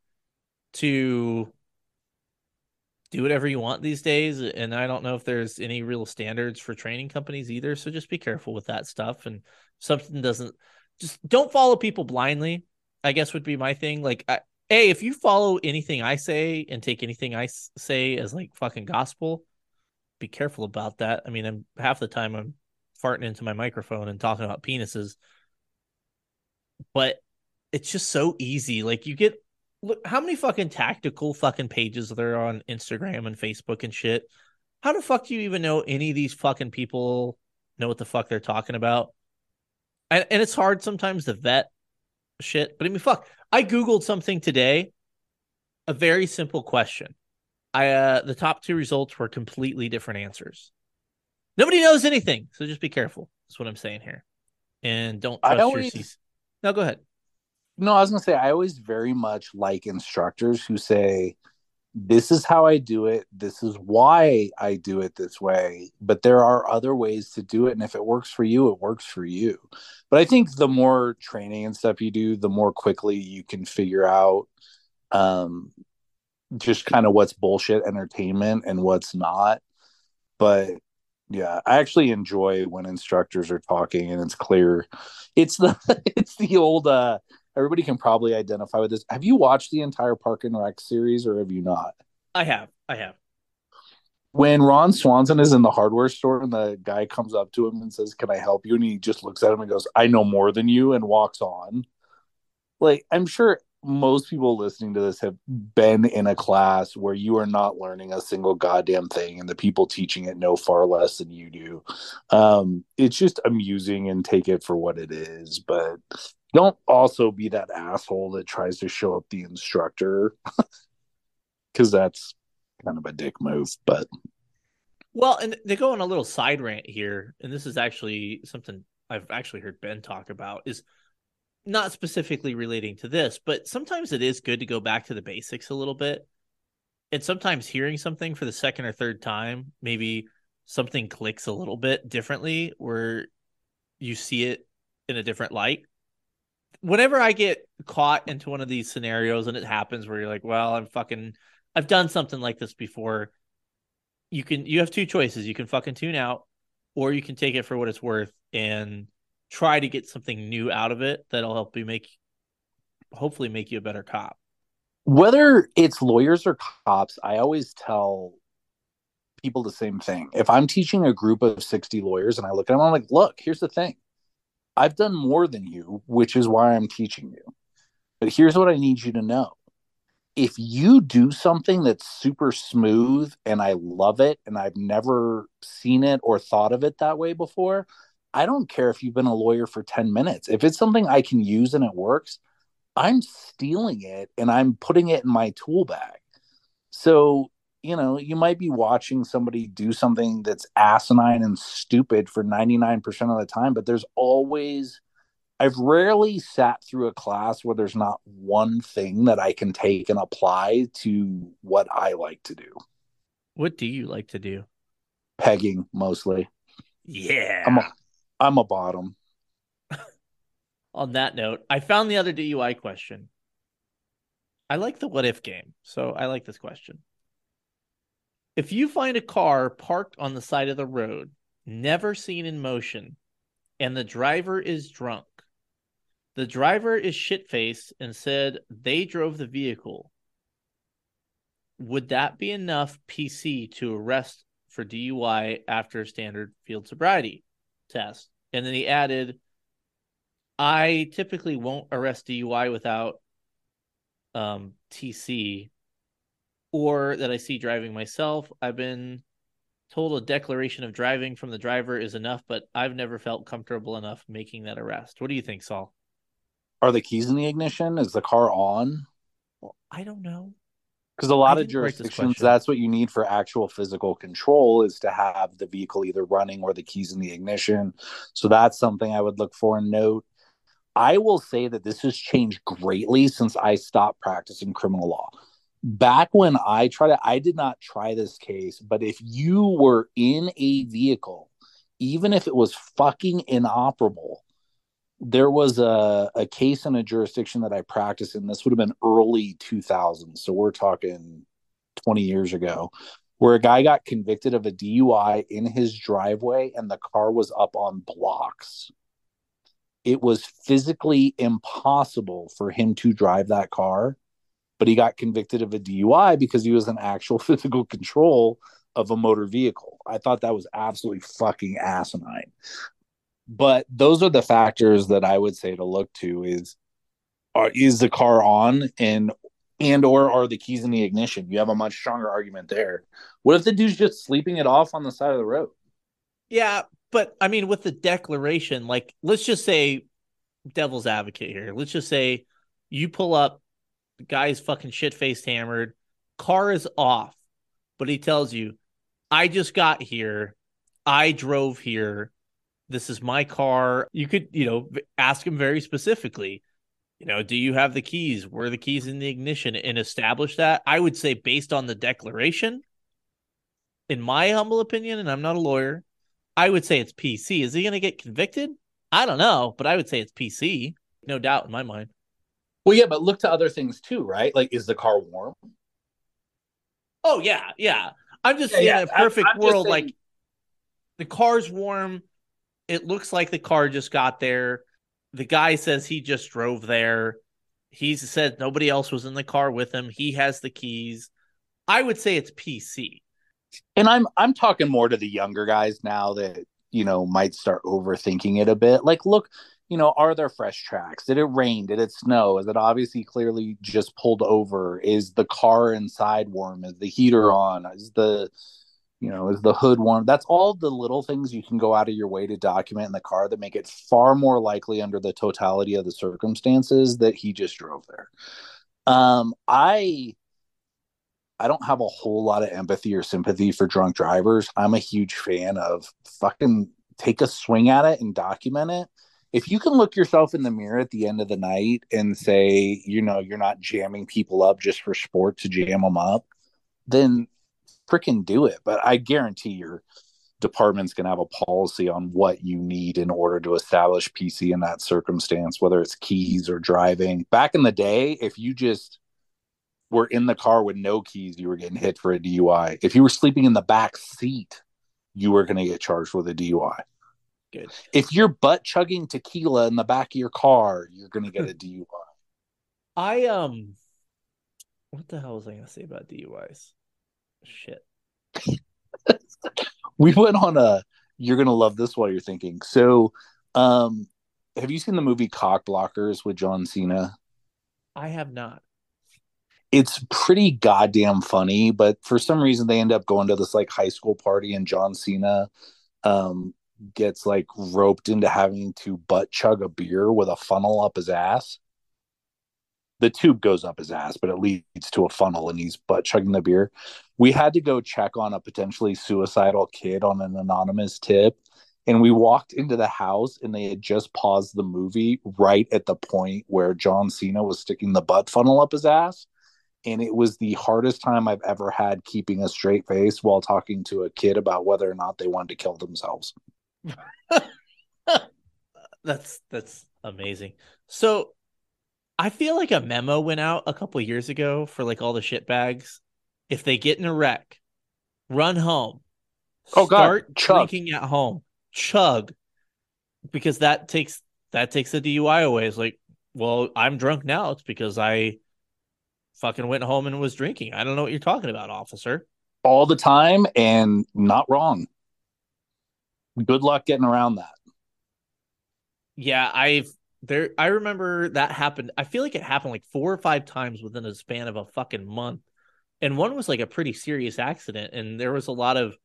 to do whatever you want these days. And I don't know if there's any real standards for training companies either. So just be careful with that stuff. And something doesn't just don't follow people blindly. I guess would be my thing. Like, I, hey, if you follow anything I say and take anything I say as like fucking gospel, be careful about that. I mean, I'm half the time I'm farting into my microphone and talking about penises. But it's just so easy. Like you get look how many fucking tactical fucking pages there are on Instagram and Facebook and shit. How the fuck do you even know any of these fucking people know what the fuck they're talking about? And, and it's hard sometimes to vet shit. But I mean, fuck. I googled something today, a very simple question. I uh the top two results were completely different answers. Nobody knows anything, so just be careful. That's what I'm saying here, and don't I trust always- your. C- no, go ahead. No, I was gonna say I always very much like instructors who say, "This is how I do it. This is why I do it this way." But there are other ways to do it, and if it works for you, it works for you. But I think the more training and stuff you do, the more quickly you can figure out, um, just kind of what's bullshit entertainment and what's not. But yeah, I actually enjoy when instructors are talking and it's clear. It's the *laughs* it's the old uh everybody can probably identify with this. Have you watched the entire Park and Rec series or have you not? I have, I have. When Ron Swanson is in the hardware store and the guy comes up to him and says, Can I help you? And he just looks at him and goes, I know more than you and walks on. Like, I'm sure most people listening to this have been in a class where you are not learning a single goddamn thing and the people teaching it know far less than you do. Um, it's just amusing and take it for what it is, but don't also be that asshole that tries to show up the instructor *laughs* because that's kind of a dick move. But Well, and they go on a little side rant here, and this is actually something I've actually heard Ben talk about is not specifically relating to this, but sometimes it is good to go back to the basics a little bit. And sometimes hearing something for the second or third time, maybe something clicks a little bit differently where you see it in a different light. Whenever I get caught into one of these scenarios and it happens where you're like, well, I'm fucking I've done something like this before you can you have two choices. You can fucking tune out, or you can take it for what it's worth and try to get something new out of it that'll help you make hopefully make you a better cop. whether it's lawyers or cops, I always tell people the same thing. If I'm teaching a group of 60 lawyers and I look at them, I'm like, look, here's the thing. I've done more than you, which is why I'm teaching you. But here's what I need you to know. If you do something that's super smooth and I love it and I've never seen it or thought of it that way before, I don't care if you've been a lawyer for 10 minutes. If it's something I can use and it works, I'm stealing it and I'm putting it in my tool bag. So, you know, you might be watching somebody do something that's asinine and stupid for 99% of the time, but there's always, I've rarely sat through a class where there's not one thing that I can take and apply to what I like to do. What do you like to do? Pegging mostly. Yeah. I'm a, I'm a bottom. On that note, I found the other DUI question. I like the what if game, so I like this question. If you find a car parked on the side of the road, never seen in motion, and the driver is drunk, the driver is shit faced and said they drove the vehicle, would that be enough PC to arrest for DUI after a standard field sobriety test? And then he added, I typically won't arrest DUI without um, TC or that I see driving myself. I've been told a declaration of driving from the driver is enough, but I've never felt comfortable enough making that arrest. What do you think, Saul? Are the keys in the ignition? Is the car on? Well, I don't know. Because a lot of didn't write this jurisdictions, that's what you need for actual physical control is to have the vehicle either running or the keys in the ignition. So that's something I would look for and note. I will say that this has changed greatly since I stopped practicing criminal law. Back when I tried it, I did not try this case, but if you were in a vehicle, even if it was fucking inoperable, there was a, a case in a jurisdiction that I practiced in. This would have been early 2000s. So we're talking 20 years ago, where a guy got convicted of a DUI in his driveway and the car was up on blocks. It was physically impossible for him to drive that car, but he got convicted of a DUI because he was in actual *laughs* physical control of a motor vehicle. I thought that was absolutely fucking asinine. But those are the factors that I would say to look to is are, is the car on and and or are the keys in the ignition? You have a much stronger argument there. What if the dude's just sleeping it off on the side of the road? Yeah, but I mean, with the declaration, like, let's just say, devil's advocate here. Let's just say you pull up, the guy's fucking shit faced hammered, car is off, but he tells you, I just got here, I drove here, this is my car. You could, you know, ask him very specifically, you know, do you have the keys? Were the keys in the ignition and establish that? I would say, based on the declaration, in my humble opinion, and I'm not a lawyer, I would say it's PC. Is he going to get convicted? I don't know, but I would say it's PC. No doubt in my mind. Well, yeah, but look to other things too, right? Like, is the car warm? Oh yeah, yeah. I'm just Yeah, yeah. in a perfect I'm- I'm world, saying- like the car's warm. It looks like the car just got there. The guy says he just drove there. He said nobody else was in the car with him. He has the keys. I would say it's PC. and I'm I'm talking more to the younger guys now that you know might start overthinking it a bit. Like, look, you know, are there fresh tracks? Did it rain? Did it snow? Is it obviously clearly just pulled over? Is the car inside warm? Is the heater on? Is the you know is the hood warm? That's all the little things you can go out of your way to document in the car that make it far more likely under the totality of the circumstances that he just drove there. Um, I I don't have a whole lot of empathy or sympathy for drunk drivers. I'm a huge fan of fucking take a swing at it and document it. If you can look yourself in the mirror at the end of the night and say, you know, you're not jamming people up just for sport to jam them up, then freaking do it. But I guarantee your department's going to have a policy on what you need in order to establish PC in that circumstance, whether it's keys or driving. Back in the day, if you just were in the car with no keys, you were getting hit for a DUI. If you were sleeping in the back seat, you were going to get charged with a DUI. Good. If you're butt chugging tequila in the back of your car, you're to get a *laughs* DUI. I um what the hell was I gonna say about DUIs? Shit. *laughs* We went on a. You're to love this while you're thinking. So, um, have you seen the movie Cock Blockers with John Cena? I have not. it's pretty goddamn funny, but for some reason they end up going to this like high school party and John Cena um gets like roped into having to butt chug a beer with a funnel up his ass. The tube goes up his ass, but it leads to a funnel and he's butt chugging the beer. We had to go check on a potentially suicidal kid on an anonymous tip. And we walked into the house and they had just paused the movie right at the point where John Cena was sticking the butt funnel up his ass and it was the hardest time I've ever had keeping a straight face while talking to a kid about whether or not they wanted to kill themselves. *laughs* That's that's amazing. So I feel like a memo went out a couple years ago for like all the shit bags. If they get in a wreck, run home. Oh, God, Start chug. drinking at home. Chug. Because that takes that takes the DUI away. It's like, well, I'm drunk now. It's because I fucking went home and was drinking. I don't know what you're talking about, officer. All the time and not wrong. Good luck getting around that. Yeah, I've there I remember that happened. I feel like it happened like four or five times within a span of a fucking month. And one was like a pretty serious accident and there was a lot of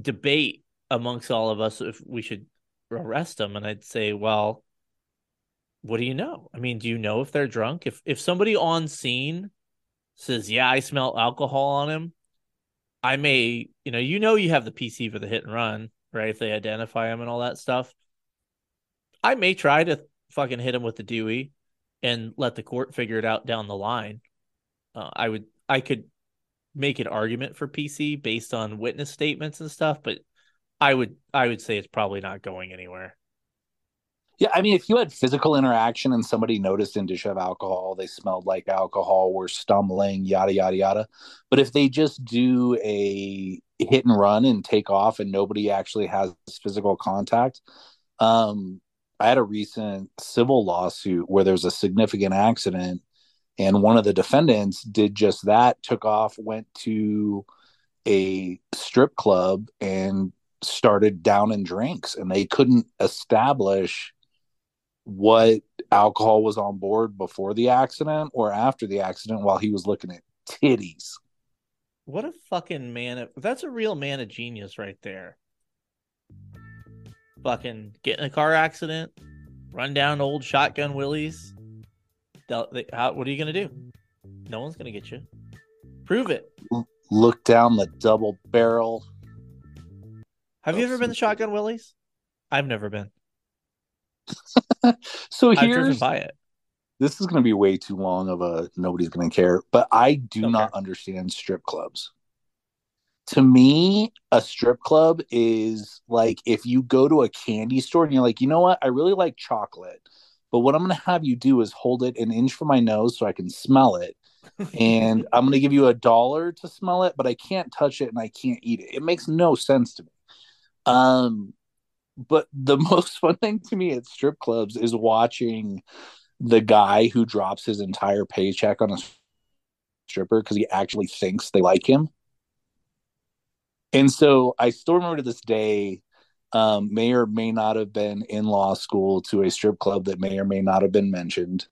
debate amongst all of us if we should arrest them and I'd say, well, what do you know? I mean, do you know if they're drunk? If if somebody on scene says, "Yeah, I smell alcohol on him," I may, you know, you know you have the PC for the hit and run, right? If they identify him and all that stuff. I may try to fucking hit him with the Dewey and let the court figure it out down the line. Uh, I would, I could make an argument for PC based on witness statements and stuff, but I would, I would say it's probably not going anywhere. Yeah, I mean, if you had physical interaction and somebody noticed indicia of alcohol, they smelled like alcohol, were stumbling, yada yada yada. But if they just do a hit and run and take off and nobody actually has physical contact, um, I had a recent civil lawsuit where there's a significant accident, and one of the defendants did just that, took off, went to a strip club and started downing drinks and they couldn't establish what alcohol was on board before the accident or after the accident while he was looking at titties. What a fucking man of that's a real man of genius right there. Fucking get in a car accident, run down old shotgun willies. How, what are you gonna do? No one's gonna get you. Prove it. Look down the double barrel. Have you ever been to Shotgun Willie's? I've never been. *laughs* So I've driven here's by it. this is going to be way too long of a nobody's going to care, but I do Okay. not understand strip clubs. To me, a strip club is like if you go to a candy store and you're like, you know what, I really like chocolate, but what I'm going to have you do is hold it an inch from my nose so I can smell it. And *laughs* I'm going to give you a dollar to smell it, but I can't touch it and I can't eat it. It makes no sense to me. Um, but the *laughs* most fun thing to me at strip clubs is watching the guy who drops his entire paycheck on a stripper because he actually thinks they like him. And so I still remember to this day, um, may or may not have been in law school to a strip club that may or may not have been mentioned.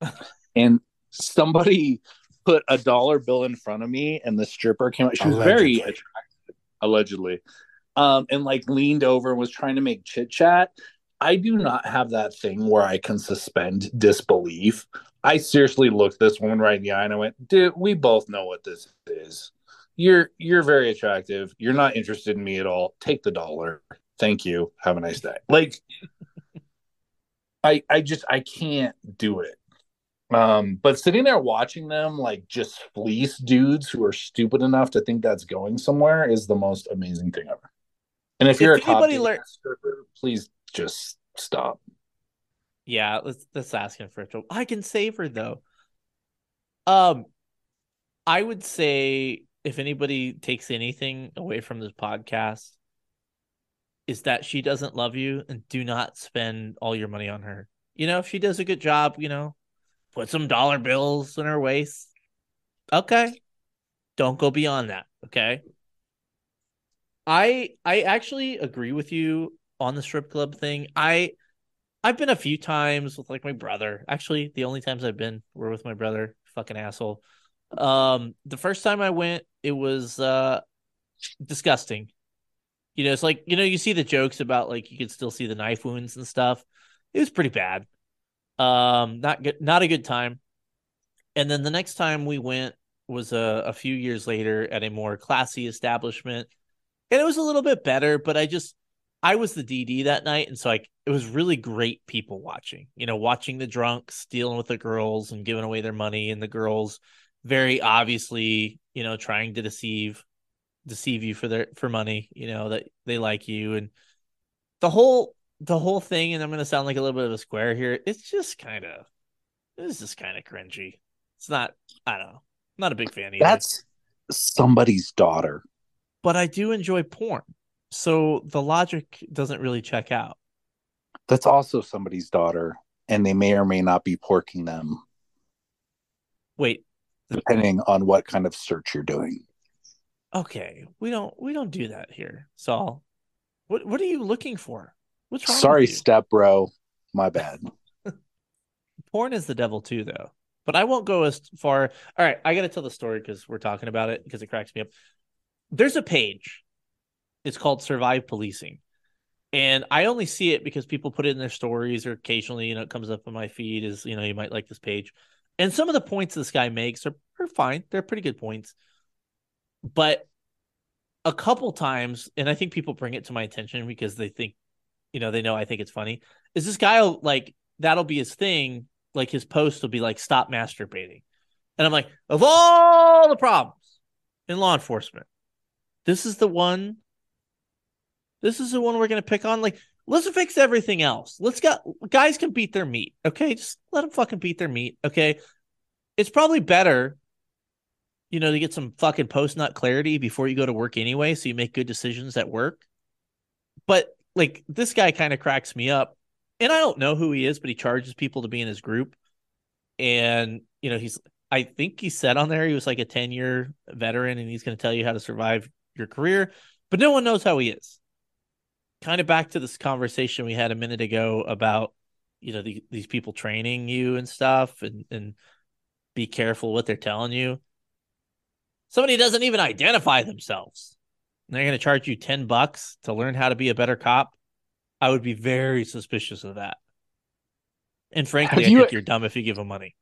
*laughs* and somebody put a dollar bill in front of me, and the stripper came out. She was very attractive, allegedly, um, and like leaned over and was trying to make chit chat. I do not have that thing where I can suspend disbelief. I seriously looked this woman right in the eye and I went, dude, we both know what this is. You're you're very attractive. You're not interested in me at all. Take the dollar. Thank you. Have a nice day. Like *laughs* I I just I can't do it. Um, but sitting there watching them like just fleece dudes who are stupid enough to think that's going somewhere is the most amazing thing ever. And if, If you're a anybody stripper, please just stop. Yeah, let's let's ask him for a trouble. I can save her though. Um, I would say if anybody takes anything away from this podcast, is that she doesn't love you and do not spend all your money on her. You know, if she does a good job, you know, put some dollar bills in her waist. Okay. Don't go beyond that. Okay. I I actually agree with you on the strip club thing. I I've been a few times with like my brother. Actually, the only times I've been were with my brother. Fucking asshole. Um, the first time I went, it was uh disgusting. You know, it's like you know, you see the jokes about like you could still see the knife wounds and stuff. It was pretty bad. Um, not good, not a good time. And then the next time we went was a, a few years later at a more classy establishment, and it was a little bit better. But I just I was the DD that night, and so like it was really great people watching. You know, watching the drunks dealing with the girls and giving away their money, and the girls very obviously, you know, trying to deceive deceive you for their for money. You know that they like you, and the whole the whole thing. And I'm gonna sound like a little bit of a square here. It's just kind of it's just kind of cringy. It's not. I don't know. Not a big fan either. That's somebody's daughter. But I do enjoy porn. So the logic doesn't really check out. That's also somebody's daughter, and they may or may not be porking them, Wait, depending on what kind of search you're doing. okay, we don't we don't do that here. Saul, what what are you looking for? What's wrong? Sorry, step bro. My bad. *laughs* porn is the devil too, though. But I won't go as far. All right, I got to tell the story because we're talking about it because it cracks me up. There's a page. It's called Survive Policing, and I only see it because people put it in their stories or occasionally, you know, it comes up on my feed. Is you know, you might like this page, and some of the points this guy makes are, are fine. They're pretty good points, but a couple times, and I think people bring it to my attention because they think, you know, they know I think it's funny. Is this guy like that'll be his thing? Like his post will be like stop masturbating, and I'm like, of all the problems in law enforcement, this is the one. This is the one we're gonna pick on. Like, let's fix everything else. Let's get guys can beat their meat. Okay, just let them fucking beat their meat. Okay, it's probably better you know, to get some fucking post nut clarity before you go to work anyway, so you make good decisions at work. But like this guy kind of cracks me up. And I don't know who he is, but he charges people to be in his group. And, you know, he's I think he said on there he was like a 10 year veteran and he's going to tell you how to survive your career, but no one knows how he is. Kind of back to this conversation we had a minute ago about, you know, the, these people training you and stuff and, and be careful what they're telling you. Somebody doesn't even identify themselves. And they're going to charge you 10 bucks to learn how to be a better cop. I would be very suspicious of that. And frankly, Have I you- think you're dumb if you give them money.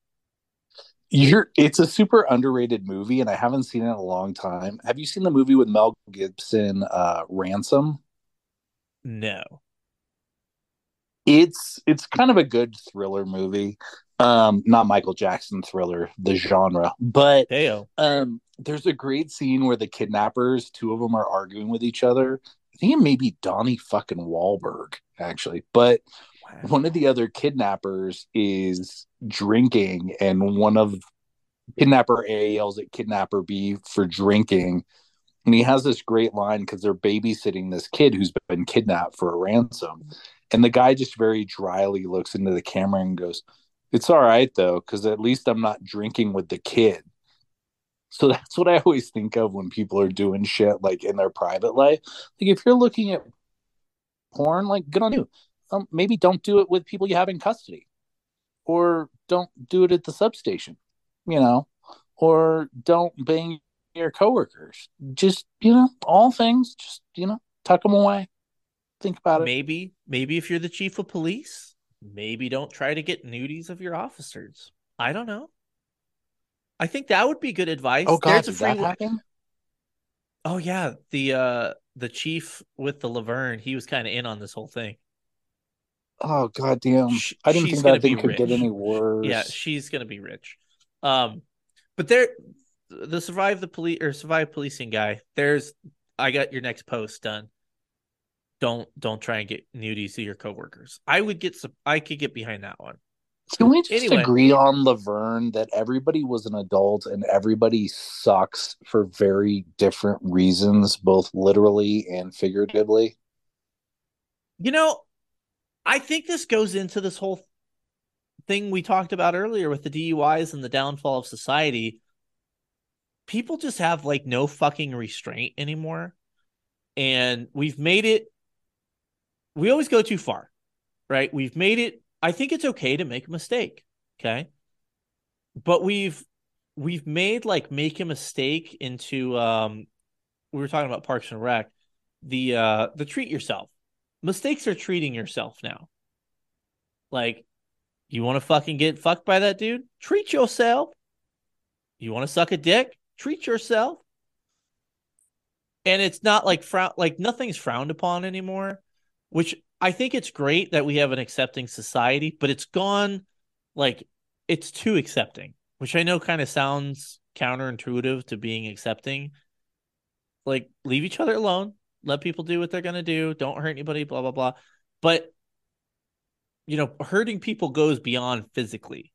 You're it's a super underrated movie, and I haven't seen it in a long time. Have you seen the movie with Mel Gibson, uh, Ransom? No. It's it's kind of a good thriller movie. Um, not Michael Jackson thriller, the genre, but um, there's a great scene where the kidnappers, two of them are arguing with each other. I think it may be Donnie fucking Wahlberg, actually, but *laughs* one of the other kidnappers is drinking and one of kidnapper A yells at kidnapper B for drinking. And he has this great line because they're babysitting this kid who's been kidnapped for a ransom. And the guy just very dryly looks into the camera and goes it's all right though because at least i'm not drinking with the kid. So *laughs* that's what i always think of when people are doing shit like in their private life. Like if you're looking at porn like good on you um, maybe don't do it with people you have in custody or don't do it at the substation you know or don't bang your coworkers just you know all things just you know tuck them away think about it Maybe, maybe if you're the chief of police, maybe don't try to get nudies of your officers. I don't know. I think that would be good advice. oh god There's a free that happen Oh yeah, the uh the chief with the La Vergne, he was kind of in on this whole thing. Oh god damn Sh- i didn't think that thing could get any worse Yeah, she's gonna be rich. Um, but there, the survive the police or survive policing guy. There's, I got your next post done. Don't don't try and get nudies to your coworkers. I would get some. I could get behind that one. Can we just Anyway. agree on La Vergne that everybody was an adult and everybody sucks for very different reasons, both literally and figuratively? You know, I think this goes into this whole thing we talked about earlier with the DUIs and the downfall of society. People just have like no fucking restraint anymore. And we've made it, we always go too far, right? We've made it, I think it's okay to make a mistake. Okay. But we've, we've made like make a mistake into, um, we were talking about Parks and Rec, the, uh, the treat yourself mistakes are treating yourself now. Like, you want to fucking get fucked by that dude? Treat yourself. You want to suck a dick? Treat yourself. And it's not like frown like nothing's frowned upon anymore, which I think it's great that we have an accepting society, but it's gone like it's too accepting, which I know kind of sounds counterintuitive to being accepting. Like leave each other alone, let people do what they're going to do, don't hurt anybody, blah blah blah. But you know, hurting people goes beyond physically,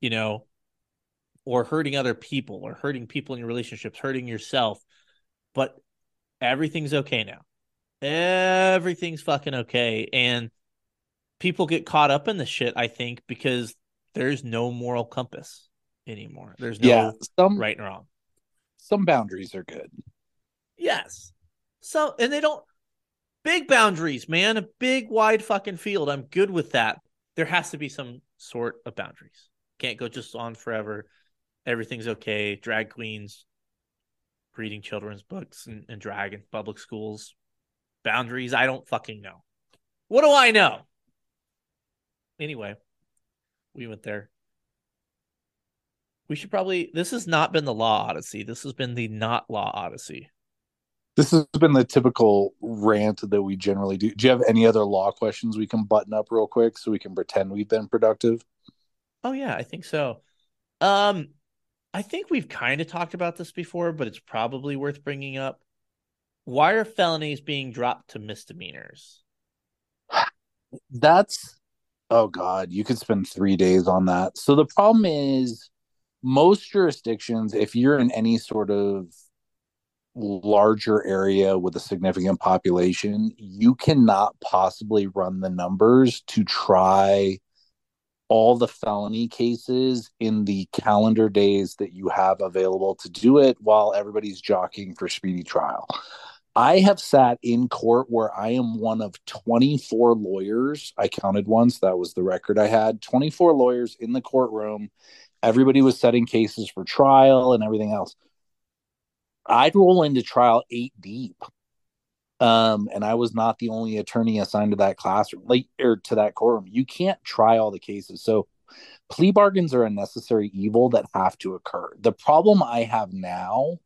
you know, or hurting other people or hurting people in your relationships, hurting yourself. But everything's okay now. Everything's fucking okay. And people get caught up in the shit, I think, because there's no moral compass anymore. There's no yeah, some right and wrong. some boundaries are good. Yes. So, and they don't big boundaries, man. A big, wide fucking field. I'm good with that. There has to be some sort of boundaries. Can't go just on forever. Everything's okay. Drag queens reading children's books and, and drag in public schools. Boundaries, I don't fucking know. What do I know? Anyway, we went there. We should probably. This has not been the Law Odyssey. This has been the not Law Odyssey. This has been the typical rant that we generally do. Do you have any other law questions we can button up real quick so we can pretend we've been productive? Oh yeah, I think so. Um, I think we've kind of talked about this before, but it's probably worth bringing up. Why are felonies being dropped to misdemeanors? That's oh god, you could spend three days on that. So the problem is most jurisdictions, if you're in any sort of larger area with a significant population, you cannot possibly run the numbers to try all the felony cases in the calendar days that you have available to do it while everybody's jockeying for speedy trial. I have sat in court where I am one of 24 lawyers. I counted once, that was the record I had 24 lawyers in the courtroom. Everybody was setting cases for trial and everything else. I'd roll into trial eight deep. Um, and I was not the only attorney assigned to that classroom, like or to that courtroom. You can't try all the cases. So plea bargains are a necessary evil that have to occur. The problem I have now,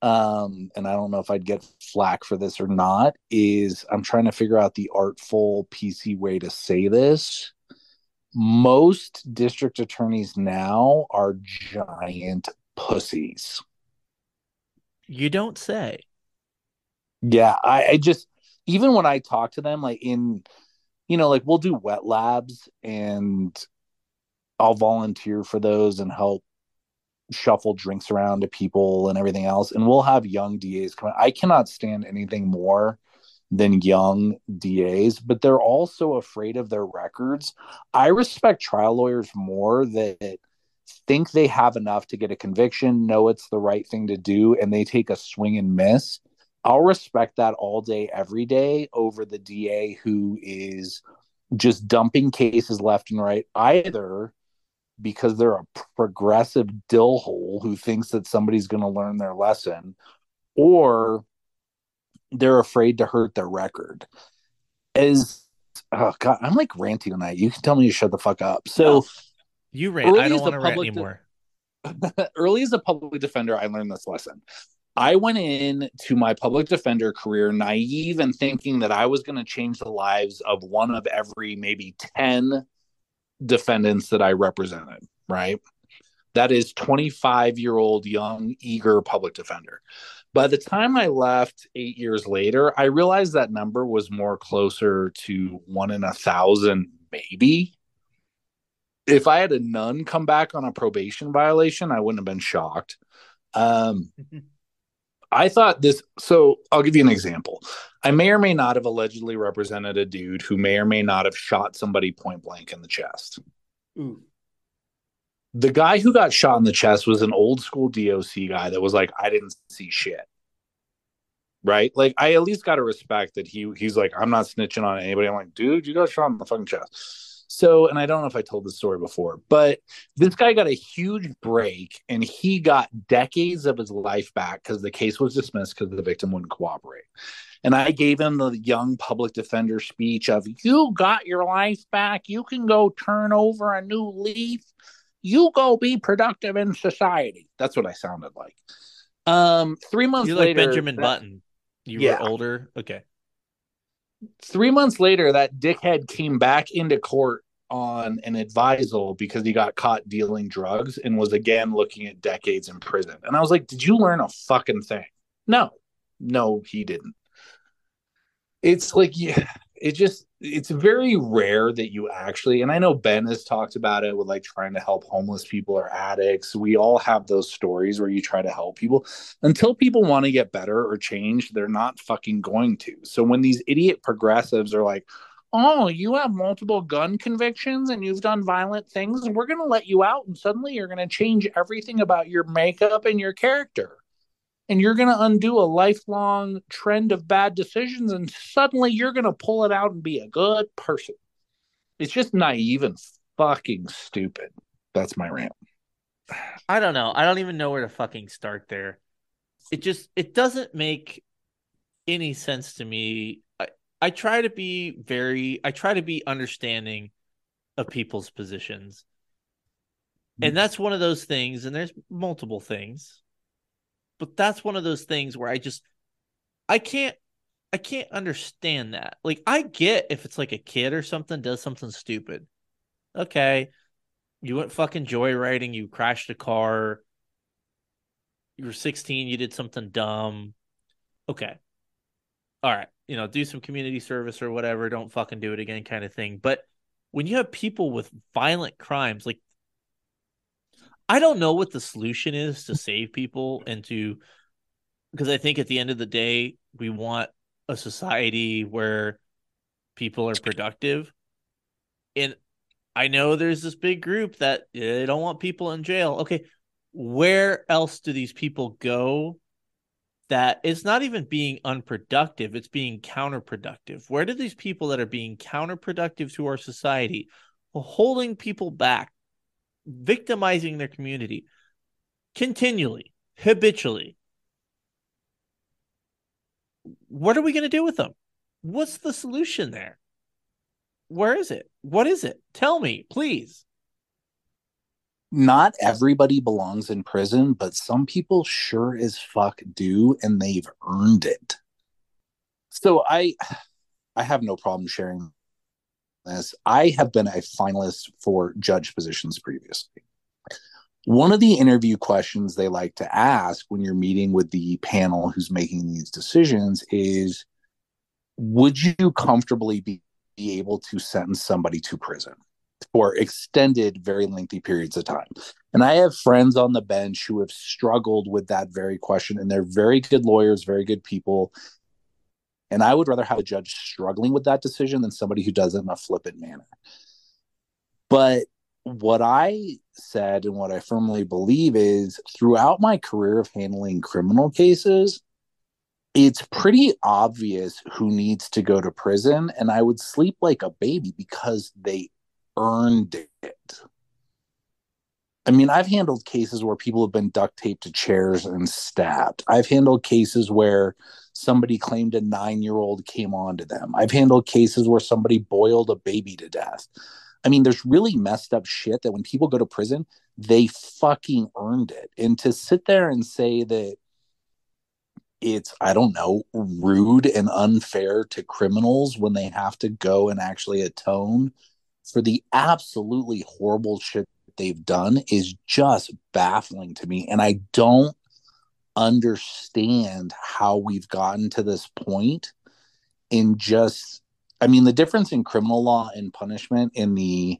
um, and I don't know if I'd get flack for this or not, is I'm trying to figure out the artful PC way to say this. Most district attorneys now are giant pussies. You don't say. Yeah, I, I just even when I talk to them, like in, you know, like we'll do wet labs and I'll volunteer for those and help shuffle drinks around to people and everything else. And we'll have young DAs come. I cannot stand anything more than young DAs, but they're also afraid of their records. I respect trial lawyers more that think they have enough to get a conviction, know it's the right thing to do, and they take a swing and miss. I'll respect that all day, every day over the DA who is just dumping cases left and right, either because they're a progressive dill hole who thinks that somebody's going to learn their lesson, or they're afraid to hurt their record. As oh god, I'm like ranting tonight. You can tell me to shut the fuck up. So You rant. Early I don't want to rant public de- anymore. *laughs* early as a public defender, I learned this lesson. I went in to my public defender career naive and thinking that I was going to change the lives of one of every maybe 10 defendants that I represented, right? That is 25 year old young, eager public defender. By the time I left eight years later, I realized that number was more closer to one in a thousand, maybe. If I had a nun come back on a probation violation, I wouldn't have been shocked. Um, *laughs* I thought this. So I'll give you an example. I may or may not have allegedly represented a dude who may or may not have shot somebody point blank in the chest. Ooh. The guy who got shot in the chest was an old school DOC guy that was like, I didn't see shit. Right? Like, I at least got to respect that he he's like, I'm not snitching on anybody. I'm like, dude, you got shot in the fucking chest. So, and I don't know if I told this story before, but this guy got a huge break and he got decades of his life back because the case was dismissed because the victim wouldn't cooperate. And I gave him the young public defender speech of, You got your life back. You can go turn over a new leaf. You go be productive in society. That's what I sounded like. Um, three months You're like Benjamin that- Button. You Yeah. were older. Okay. Three months later, that dickhead came back into court on an advisal because he got caught dealing drugs and was again looking at decades in prison. And I was like, Did you learn a fucking thing? No, no, he didn't. It's like, yeah, it just, it's very rare that you actually, and I know Ben has talked about it with like trying to help homeless people or addicts. We all have those stories where you try to help people until people want to get better or change, they're not fucking going to. So when these idiot progressives are like, oh, you have multiple gun convictions and you've done violent things, and we're going to let you out, and suddenly you're going to change everything about your makeup and your character. And you're going to undo a lifelong trend of bad decisions, and suddenly you're going to pull it out and be a good person. It's just naive and fucking stupid. That's my rant. *sighs* I don't know. I don't even know where to fucking start there. It just it doesn't make any sense to me. I I try to be very I try to be understanding of people's positions. And mm. that's one of those things and there's multiple things. But that's one of those things where I just I can't I can't understand that. Like I get if it's like a kid or something does something stupid. Okay. You went fucking joyriding, you crashed a car. You were 16, you did something dumb. Okay. All right. You know, do some community service or whatever. Don't fucking do it again, kind of thing. But when you have people with violent crimes, like, I don't know what the solution is to save people and to, because I think at the end of the day, we want a society where people are productive. And I know there's this big group that eh, they don't want people in jail. Okay, where else do these people go that it's not even being unproductive, it's being counterproductive. Where do these people that are being counterproductive to our society, holding people back, victimizing their community continually, habitually, what are we going to do with them? What's the solution there? Where is it? What is it? Tell me, please not everybody belongs in prison, but some people sure as fuck do, and they've earned it. So I *sighs* I have no problem sharing this. I have been a finalist for judge positions previously. One of the interview questions they like to ask when you're meeting with the panel who's making these decisions is Would you comfortably be, be able to sentence somebody to prison? for extended, very lengthy periods of time. And I have friends on the bench who have struggled with that very question, and they're very good lawyers, very good people. And I would rather have a judge struggling with that decision than somebody who does it in a flippant manner. But what I said and what I firmly believe is throughout my career of handling criminal cases, it's pretty obvious who needs to go to prison. And I would sleep like a baby because they earned it. I mean, I've handled cases where people have been duct taped to chairs and stabbed. I've handled cases where somebody claimed a nine year old came on to them. I've handled cases where somebody boiled a baby to death. I mean, there's really messed up shit that when people go to prison, they fucking earned it. And to sit there and say that it's, I don't know, rude and unfair to criminals when they have to go and actually atone for the absolutely horrible shit they've done is just baffling to me. And I don't understand how we've gotten to this point in just, I mean, the difference in criminal law and punishment in the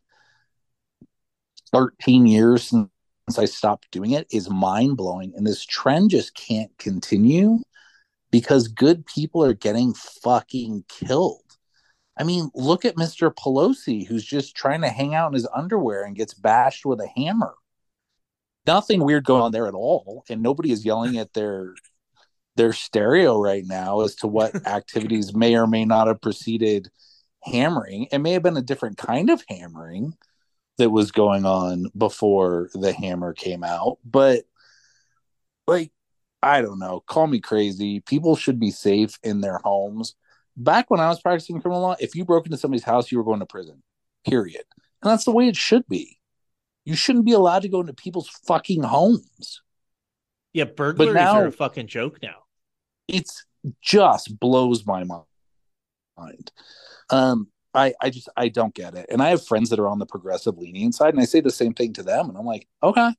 13 years since I stopped doing it is mind blowing. And this trend just can't continue because good people are getting fucking killed. I mean, look at Mr. Pelosi, who's just trying to hang out in his underwear and gets bashed with a hammer. Nothing weird going on there at all, and nobody is yelling at their their stereo right now as to what *laughs* activities may or may not have preceded hammering. It may have been a different kind of hammering that was going on before the hammer came out, but like I don't know, call me crazy. People should be safe in their homes back when I was practicing criminal law, if you broke into somebody's house, you were going to prison. Period. And that's the way it should be. You shouldn't be allowed to go into people's fucking homes. Yeah, burglaries now, are a fucking joke now. It's just blows my mind. Um, I, I just I don't get it. And I have friends that are on the progressive lenient side, and I say the same thing to them. And I'm like, okay,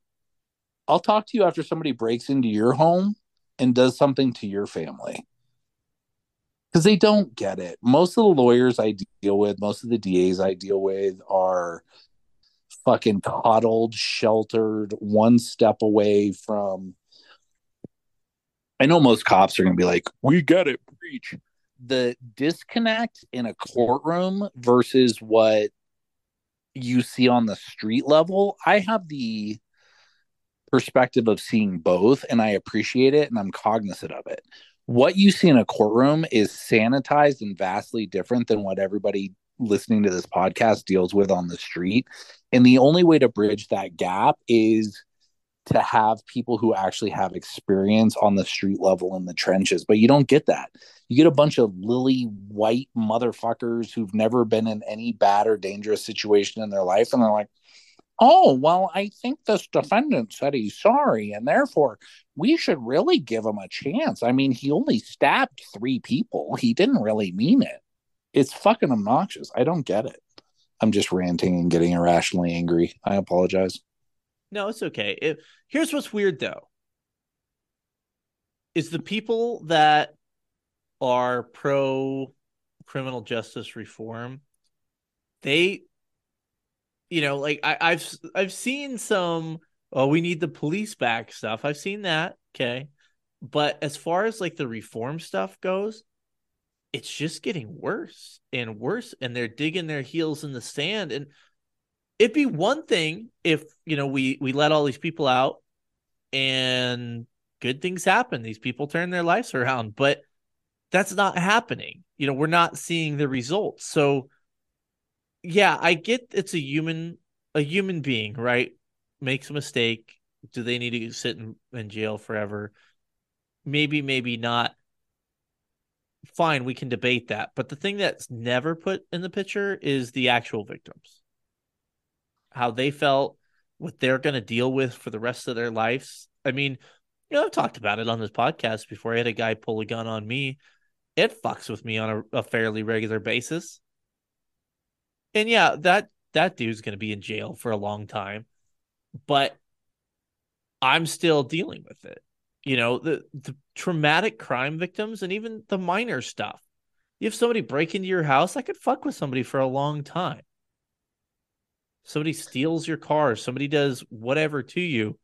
I'll talk to you after somebody breaks into your home and does something to your family because they don't get it. Most of the lawyers I deal with, most of the DAs I deal with are fucking coddled, sheltered, one step away from. I know most cops are going to be like, we get it, preach. The disconnect in a courtroom versus what you see on the street level, I have the perspective of seeing both and I appreciate it and I'm cognizant of it what you see in a courtroom is sanitized and vastly different than what everybody listening to this podcast deals with on the street. And the only way to bridge that gap is to have people who actually have experience on the street level in the trenches. But you don't get that. You get a bunch of lily white motherfuckers who've never been in any bad or dangerous situation in their life. And they're like, oh, well, I think this defendant said he's sorry, and therefore we should really give him a chance. I mean, he only stabbed three people, he didn't really mean it. It's fucking obnoxious. I don't get it. I'm just ranting and getting irrationally angry. I apologize. No, it's okay. It, here's what's weird though is the people that are pro criminal justice reform they you know, like I, I've I've seen some oh we need the police back stuff. I've seen that. Okay. But as far as like the reform stuff goes, it's just getting worse and worse. And they're digging their heels in the sand. And it'd be one thing if you know we we let all these people out and good things happen. These people turn their lives around but that's not happening. You know we're not seeing the results. So yeah i get it's a human a human being right? Makes a mistake. Do they need to sit in, in jail forever? Maybe maybe not fine we can debate that but the thing that's never put in the picture is the actual victims. How they felt what they're going to deal with for the rest of their lives. I mean you know i've talked about it on this podcast before. I had a guy pull a gun on me. It fucks with me on a, a fairly regular basis. And yeah that that dude's going to be in jail for a long time but i'm still dealing with it you know the the traumatic crime victims and even the minor stuff. Have somebody break into your house i could fuck with somebody for a long time. Somebody steals your car somebody does whatever to you.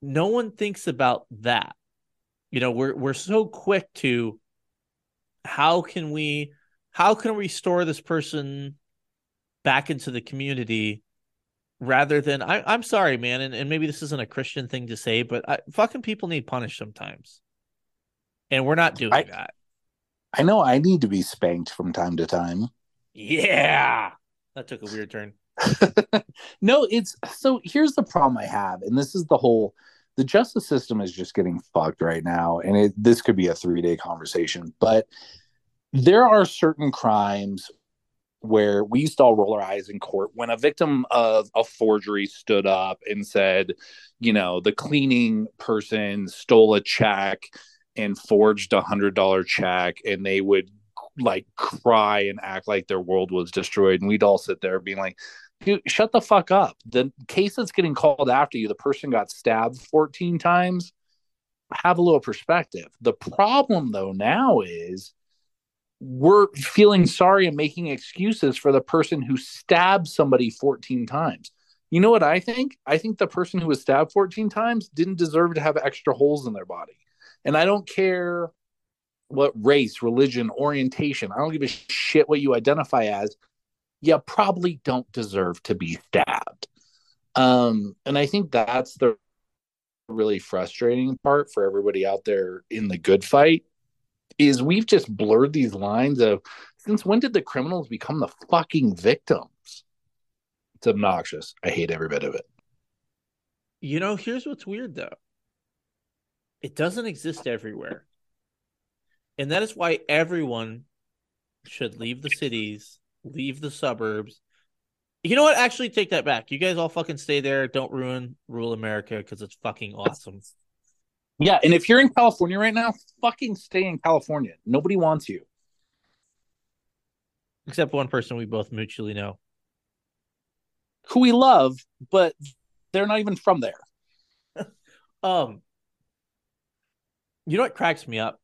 No one thinks about that. You know we're we're so quick to how can we how can we restore this person back into the community rather than I, I'm sorry, man, and, and maybe this isn't a Christian thing to say, but I, fucking people need punished sometimes, and we're not doing I- that. I know I need to be spanked from time to time. Yeah, that took a weird turn. *laughs* no, it's so here's the problem I have, and this is the whole the justice system is just getting fucked right now, and it this could be a three day conversation, but there are certain crimes where we used to all roll our eyes in court when a victim of a forgery stood up and said, you know, the cleaning person stole a check and forged a hundred dollar check, and they would like cry and act like their world was destroyed, and we'd all sit there being like, dude, shut the fuck up. The case that's getting called after you, the person got stabbed 14 times. Have a little perspective. The problem, though, now is we're feeling sorry and making excuses for the person who stabbed somebody 14 times. You know what I think? I think the person who was stabbed 14 times didn't deserve to have extra holes in their body. And I don't care what race, religion, orientation, I don't give a shit what you identify as you probably don't deserve to be stabbed. Um, and I think that's the really frustrating part for everybody out there in the good fight is we've just blurred these lines of since when did the criminals become the fucking victims? It's obnoxious. I hate every bit of it. You know, here's what's weird though. It doesn't exist everywhere. And that is why everyone should leave the cities, leave the suburbs. You know what? Actually, take that back. You guys all fucking stay there. Don't ruin rural America because it's fucking awesome. Yeah, and if you're in California right now, fucking stay in California. Nobody wants you. Except one person we both mutually know. Who we love, but they're not even from there. *laughs* Um, you know what cracks me up,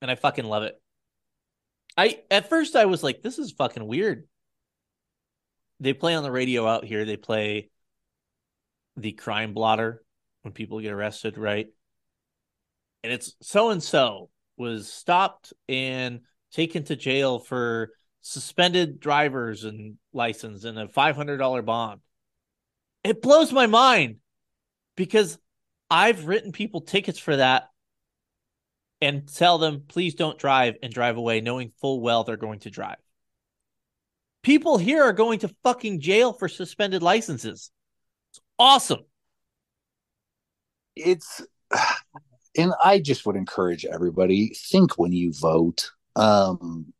and I fucking love it. I at first I was like, this is fucking weird. They play on the radio out here. They play the crime blotter when people get arrested, right? And it's so and so was stopped and taken to jail for suspended drivers and license and a five hundred dollar bond. It blows my mind because I've written people tickets for that and tell them, please don't drive and drive away, knowing full well they're going to drive. People here are going to fucking jail for suspended licenses. It's awesome. It's *sighs* and I just would encourage everybody think when you vote. Um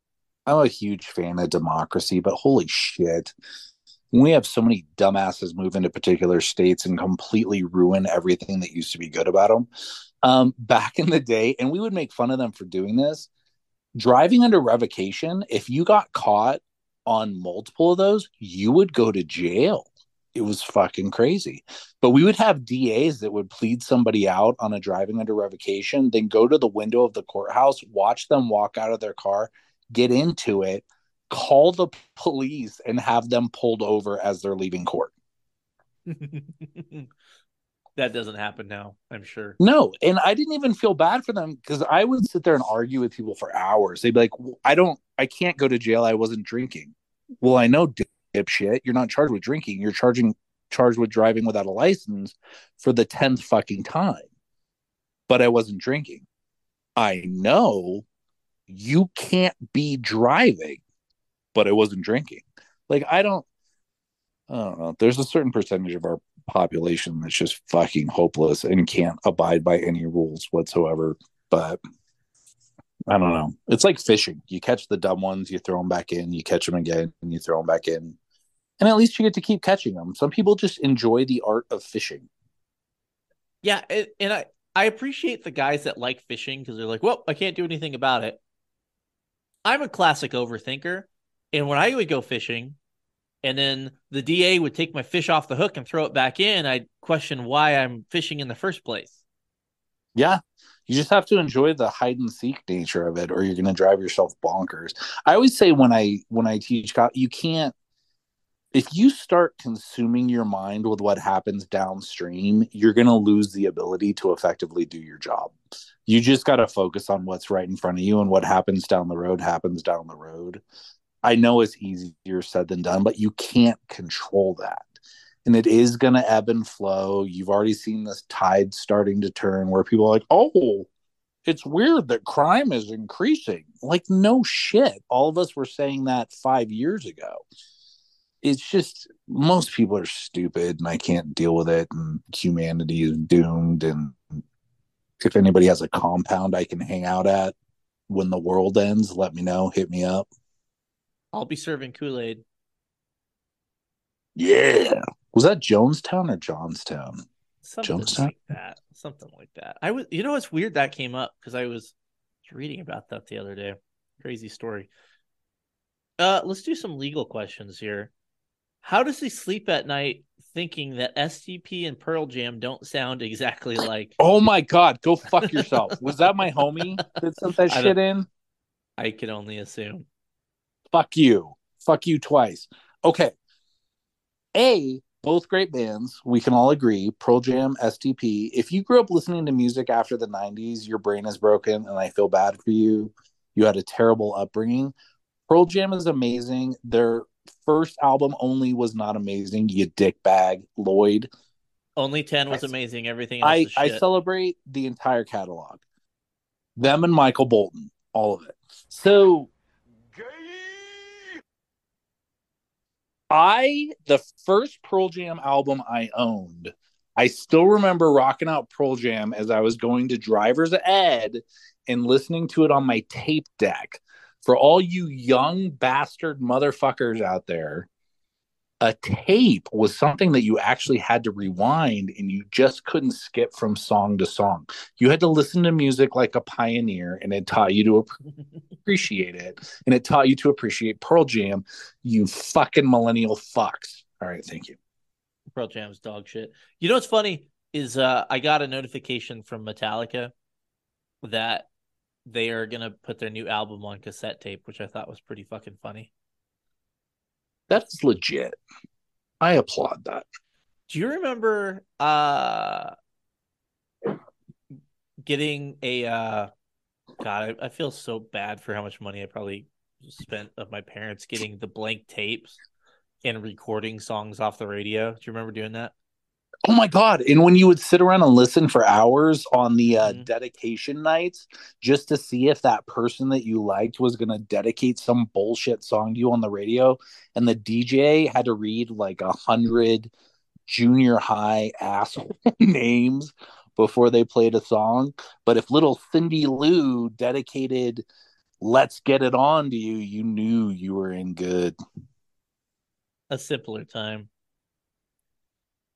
I'm a huge fan of democracy, but holy shit. We have so many dumbasses move into particular states and completely ruin everything that used to be good about them. Um, back in the day, and we would make fun of them for doing this. Driving under revocation, if you got caught on multiple of those, you would go to jail. It was fucking crazy. But we would have DAs that would plead somebody out on a driving under revocation, then go to the window of the courthouse, watch them walk out of their car, get into it, call the police, and have them pulled over as they're leaving court. *laughs* that doesn't happen now, I'm sure. No, and I didn't even feel bad for them because I would sit there and argue with people for hours. They'd be like, "I don't, I can't go to jail. I wasn't drinking." Well, I know, dipshit. You're not charged with drinking. You're charging charged with driving without a license for the tenth fucking time. But I wasn't drinking. I know you can't be driving, but I wasn't drinking. Like I don't I don't know. There's a certain percentage of our population that's just fucking hopeless and can't abide by any rules whatsoever. But I don't know. It's like fishing. You catch the dumb ones, you throw them back in, you catch them again, and you throw them back in. And at least you get to keep catching them. Some people just enjoy the art of fishing. Yeah, and I I appreciate the guys that like fishing because they're like, well, I can't do anything about it. I'm a classic overthinker, and when I would go fishing, and then the DA would take my fish off the hook and throw it back in, I'd question why I'm fishing in the first place. Yeah. You just have to enjoy the hide and seek nature of it, or you're gonna drive yourself bonkers. I always say when I when I teach you can't if you start consuming your mind with what happens downstream, you're going to lose the ability to effectively do your job. You just got to focus on what's right in front of you and what happens down the road happens down the road. I know it's easier said than done, but you can't control that. And it is going to ebb and flow. You've already seen this tide starting to turn where people are like, oh, it's weird that crime is increasing. Like, no shit. All of us were saying that five years ago it's just most people are stupid and I can't deal with it and humanity is doomed and if anybody has a compound I can hang out at when the world ends, let me know, hit me up. I'll be serving Kool-Aid. Yeah. Was that Jonestown or Johnstown? Something Jonestown? like that. Something like that. I was you know it's weird that came up because I was reading about that the other day. Crazy story. Uh let's do some legal questions here. How does he sleep at night thinking that STP and Pearl Jam don't sound exactly *laughs* like? Oh my god, go fuck yourself. Was that my homie that *laughs* sent that shit in? I can only assume. Fuck you. Fuck you twice. Okay. A, both great bands. We can all agree. Pearl Jam, STP. If you grew up listening to music after the 90s, your brain is broken and I feel bad for you. You had a terrible upbringing. Pearl Jam is amazing. They're first album only was not amazing. You dick bag, Lloyd. Only ten was amazing. Everything I I celebrate the entire catalog. Them and Michael Bolton, all of it. So I the first Pearl Jam album I owned. I still remember rocking out Pearl Jam as I was going to driver's ed and listening to it on my tape deck for all you young bastard motherfuckers out there, a tape was something that you actually had to rewind and you just couldn't skip from song to song. You had to listen to music like a pioneer and it taught you to *laughs* appreciate it. And it taught you to appreciate Pearl Jam, you fucking millennial fucks. All right, thank you. Pearl Jam's dog shit. You know what's funny is uh, I got a notification from Metallica that they are gonna put their new album on cassette tape, which I thought was pretty fucking funny. That's legit. I applaud that. Do you remember uh getting a uh God, I, I feel so bad for how much money I probably spent of my parents getting the blank tapes and recording songs off the radio. Do you remember doing that? Oh my god! And when you would sit around and listen for hours on the uh, mm-hmm. dedication nights, just to see if that person that you liked was going to dedicate some bullshit song to you on the radio, and the DJ had to read like a hundred junior high asshole *laughs* names before they played a song. But if little Cindy Lou dedicated "Let's Get It On" to you, you knew you were in good. A simpler time.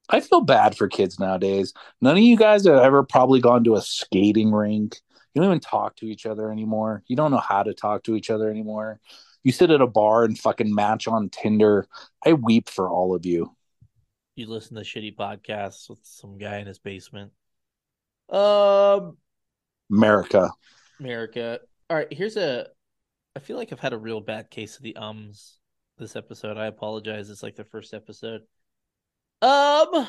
I feel bad for kids nowadays. None of you guys have ever probably gone to a skating rink. You don't even talk to each other anymore. You don't know how to talk to each other anymore. You sit at a bar and fucking match on Tinder. I weep for all of you. You listen to shitty podcasts with some guy in his basement. Um, America. America. All right, here's a. I feel like I've had a real bad case of the ums this episode. I apologize. It's like the first episode. Um,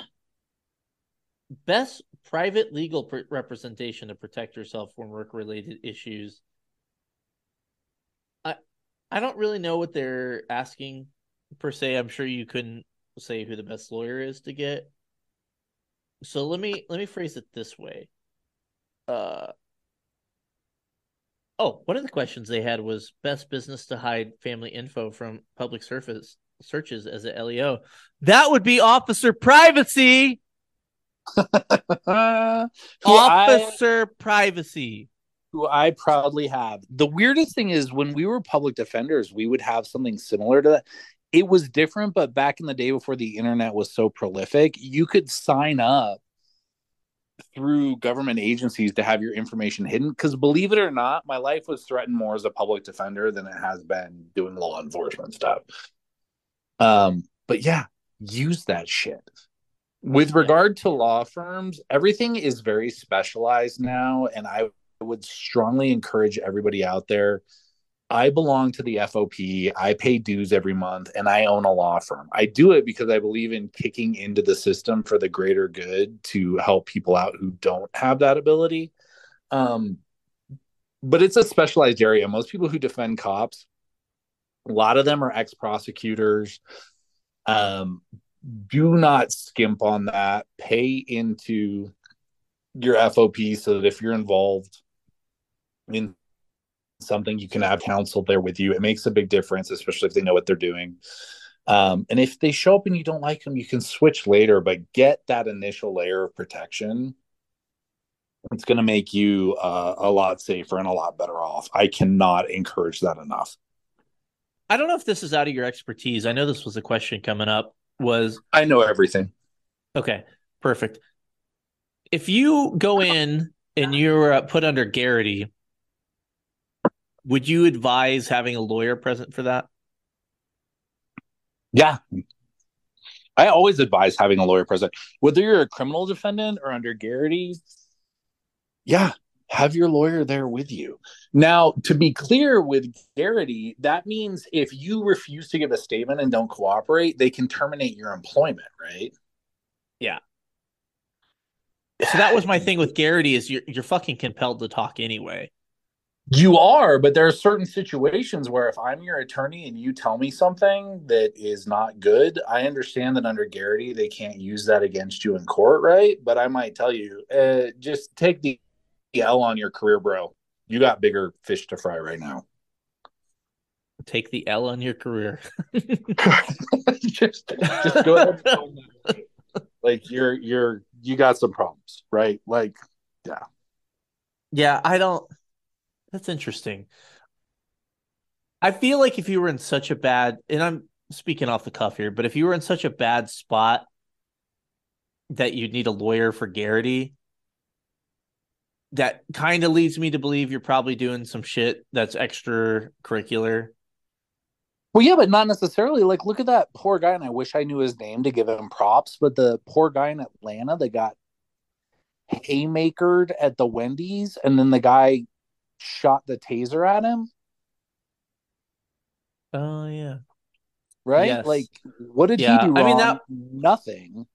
best private legal pr- representation to protect yourself from work-related issues. I I don't really know what they're asking per se. I'm sure you couldn't say who the best lawyer is to get. So let me let me phrase it this way. Uh oh, one of the questions they had was best business to hide family info from public surface searches as a LEO. That would be officer privacy. *laughs* Who I- Officer privacy. who I proudly have. The weirdest thing is when we were public defenders, we would have something similar to that. It was different, but back in the day before the internet was so prolific, you could sign up through government agencies to have your information hidden. Because believe it or not, my life was threatened more as a public defender than it has been doing law enforcement stuff. Um, but yeah, use that shit. With regard to law firms, everything is very specialized now, and I would strongly encourage everybody out there. I belong to the FOP. I pay dues every month and I own a law firm. I do it because I believe in kicking into the system for the greater good to help people out who don't have that ability. Um, but it's a specialized area. Most people who defend cops, a lot of them are ex prosecutors. Um, do not skimp on that. Pay into your FOP so that if you're involved in something, you can have counsel there with you. It makes a big difference, especially if they know what they're doing. Um, and if they show up and you don't like them, you can switch later, but get that initial layer of protection. It's going to make you uh, a lot safer and a lot better off. I cannot encourage that enough. I don't know if this is out of your expertise. I know this was a question coming up. Was I know everything. okay, perfect. If you go in and you're uh, put under Garrity, would you advise having a lawyer present for that? Yeah. I always advise having a lawyer present, whether you're a criminal defendant or under Garrity. Yeah, have your lawyer there with you. Now, to be clear with Garrity, that means if you refuse to give a statement and don't cooperate, they can terminate your employment, right? Yeah. So that was my thing with Garrity is you're you're fucking compelled to talk anyway. You are, but there are certain situations where if I'm your attorney and you tell me something that is not good, I understand that under Garrity they can't use that against you in court, right? But I might tell you, uh, just take the L on your career, bro. You got bigger fish to fry right now. Take the L on your career. *laughs* just, just go ahead. and own that. like you're, you're, you got some problems, right? Like, yeah. Yeah, I don't. That's interesting. I feel like if you were in such a bad, and I'm speaking off the cuff here, but if you were in such a bad spot that you'd need a lawyer for Garrity, that kind of leads me to believe you're probably doing some shit that's extracurricular. Well, yeah, but not necessarily. Like, look at that poor guy, and I wish I knew his name to give him props. But the poor guy in Atlanta that got haymakered at the Wendy's, and then the guy shot the taser at him. Oh yeah. Right? Yes. Like, what did Yeah, he do I mean, that- nothing.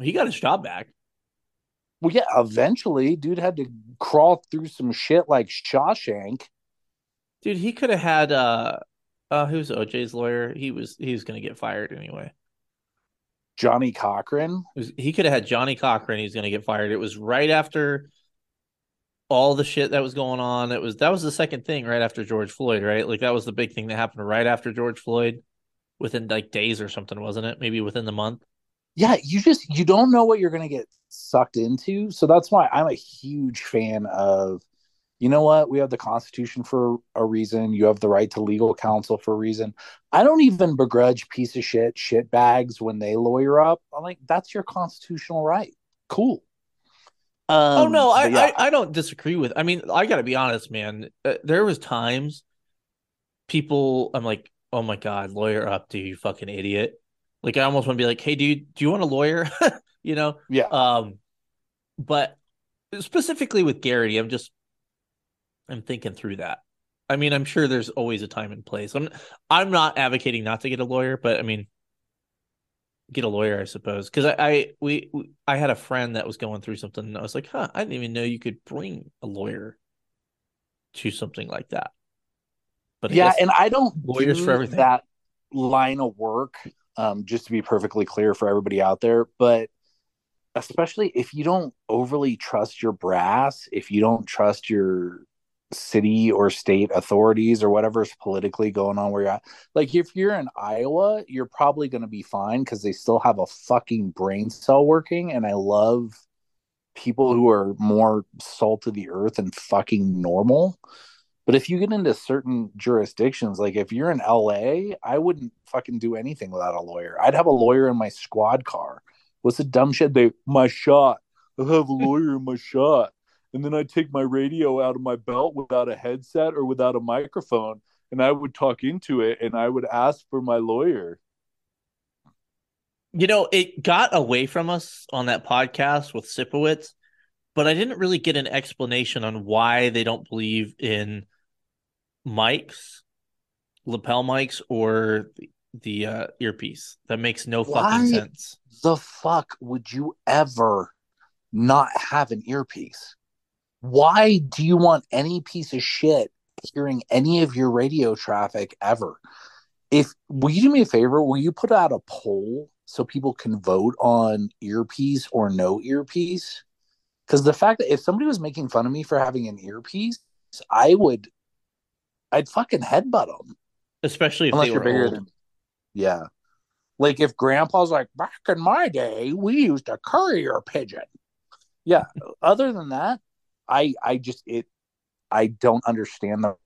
He got his job back. Well, yeah, eventually, dude had to crawl through some shit like Shawshank. Dude, he could have had uh uh who's OJ's lawyer? He was he was gonna get fired anyway. Johnnie Cochran. Was, he could have had Johnnie Cochran. He's going to get fired. It was right after all the shit that was going on. It was that was the second thing right after George Floyd, right? Like that was the big thing that happened right after George Floyd, within like days or something, wasn't it? Maybe within the month. Yeah you just you don't know what you're going to get sucked into. So that's why i'm a huge fan of you know what? We have the constitution for a reason. You have the right to legal counsel for a reason. I don't even begrudge piece of shit shit bags when they lawyer up. I'm like that's your constitutional right. Cool. Um, oh no, I, yeah, I I don't disagree with. I mean, I got to be honest, man. Uh, there was times people, I'm like, oh my god, lawyer up, dude, you fucking idiot. Like I almost want to be like, hey, do you do you want a lawyer? *laughs* you know, yeah Um, but specifically with Garrity, I'm just I'm thinking through that. I mean, I'm sure there's always a time and place. I'm I'm not advocating not to get a lawyer, but I mean, get a lawyer, I suppose, because I, I we, we I had a friend that was going through something, and I was like, huh, I didn't even know you could bring a lawyer to something like that. But yeah and i don't lawyers do for everything. that line of work, um, just to be perfectly clear for everybody out there, but especially if you don't overly trust your brass, if you don't trust your city or state authorities or whatever's politically going on where you're at. Like if you're in Iowa, you're probably going to be fine because they still have a fucking brain cell working. And I love people who are more salt of the earth and fucking normal. But if you get into certain jurisdictions, like if you're in LA, I wouldn't fucking do anything without a lawyer. I'd have a lawyer in my squad car. What's the dumb shit? They my shot. I have a lawyer in my shot and then I'd take my radio out of my belt without a headset or without a microphone, and I would talk into it, and I would ask for my lawyer. You know, it got away from us on that podcast with Sipowicz, but I didn't really get an explanation on why they don't believe in mics, lapel mics, or the uh, earpiece. That makes no fucking sense. The fuck would you ever not have an earpiece? Why do you want any piece of shit hearing any of your radio traffic ever? If will you do me a favor? Will you put out a poll so people can vote on earpiece or no earpiece? Because the fact that if somebody was making fun of me for having an earpiece, I would, I'd fucking headbutt them. Especially if Unless they were bigger old. than, yeah. Like if Grandpa's like, back in my day, we used a courier pigeon. Yeah. *laughs* Other than that, I I just it I don't understand the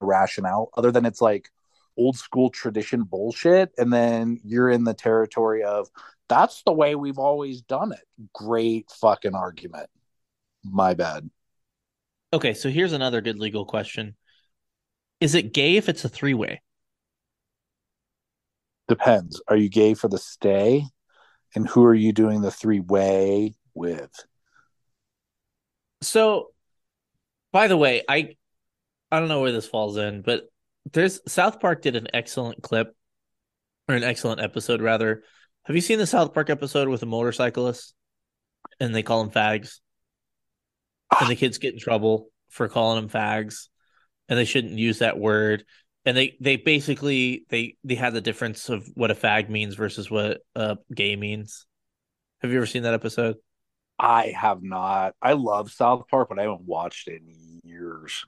rationale other than it's like old school tradition bullshit and then you're in the territory of that's the way we've always done it. Great fucking argument. My bad. Okay, so here's another good legal question. Is it gay if it's a three way? Depends. Are you gay for the stay? And who are you doing the three way with? So, by the way, I I don't know where this falls in, but there's South Park did an excellent clip or an excellent episode rather. Have you seen the South Park episode with the motorcyclist and they call them fags? And the kids get in trouble for calling them fags and they shouldn't use that word. And they they basically they they had the difference of what a fag means versus what uh gay means. Have you ever seen that episode? I have not. I love South Park, but I haven't watched it in years.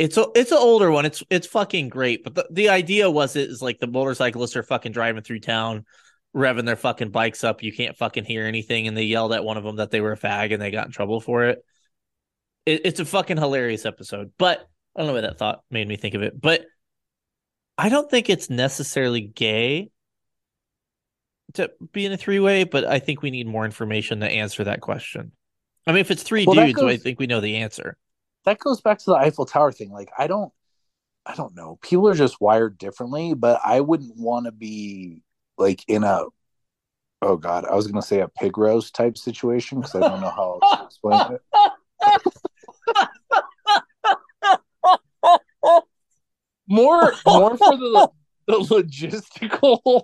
It's a it's an older one. It's it's fucking great. But the, the idea was it is like the motorcyclists are fucking driving through town, revving their fucking bikes up. You can't fucking hear anything, and they yelled at one of them that they were a fag, and they got in trouble for it. it it's a fucking hilarious episode. But I don't know why that thought made me think of it. But I don't think it's necessarily gay to be in a three way. But I think we need more information to answer that question. I mean, if it's three Well, dudes, I think we know the answer. That goes back to the Eiffel Tower thing. Like, I don't, I don't know. People are just wired differently, but I wouldn't want to be like in a, oh God, I was going to say a pig roast type situation because I don't know how else to explain it. *laughs* more *laughs* more for the the logistical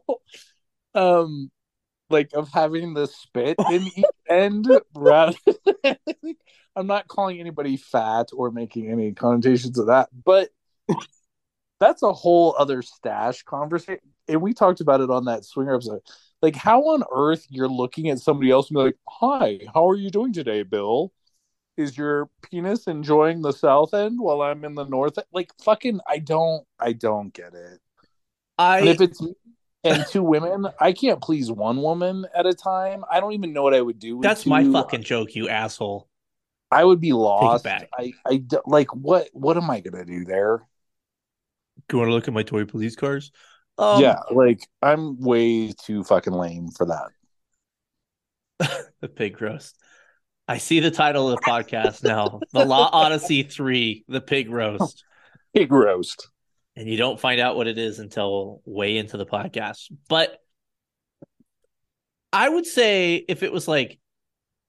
*laughs* um like of having the spit in each *laughs* end rather than I'm not calling anybody fat or making any connotations of that, but that's a whole other stash conversation. And we talked about it on that swinger episode. Like how on earth you're looking at somebody else and be like, Hi, how are you doing today, Bill? Is your penis enjoying the south end while I'm in the north? end? Like fucking I don't I don't get it. And I if it's me and two women, I can't please one woman at a time. I don't even know what I would do. With that's my fucking joke, you asshole. I would be lost. I, I like what? What am I gonna do there? Do you want to look at my toy police cars? Um, yeah, like I'm way too fucking lame for that. *laughs* the pig roast. I see the title of the podcast now. The Law Odyssey 3, The Pig Roast. *laughs* Pig roast. And you don't find out what it is until way into the podcast. But I would say if it was like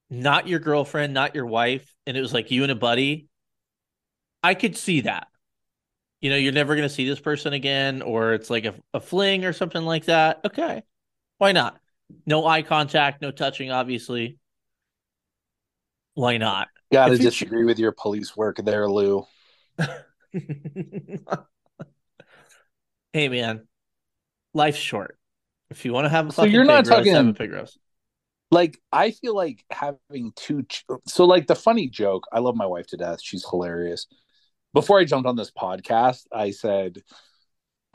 not your girlfriend, not your wife, and it was like you and a buddy, I could see that. You know, you're never going to see this person again, or it's like a, a fling or something like that. Okay. Why not? No eye contact, no touching, obviously. Why not? Gotta If you- disagree with your police work there, Lou. *laughs* hey man, Life's short. If you want to have a So you're not pig roast, have a pig roast. like I feel like having two. Ch- so like the funny joke. I love my wife to death. She's hilarious. Before I jumped on this podcast, I said,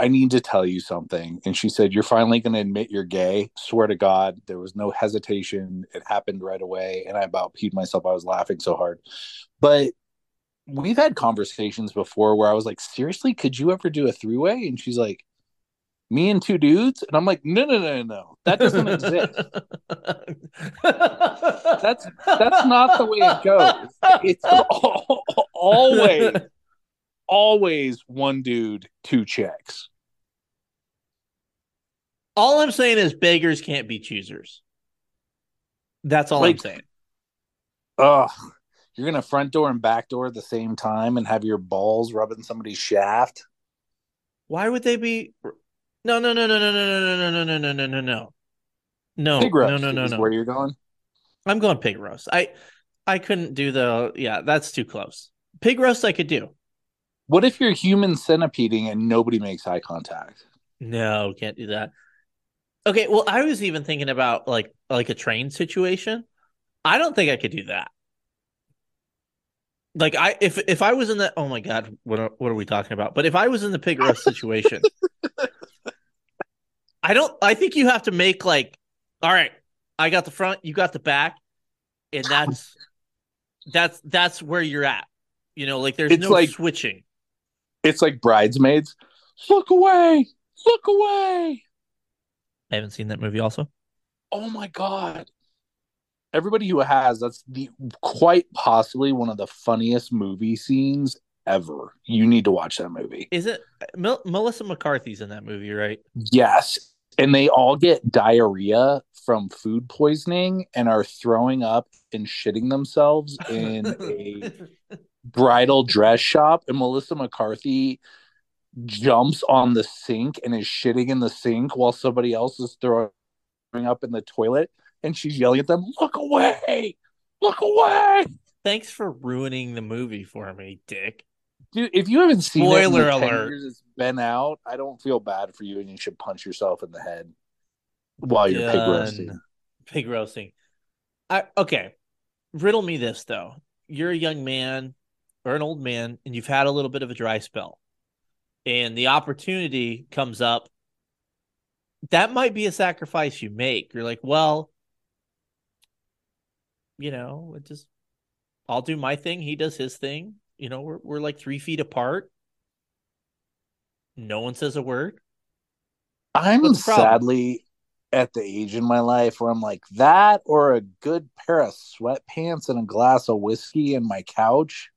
"I need to tell you something," and she said, "You're finally going to admit you're gay." Swear to God, there was no hesitation. It happened right away, and I about peed myself. I was laughing so hard, but. We've had conversations before where I was like, seriously, could you ever do a three way? And she's like, me and two dudes? And I'm like, no, no, no, no. That doesn't exist. That's that's not the way it goes. It's al- *laughs* always always one dude, two chicks. All I'm saying is beggars can't be choosers. That's all I'm saying. Ugh. You're gonna front door and back door at the same time and have your balls rubbing somebody's shaft. Why would they be? No, no, no, no, no, no, no, no, no, no, no, no, no. No, Pig no, roast no, no, is no. where you're going. I'm going pig roast. I, I couldn't do the. Yeah, that's too close. Pig roast, I could do. What if you're human centipeding and nobody makes eye contact? No, can't do that. Okay, well, I was even thinking about like like a train situation. I don't think I could do that. Like I if if I was in the oh my god, what are, what are we talking about? But if I was in the pig *laughs* roast situation, I don't I think you have to make like all right, I got the front, you got the back, and that's that's that's where you're at. You know, like there's It's no like- switching. It's like bridesmaids. Look away. Look away. I haven't seen that movie also. Oh my god. Everybody who has, that's the quite possibly one of the funniest movie scenes ever. You need to watch that movie. Is it Mel- Melissa McCarthy's in that movie, right? Yes. And they all get diarrhea from food poisoning and are throwing up and shitting themselves in *laughs* a bridal dress shop. And Melissa McCarthy jumps on the sink and is shitting in the sink while somebody else is throwing up in the toilet. And she's yelling at them, Look away! Look away! Thanks for ruining the movie for me, Dick. Dude, if you haven't seen Spoiler 10 alert. years it's been out, I don't feel bad for you and you should punch yourself in the head while you're pig roasting. Pig roasting. I okay. Riddle me this though. You're a young man or an old man, and you've had a little bit of a dry spell, and the opportunity comes up. That might be a sacrifice you make. You're like, well, you know, it just I'll do my thing. He does his thing. You know, we're we're like three feet apart. No one says a word. I'm What's the problem? sadly at the age in my life where I'm like that or a good pair of sweatpants and a glass of whiskey in my couch.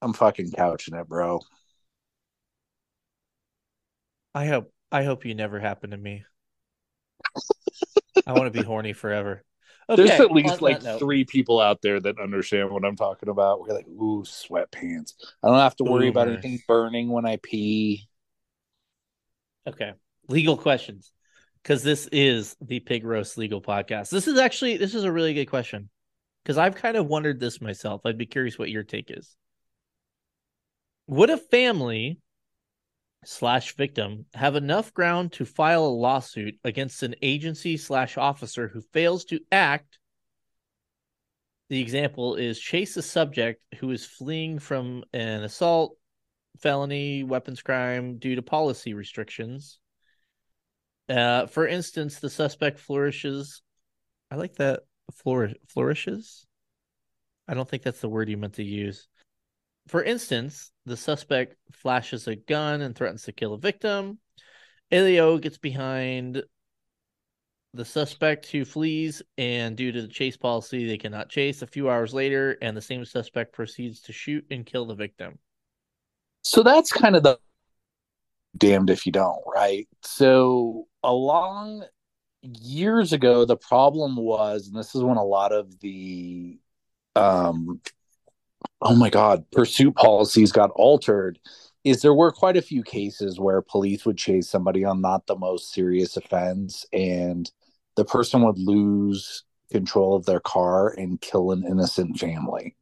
I'm fucking couching it, bro. I hope I hope you never happen to me. I want to be horny forever. Okay, There's at least like note- three people out there that understand what I'm talking about. We're like, ooh, sweatpants. I don't have to worry about Boomers. anything burning when I pee. Okay, legal questions, because this is the Pig Roast Legal Podcast. This is actually this is a really good question, because I've kind of wondered this myself. I'd be curious what your take is. Would a family slash victim have enough ground to file a lawsuit against an agency slash officer who fails to act? The example is chase a subject who is fleeing from an assault, felony, weapons crime due to policy restrictions. Uh, for instance, the suspect flourishes. I like that flour- flourishes. I don't think that's the word you meant to use. For instance, the suspect flashes a gun and threatens to kill a victim. LEO gets behind the suspect who flees, and due to the chase policy, they cannot chase. A few hours later, and the same suspect proceeds to shoot and kill the victim. So that's kind of the damned if you don't, right? So along years ago, the problem was, and this is when a lot of the um oh my god, pursuit policies got altered, is there were quite a few cases where police would chase somebody on not the most serious offense and the person would lose control of their car and kill an innocent family.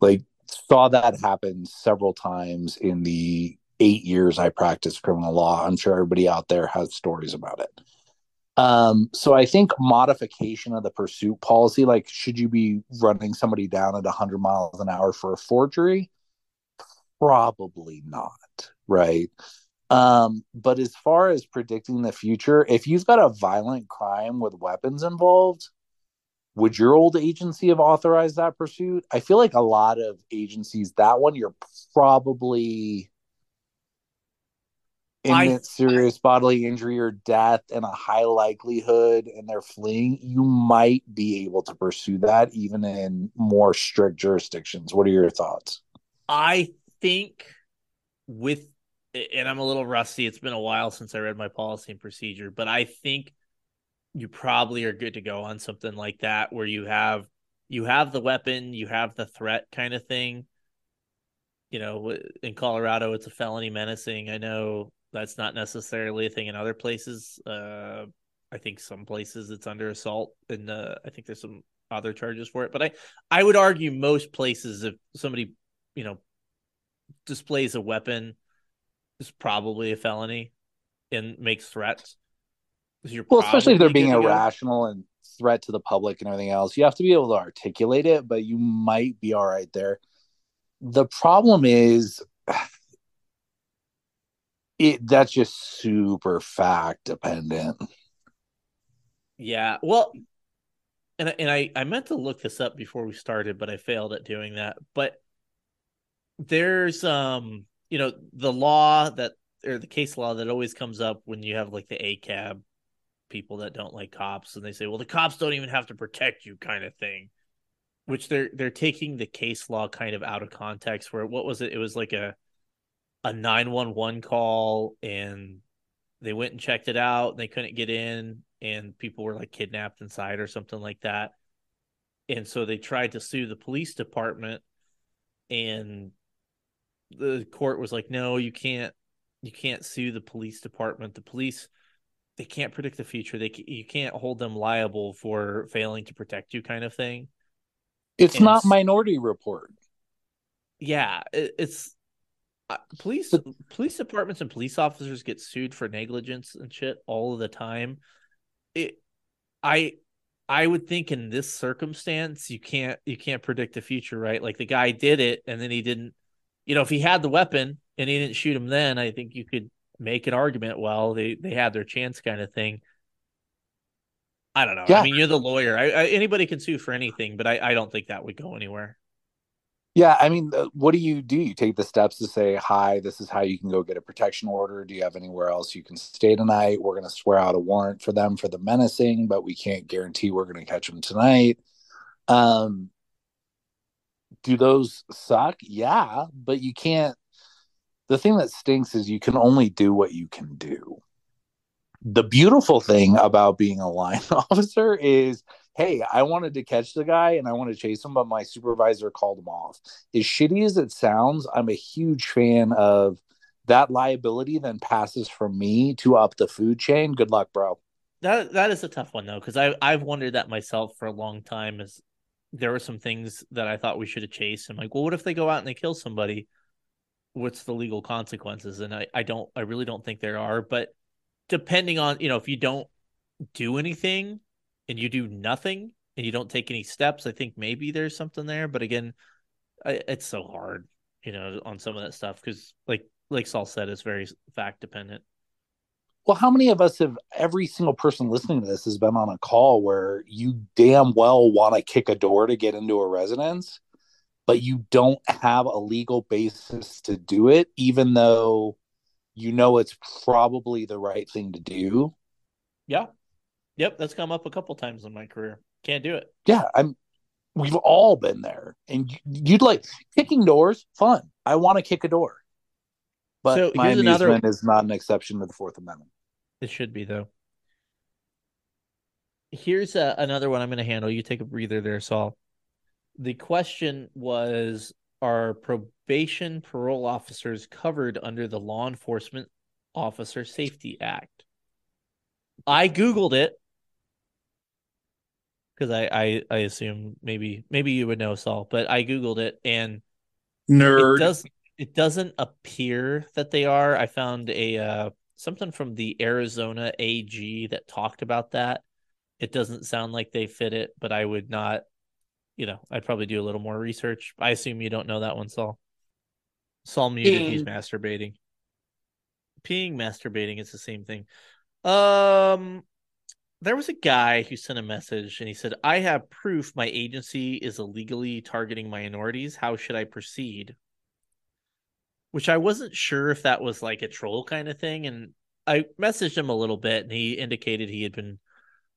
Like saw that happen several times in the eight years I practiced criminal law. I'm sure everybody out there has stories about it. Um, so I think modification of the pursuit policy, like should you be running somebody down at 100 miles an hour for a forgery? Probably not, right? Um, but as far as predicting the future, if you've got a violent crime with weapons involved, would your old agency have authorized that pursuit? I feel like a lot of agencies, that one you're probably imminent serious bodily injury or death and a high likelihood and they're fleeing, you might be able to pursue that even in more strict jurisdictions. What are your thoughts? I think with and I'm a little rusty. It's been a while since I read my policy and procedure, but I think you probably are good to go on something like that where you have you have the weapon, you have the threat kind of thing. You know, in Colorado, it's a felony menacing. I know that's not necessarily a thing in other places. Uh, I think some places it's under assault, and uh, I think there's some other charges for it. But I, I would argue most places, if somebody, you know, displays a weapon, is probably a felony and makes threats. well, especially if they're being irrational and threat to the public and everything else, you have to be able to articulate it, but you might be all right there. The problem is it that's just super fact dependent. Yeah. Well, and and I I meant to look this up before we started, but I failed at doing that. But there's um you know the law that or the case law that always comes up when you have like the ACAB people that don't like cops and they say, well, the cops don't even have to protect you, kind of thing. Which they're they're taking the case law kind of out of context. Where what was it? It was like a a nine one one call, and they went and checked it out. And they couldn't get in, and people were like kidnapped inside or something like that. And so they tried to sue the police department, and the court was like, no, you can't, you can't sue the police department. The police, they can't predict the future. They you can't hold them liable for failing to protect you, kind of thing. It's and not Minority Report. Yeah, it, it's uh, police but, police departments and police officers get sued for negligence and shit all of the time. It, I I would think in this circumstance you can't you can't predict the future, right? Like the guy did it and then he didn't you know, if he had the weapon and he didn't shoot him then, I think you could make an argument. Well, they they had their chance, kind of thing. I don't know. Yeah. I mean, you're the lawyer. I, I, anybody can sue for anything, but I, I don't think that would go anywhere. Yeah, I mean, uh, what do you do? You take the steps to say, "Hi, this is how you can go get a protection order. Do you have anywhere else you can stay tonight? We're going to swear out a warrant for them for the menacing, but we can't guarantee we're going to catch them tonight." Um, do those suck? Yeah, but you can't. The thing that stinks is you can only do what you can do. The beautiful thing about being a line *laughs* officer is hey, I wanted to catch the guy and I want to chase him, but my supervisor called him off. As shitty as it sounds, I'm a huge fan of that liability then passes from me to up the food chain. Good luck, bro. That that is a tough one though, because I I've wondered that myself for a long time. Is there were some things that I thought we should have chased. I'm like, well, what if they go out and they kill somebody? What's the legal consequences? And I, I don't, I really don't think there are. But depending on, you know, if you don't do anything and you do nothing and you don't take any steps, I think maybe there's something there. But again, I, it's so hard, you know, on some of that stuff because, like, like Saul said, it's very fact dependent well, how many of us have every single person listening to this has been on a call where you damn well want to kick a door to get into a residence, but you don't have a legal basis to do it, even though you know it's probably the right thing to do? Yeah. Yep. That's come up a couple times in my career. Can't do it. Yeah. I'm, we've all been there. And you'd like kicking doors, fun. I want to kick a door. But so my amusement another... is not an exception to the Fourth Amendment. It should be though. Here's a, uh, another one I'm going to handle. You take a breather there, Saul. The question was Are probation parole officers covered under the Law Enforcement Officer Safety Act? I Googled it because I, I I assume maybe maybe you would know Saul, but I Googled it and nerd it does It doesn't appear that they are. I found a uh, something from the Arizona AG that talked about that. It doesn't sound like they fit it, but I would not, you know, I'd probably do a little more research. I assume you don't know that one, Saul. Saul muted. He's masturbating. Peeing, masturbating. It's the same thing. Um, there was a guy who sent a message and he said, "I have proof my agency is illegally targeting minorities. How should I proceed?" Which I wasn't sure if that was like a troll kind of thing, and I messaged him a little bit, and he indicated he had been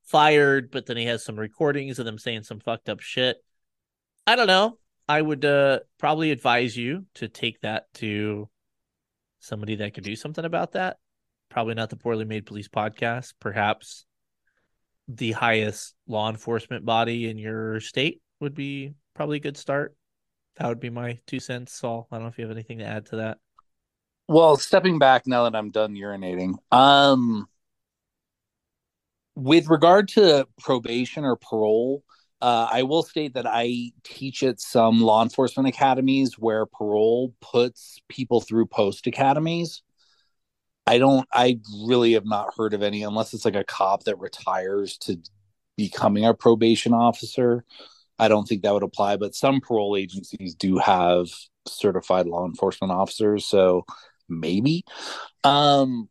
fired, but then he has some recordings of them saying some fucked up shit. I don't know. I would uh, probably advise you to take that to somebody that could do something about that. Probably not the poorly made police podcast. Perhaps the highest law enforcement body in your state would be probably a good start. That would be my two cents. Saul, I don't know if you have anything to add to that. Well, stepping back now that I'm done urinating, um, with regard to probation or parole, uh, I will state that I teach at some law enforcement academies where parole puts people through post academies. I don't, I really have not heard of any unless it's like a cop that retires to becoming a probation officer. I don't think that would apply, but some parole agencies do have certified law enforcement officers. So maybe. Um,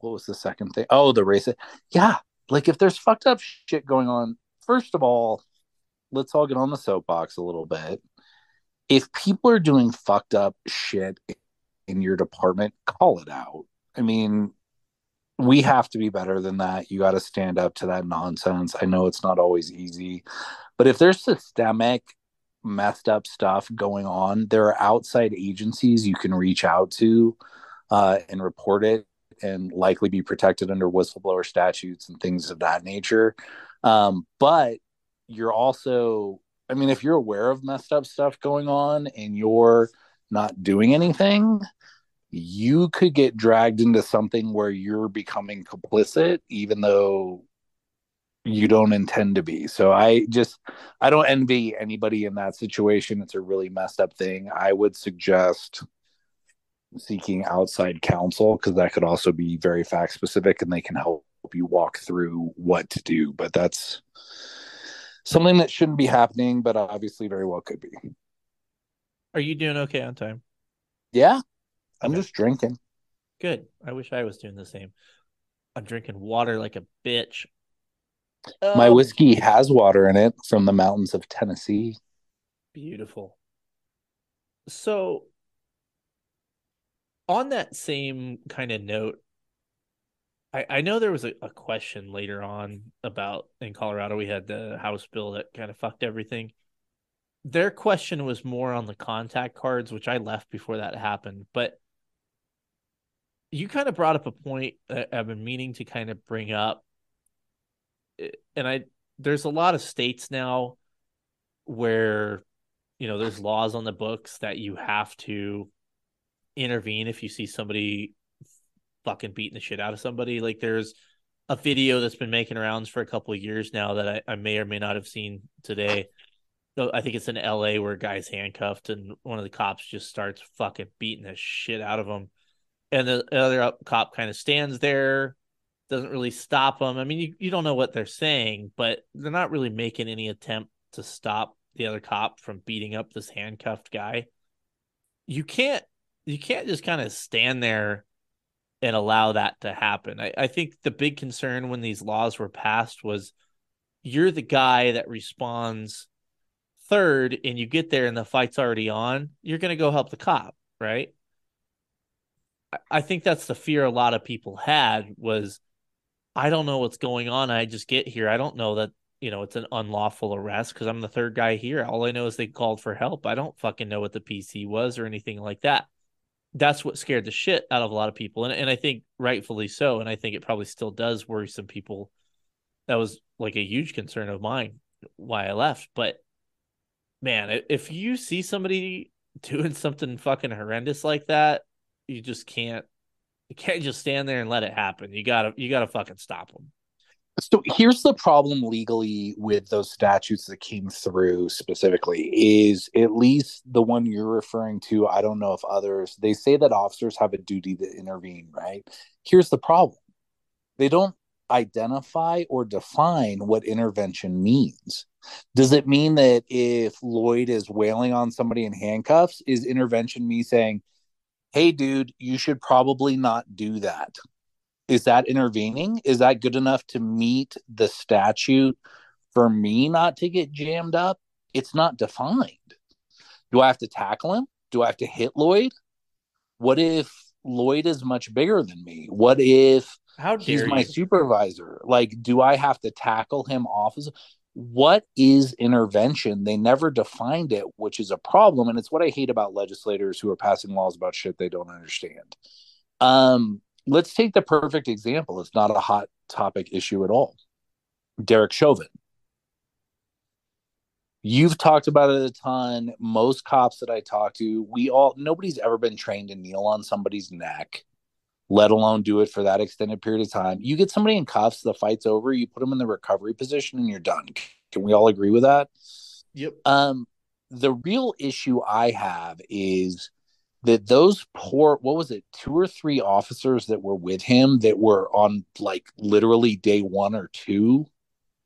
what was the second thing? Oh, the race. Yeah. Like if there's fucked up shit going on, first of all, let's all get on the soapbox a little bit. If people are doing fucked up shit in your department, call it out. I mean, we have to be better than that. You got to stand up to that nonsense. I know it's not always easy, but if there's systemic messed up stuff going on, there are outside agencies you can reach out to uh, and report it and likely be protected under whistleblower statutes and things of that nature. Um, but you're also, I mean, if you're aware of messed up stuff going on and you're not doing anything, you could get dragged into something where you're becoming complicit, even though you don't intend to be. So I just, I don't envy anybody in that situation. It's a really messed up thing. I would suggest seeking outside counsel because that could also be very fact specific and they can help you walk through what to do. But that's something that shouldn't be happening, but obviously very well could be. Are you doing okay on time? Yeah, I'm Okay. just drinking. Good. I wish I was doing the same. I'm drinking water like a bitch. My Um, whiskey has water in it from the mountains of Tennessee. Beautiful. So, on that same kind of note, I, I know there was a, a question later on about in Colorado, we had the House bill that kind of fucked everything. Their question was more on the contact cards, which I left before that happened. But you kind of brought up a point that I've been meaning to kind of bring up. And I, there's a lot of states now where you know there's laws on the books that you have to intervene if you see somebody fucking beating the shit out of somebody. Like there's a video that's been making rounds for a couple of years now that I, I may or may not have seen today. I think it's in la where a guy's handcuffed and one of the cops just starts fucking beating the shit out of him and the other cop kind of stands there doesn't really stop them i mean you, you don't know what they're saying but they're not really making any attempt to stop the other cop from beating up this handcuffed guy. You can't you can't just kind of stand there and allow that to happen. I, I think the big concern when these laws were passed was you're the guy that responds third and you get there and the fight's already on you're going to go help the cop right I- think that's the fear a lot of people had was I don't know what's going on. I just get here. I don't know that, you know, it's an unlawful arrest because I'm the third guy here. All I know is they called for help. I don't fucking know what the PC was or anything like that. That's what scared the shit out of a lot of people. And, and I think rightfully so. And I think it probably still does worry some people. That was like a huge concern of mine why I left. But man, if you see somebody *laughs* doing something fucking horrendous like that, you just can't you can't just stand there and let it happen. You gotta you gotta fucking stop them. So here's the problem legally with those statutes that came through specifically is at least the one you're referring to. I don't know if others, they say that officers have a duty to intervene, right? Here's the problem they don't identify or define what intervention means. Does it mean that if Lloyd is wailing on somebody in handcuffs, is intervention me saying, hey, dude, you should probably not do that? Is that intervening? Is that good enough to meet the statute for me not to get jammed up? It's not defined. Do I have to tackle him? Do I have to hit Lloyd? What if Lloyd is much bigger than me? What if How he's my you? supervisor? Like, do I have to tackle him off as what is intervention? They never defined it, which is a problem. And it's what I hate about legislators who are passing laws about shit they don't understand. Um, let's take the perfect example. It's not a hot topic issue at all. Derek Chauvin. You've talked about it a ton. Most cops that I talk to, we all nobody's ever been trained to kneel on somebody's neck, let alone do it for that extended period of time. You get somebody in cuffs, the fight's over, you put them in the recovery position, and you're done. Can we all agree with that? Yep. Um, the real issue I have is that those poor, what was it, two or three officers that were with him that were on like literally day one or two,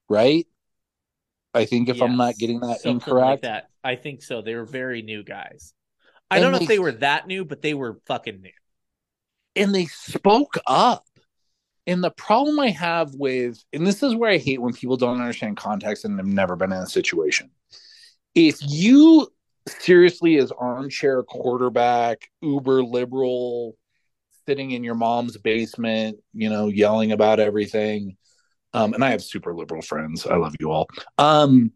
right? I think if I'm not getting that incorrect, Like that. I think so. They were very new guys. I And don't know they- if they were that new, but they were fucking new. And they spoke up. And the problem I have with, and this is where I hate when people don't understand context and have never been in a situation. If you seriously, as armchair quarterback, uber liberal, sitting in your mom's basement, you know, yelling about everything, um, and I have super liberal friends. I love you all. Um,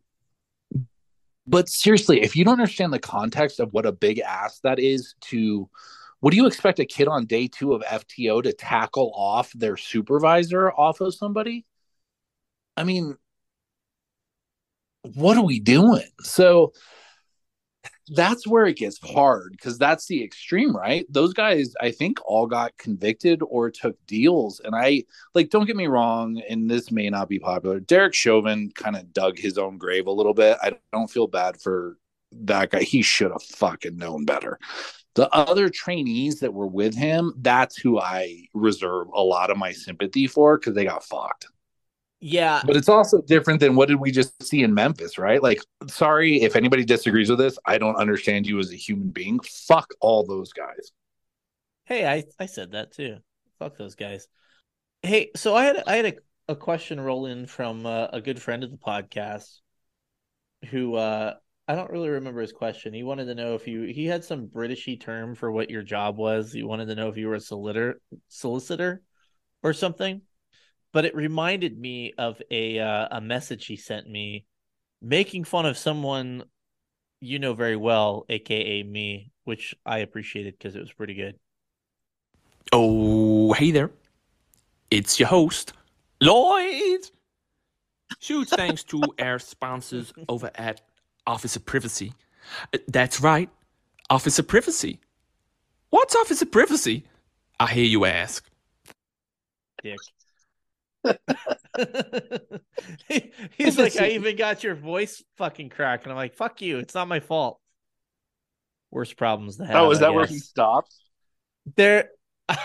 but seriously, if you don't understand the context of what a big ass that is to what do you expect a kid on day two of FTO to tackle off their supervisor off of somebody? I mean, what are we doing? So that's where it gets hard because that's the extreme, right? Those guys, I think, all got convicted or took deals. And I like, don't get me wrong, and this may not be popular. Derek Chauvin kind of dug his own grave a little bit. I don't feel bad for that guy. He should have fucking known better. The other trainees that were with him, that's who I reserve a lot of my sympathy for because they got fucked. Yeah. But it's also different than what did we just see in Memphis, right? Like, sorry if anybody disagrees with this. I don't understand you as a human being. Fuck all those guys. Hey, I, I said that too. Fuck those guys. Hey, so I had I had a, a question roll in from uh, a good friend of the podcast who uh I don't really remember his question. He wanted to know if you he had some Britishy term for what your job was. He wanted to know if you were a solicitor solicitor or something. But it reminded me of a uh, a message he sent me making fun of someone you know very well, aka me, which I appreciated because it was pretty good. Oh, hey there. It's your host, Lloyd. Huge thanks to our sponsors over at Officer Privacy. Uh, That's right, Officer Privacy. What's Officer Privacy? I hear you ask. dick. *laughs* He- He's *laughs* like, I even got your voice fucking crack, and I'm like, fuck you, it's not my fault. Worst problems to have. oh, is that where he stops? there? *laughs*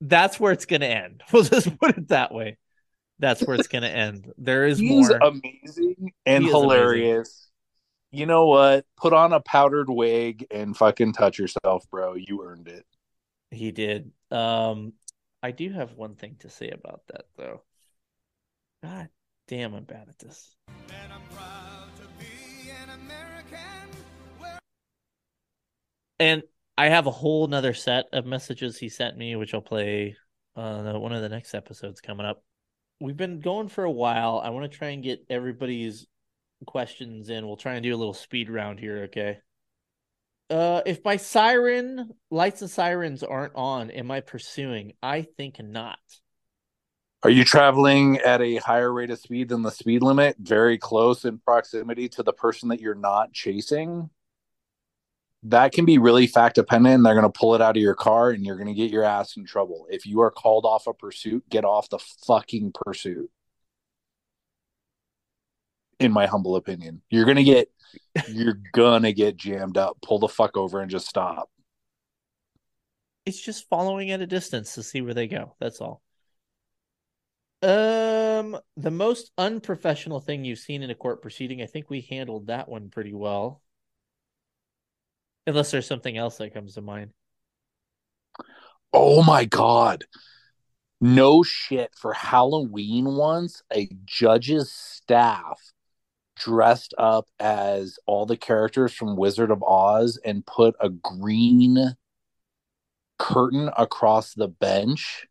That's where it's gonna end. We'll just put it that way. That's where it's gonna end. There is He's more. amazing and He hilarious. You know what? Put on a powdered wig and fucking touch yourself, bro. You earned it. He did. Um, I do have one thing to say about that, though. God damn, I'm bad at this. And I have a whole nother set of messages he sent me, which I'll play uh one of the next episodes coming up. We've been going for a while. I want to try and get everybody's questions in. We'll try and do a little speed round here, okay? Uh, if my siren lights and sirens aren't on, am I pursuing? I think not. Are you traveling at a higher rate of speed than the speed limit? Very close in proximity to the person that you're not chasing? That can be really fact dependent and they're going to pull it out of your car and you're going to get your ass in trouble if you are called off a pursuit get off the fucking pursuit in my humble opinion you're going to get *laughs* you're going to get jammed up pull the fuck over and just stop It's just following at a distance to see where they go. That's all. Um, the most unprofessional thing you've seen in a court proceeding, I think we handled that one pretty well. Unless there's something else that comes to mind. oh my god. No shit. For halloween once a judge's staff dressed up as all the characters from wizard of oz and put a green curtain across the bench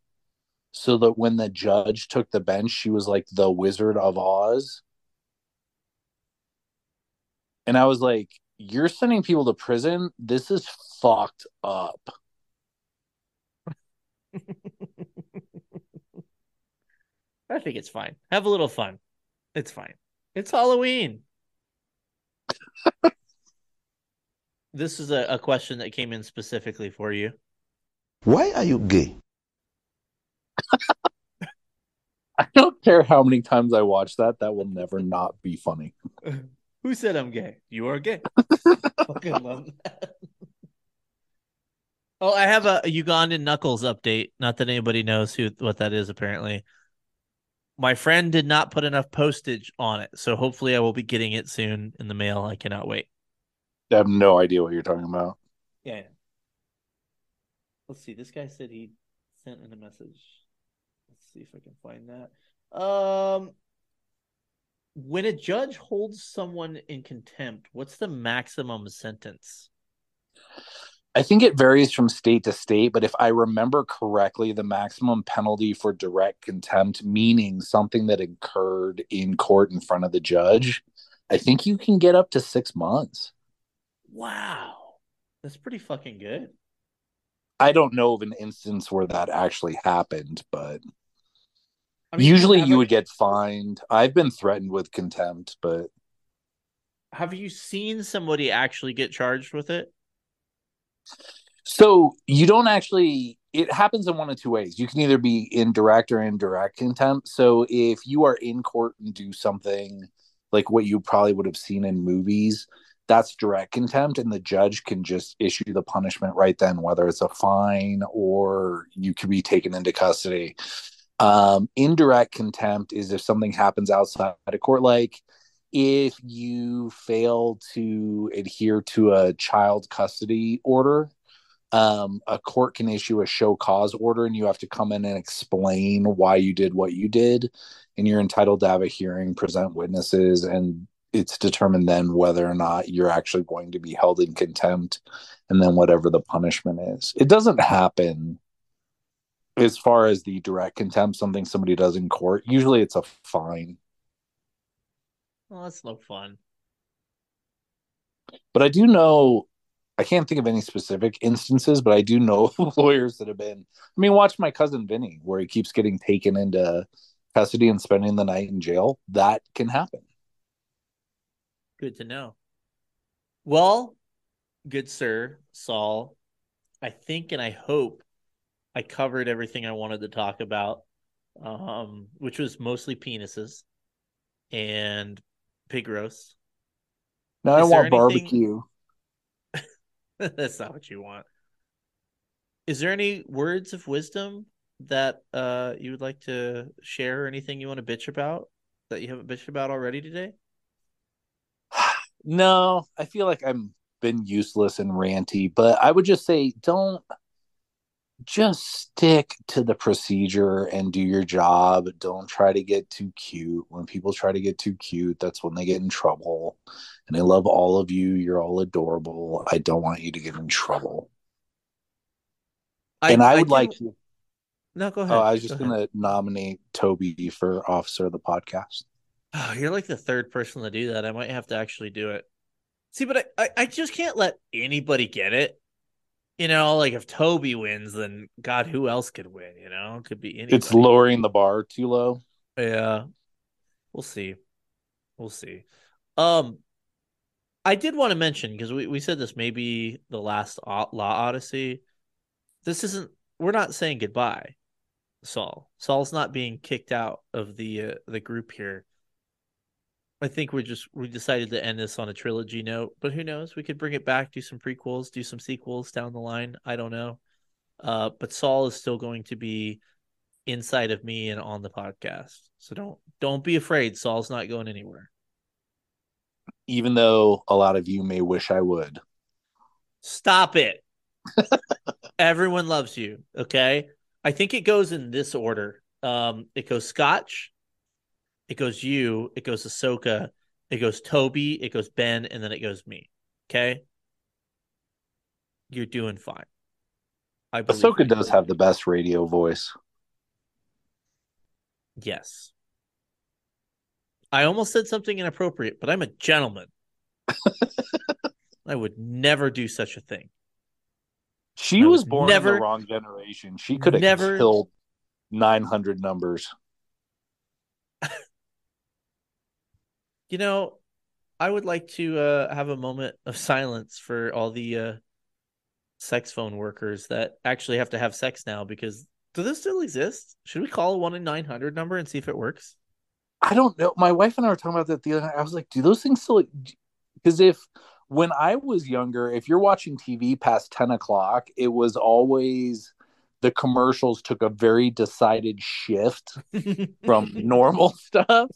so that when the judge took the bench she was like the wizard of oz. And i was like you're sending people to prison this is fucked up *laughs* I think it's fine. Have a little fun. It's fine. It's Halloween. *laughs* this is a, a question that came in specifically for you. Why are you gay? *laughs* I don't care how many times I watch that, that will never not be funny. Who said I'm gay? You are gay. *laughs* Fucking love that. Oh, I have a, Ugandan Knuckles update. Not that anybody knows who what that is. Apparently, my friend did not put enough postage on it, so hopefully, I will be getting it soon in the mail. I cannot wait. I have no idea what you're talking about. Yeah. yeah. Let's see. This guy said he sent in a message. Let's see if I can find that. Um, when a judge holds someone in contempt, what's the maximum sentence? I think it varies from state to state, but if I remember correctly, the maximum penalty for direct contempt, meaning something that occurred in court in front of the judge, I think you can get up to six months. Wow, that's pretty fucking good. I don't know of an instance where that actually happened, but I mean, usually have you would get fined. I've been threatened with contempt, but Have you seen somebody actually get charged with it? So you don't actually. It happens in one of two ways. You can either be in direct or indirect contempt. So if you are in court and do something like what you probably would have seen in movies, that's direct contempt, and the judge can just issue the punishment right then, whether it's a fine or you could be taken into custody. Um, indirect contempt is if something happens outside of court, like if you fail to adhere to a child custody order um, a court can issue a show cause order and you have to come in and explain why you did what you did. And you're entitled to have a hearing present witnesses and it's determined then whether or not you're actually going to be held in contempt and then whatever the punishment is. It doesn't happen as far as the direct contempt something somebody does in court usually it's a fine Well, that's no fun. but i do know i can't think of any specific instances but i do know *laughs* lawyers that have been i mean watch my cousin vinny where he keeps getting taken into custody and spending the night in jail that can happen Good to know. Well, good sir, Saul, I think and I hope I covered everything I wanted to talk about, um, which was mostly penises and pig roast. now i Is there want anything- barbecue *laughs* That's not what you want. Is there any words of wisdom that uh you would like to share or anything you want to bitch about that you haven't bitched about already today? *sighs* no i feel like i'm been useless and ranty but i would just say don't just stick to the procedure and do your job don't try to get too cute when people try to get too cute that's when they get in trouble and i love all of you you're all adorable i don't want you to get in trouble and i, would do- like to No, go oh, ahead. oh i was just Go gonna nominate toby for officer of the podcast Oh, you're like the third person to do that. I might have to actually do it. See, but I, I, I just can't let anybody get it. You know, like if Toby wins, then God, who else could win? You know, it could be anybody. it's lowering the bar too low Yeah, we'll see. We'll see. Um, I did want to mention because we, we said this may be the last O- Law Odyssey. This isn't. We're not saying goodbye, Saul. Saul's not being kicked out of the uh, the group here. I think we're just we decided to end this on a trilogy note, but who knows? We could bring it back, do some prequels, do some sequels down the line. I don't know. Uh, but Saul is still going to be inside of me and on the podcast. So don't don't be afraid. Saul's not going anywhere. Even though a lot of you may wish I would. Stop it. *laughs* Everyone loves you. Okay. I think it goes in this order. Um, it goes Scotch, it goes you, it goes Ahsoka, it goes Toby, it goes Ben, and then it goes me. Okay. You're doing fine. I believe Ahsoka does have the best radio voice. Yes. I almost said something inappropriate, but I'm a gentleman. *laughs* I would never do such a thing. She I was born never- in the wrong generation. She could have never- killed 900 numbers. *laughs* You know, I would like to uh, have a moment of silence for all the uh, sex phone workers that actually have to have sex now because do those still exist? Should we call a one in 900 number and see if it works? I don't know. My wife and I were talking about that the other night. I was like, do those things still? Because if when I was younger, if you're watching TV past 10 o'clock, it was always the commercials took a very decided shift *laughs* from normal stuff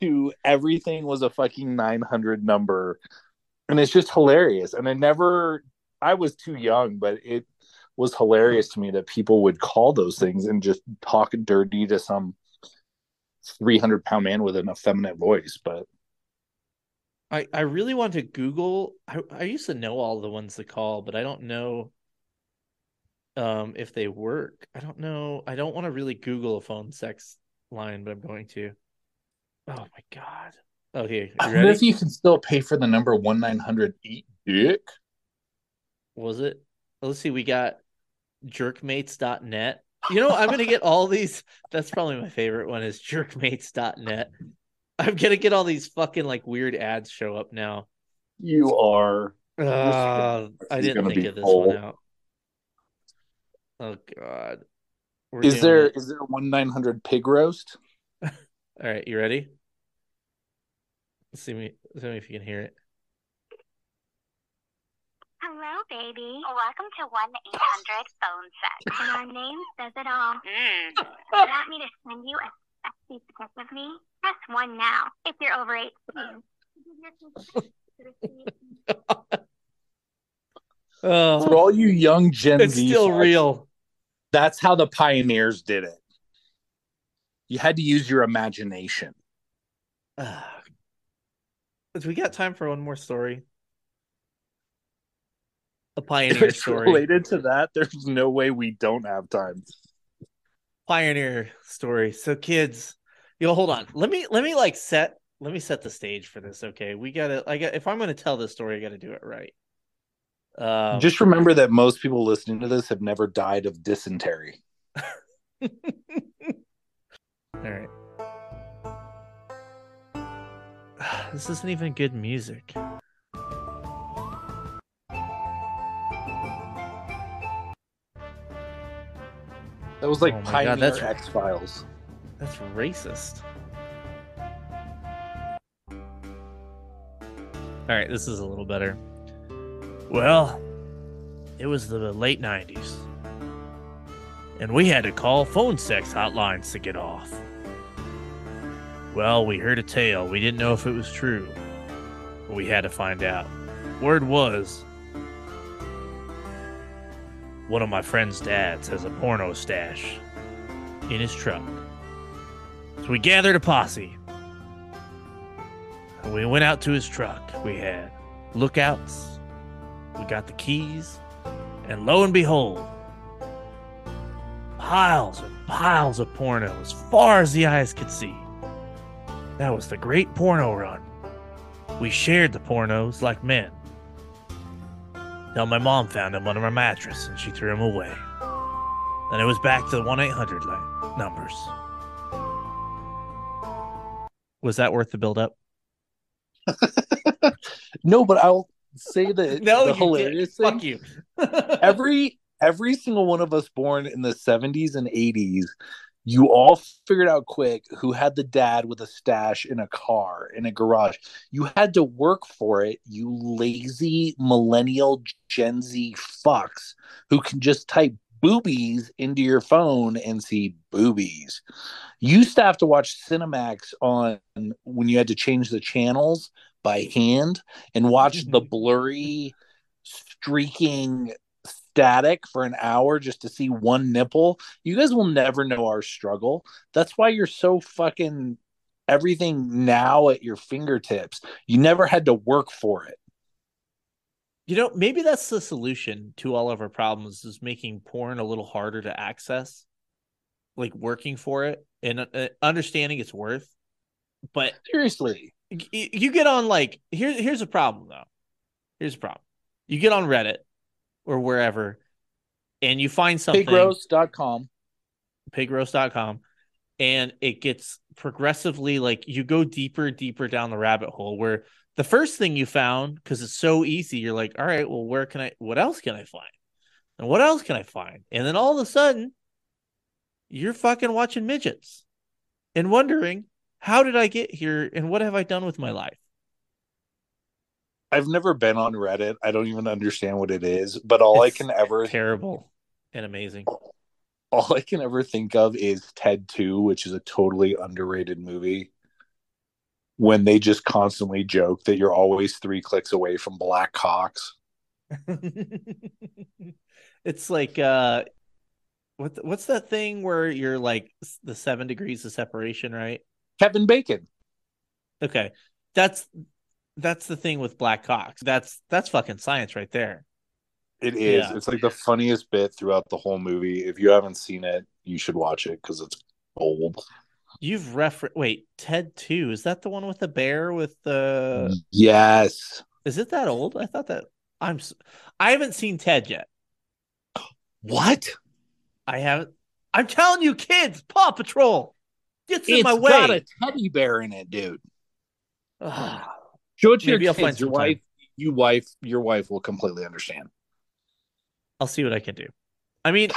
to everything was a fucking 900 number. And it's just hilarious. And I never, I was too young, but it was hilarious to me that people would call those things and just talk dirty to some 300 pound man with an effeminate voice. But I, I really want to Google. I, I used to know all the ones to call, but I don't know um if they work. I don't know. I don't want to really Google a phone sex line, but I'm going to. Oh my god. Okay, I you wonder ready? if you can still pay for the number 1 900 eat dick. Was it? Let's see. We got jerkmates.net. You know, I'm gonna get all these. That's probably my favorite one is jerkmates.net. I'm gonna get all these fucking like weird ads show up now. You are. Uh, I didn't think of this full. one out. Oh god. We're Is doing there it. is there 1 900 pig roast? *laughs* All right, you ready? Let's see me see me if you can hear it. Hello, baby. Welcome to 1 800 Phone Sex. *laughs* And our name says it all. Mm. Want me to send you a sexy pic of me? Press 1 now if you're over 18. *laughs* Oh, For all you young Gen it's Z, still fucks, real. That's how the pioneers did it. You had to use your imagination. Do *sighs* we got time for one more story? A *laughs* pioneer story. related to that. There's no way we don't have time. Pioneer story. So kids, yo, hold on. Let me let me like set let me set the stage for this. Okay, we gotta. I got if I'm gonna tell this story, I gotta do it right. Um, Just remember that most people listening to this have never died of dysentery. *laughs* All right. *sighs* This isn't even good music. That was like Oh my God, that's- X Files. That's racist. All right, this is a little better. Well, it was the late 90s. And we had to call phone sex hotlines to get off. Well, we heard a tale. We didn't know if it was true. But we had to find out. Word was one of my friend's dads has a porno stash in his truck. So we gathered a posse. And we went out to his truck. We had lookouts. We got the keys. And lo and behold, piles and piles of porno as far as the eyes could see. That was the great porno run. We shared the pornos like men. Till my mom found them under my mattress and she threw them away. Then it was back to the 1 800 line numbers. Was that worth the build up? *laughs* No, but I'll say that *laughs* No, the hilarious did. thing. Fuck you. *laughs* every every single one of us born in the 70s and 80s you all figured out quick who had the dad with a stash in a car in a garage you had to work for it you lazy millennial gen z fucks who can just type boobies into your phone and see boobies you used to have to watch cinemax on when you had to change the channels by hand and watch the blurry streaking static for an hour just to see one nipple. You guys will never know our struggle. That's why you're so fucking everything now at your fingertips. You never had to work for it. You know, maybe that's the solution to all of our problems is making porn a little harder to access, like working for it and uh, understanding its worth. But Seriously. You get on like here here's a problem though. Here's a problem. You get on Reddit or wherever and you find something Pigroast.com. pigroast.com and it gets progressively like you go deeper deeper down the rabbit hole where the first thing you found because it's so easy you're like all right well where can i what else can i find and what else can i find and then all of a sudden you're fucking watching midgets and wondering how did i get here and what have i done with my life I've never been on Reddit. I don't even understand what it is, but all I can ever terrible and amazing all I can ever think of is Ted 2, which is a totally underrated movie. When they just constantly joke that you're always three clicks away from black cocks. *laughs* it's like uh what what's that thing where you're like the 7 degrees of separation right Kevin Bacon. okay that's that's the thing with black cocks that's that's fucking science right there It is. Yeah. It's like the funniest bit throughout the whole movie. If you haven't seen it, you should watch it because it's old. you've refer wait ted 2 is that the one with the bear with the yes. is it that old i thought that i'm I haven't seen ted yet What? i haven't i'm telling you kids paw patrol gets in It's my way got a teddy bear in it, dude. Ugh. Show it to Maybe your kids. your some time. wife, you wife, your wife will completely understand. I'll see what I can do. I mean,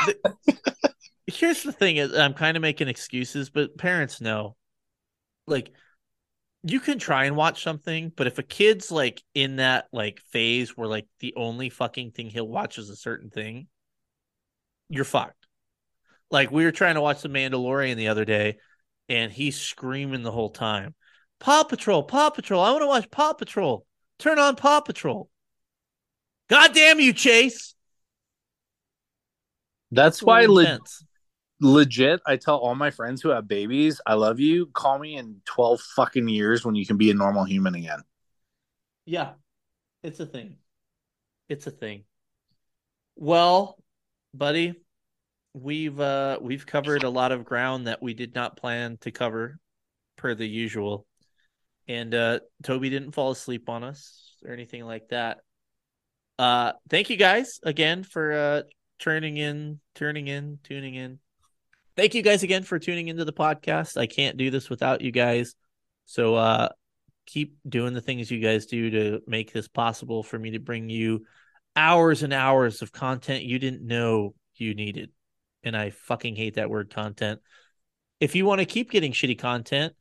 *laughs* here's the thing: is I'm kind of making excuses, but parents know, like, you can try and watch something, but if a kid's like in that like phase where like the only fucking thing he'll watch is a certain thing, you're fucked. Like we were trying to watch The Mandalorian the other day, and he's screaming the whole time, "Paw Patrol, Paw Patrol! I want to watch Paw Patrol. Turn on Paw Patrol." God damn you, Chase! That's why le- legit, I tell all my friends who have babies, I love you. Call me in 12 fucking years when you can be a normal human again. Yeah, it's a thing. It's a thing. Well, buddy, we've uh we've covered a lot of ground that we did not plan to cover per the usual. And uh Toby didn't fall asleep on us or anything like that. Uh thank you guys again for uh turning in, turning in, tuning in. Thank you guys again for tuning into the podcast. I can't do this without you guys. So uh keep doing the things you guys do to make this possible for me to bring you hours and hours of content you didn't know you needed. And I fucking hate that word content. If you want to keep getting shitty content,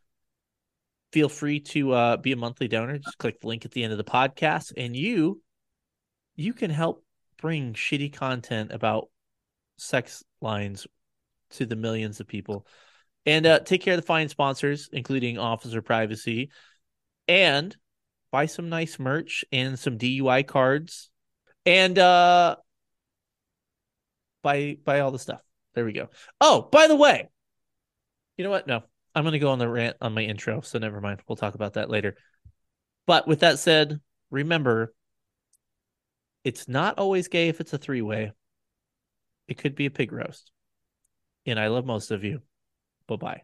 feel free to uh, be a monthly donor. Just click the link at the end of the podcast, and you you can help bring shitty content about sex lines to the millions of people. And uh, take care of the fine sponsors, including Officer Privacy, and buy some nice merch and some DUI cards, and uh, buy buy all the stuff. There we go. Oh, by the way, you know what? No, I'm going to go on the rant on my intro, so never mind. We'll talk about that later. But with that said, remember, it's not always gay if it's a three way. It could be a pig roast. And I love most of you. Bye bye.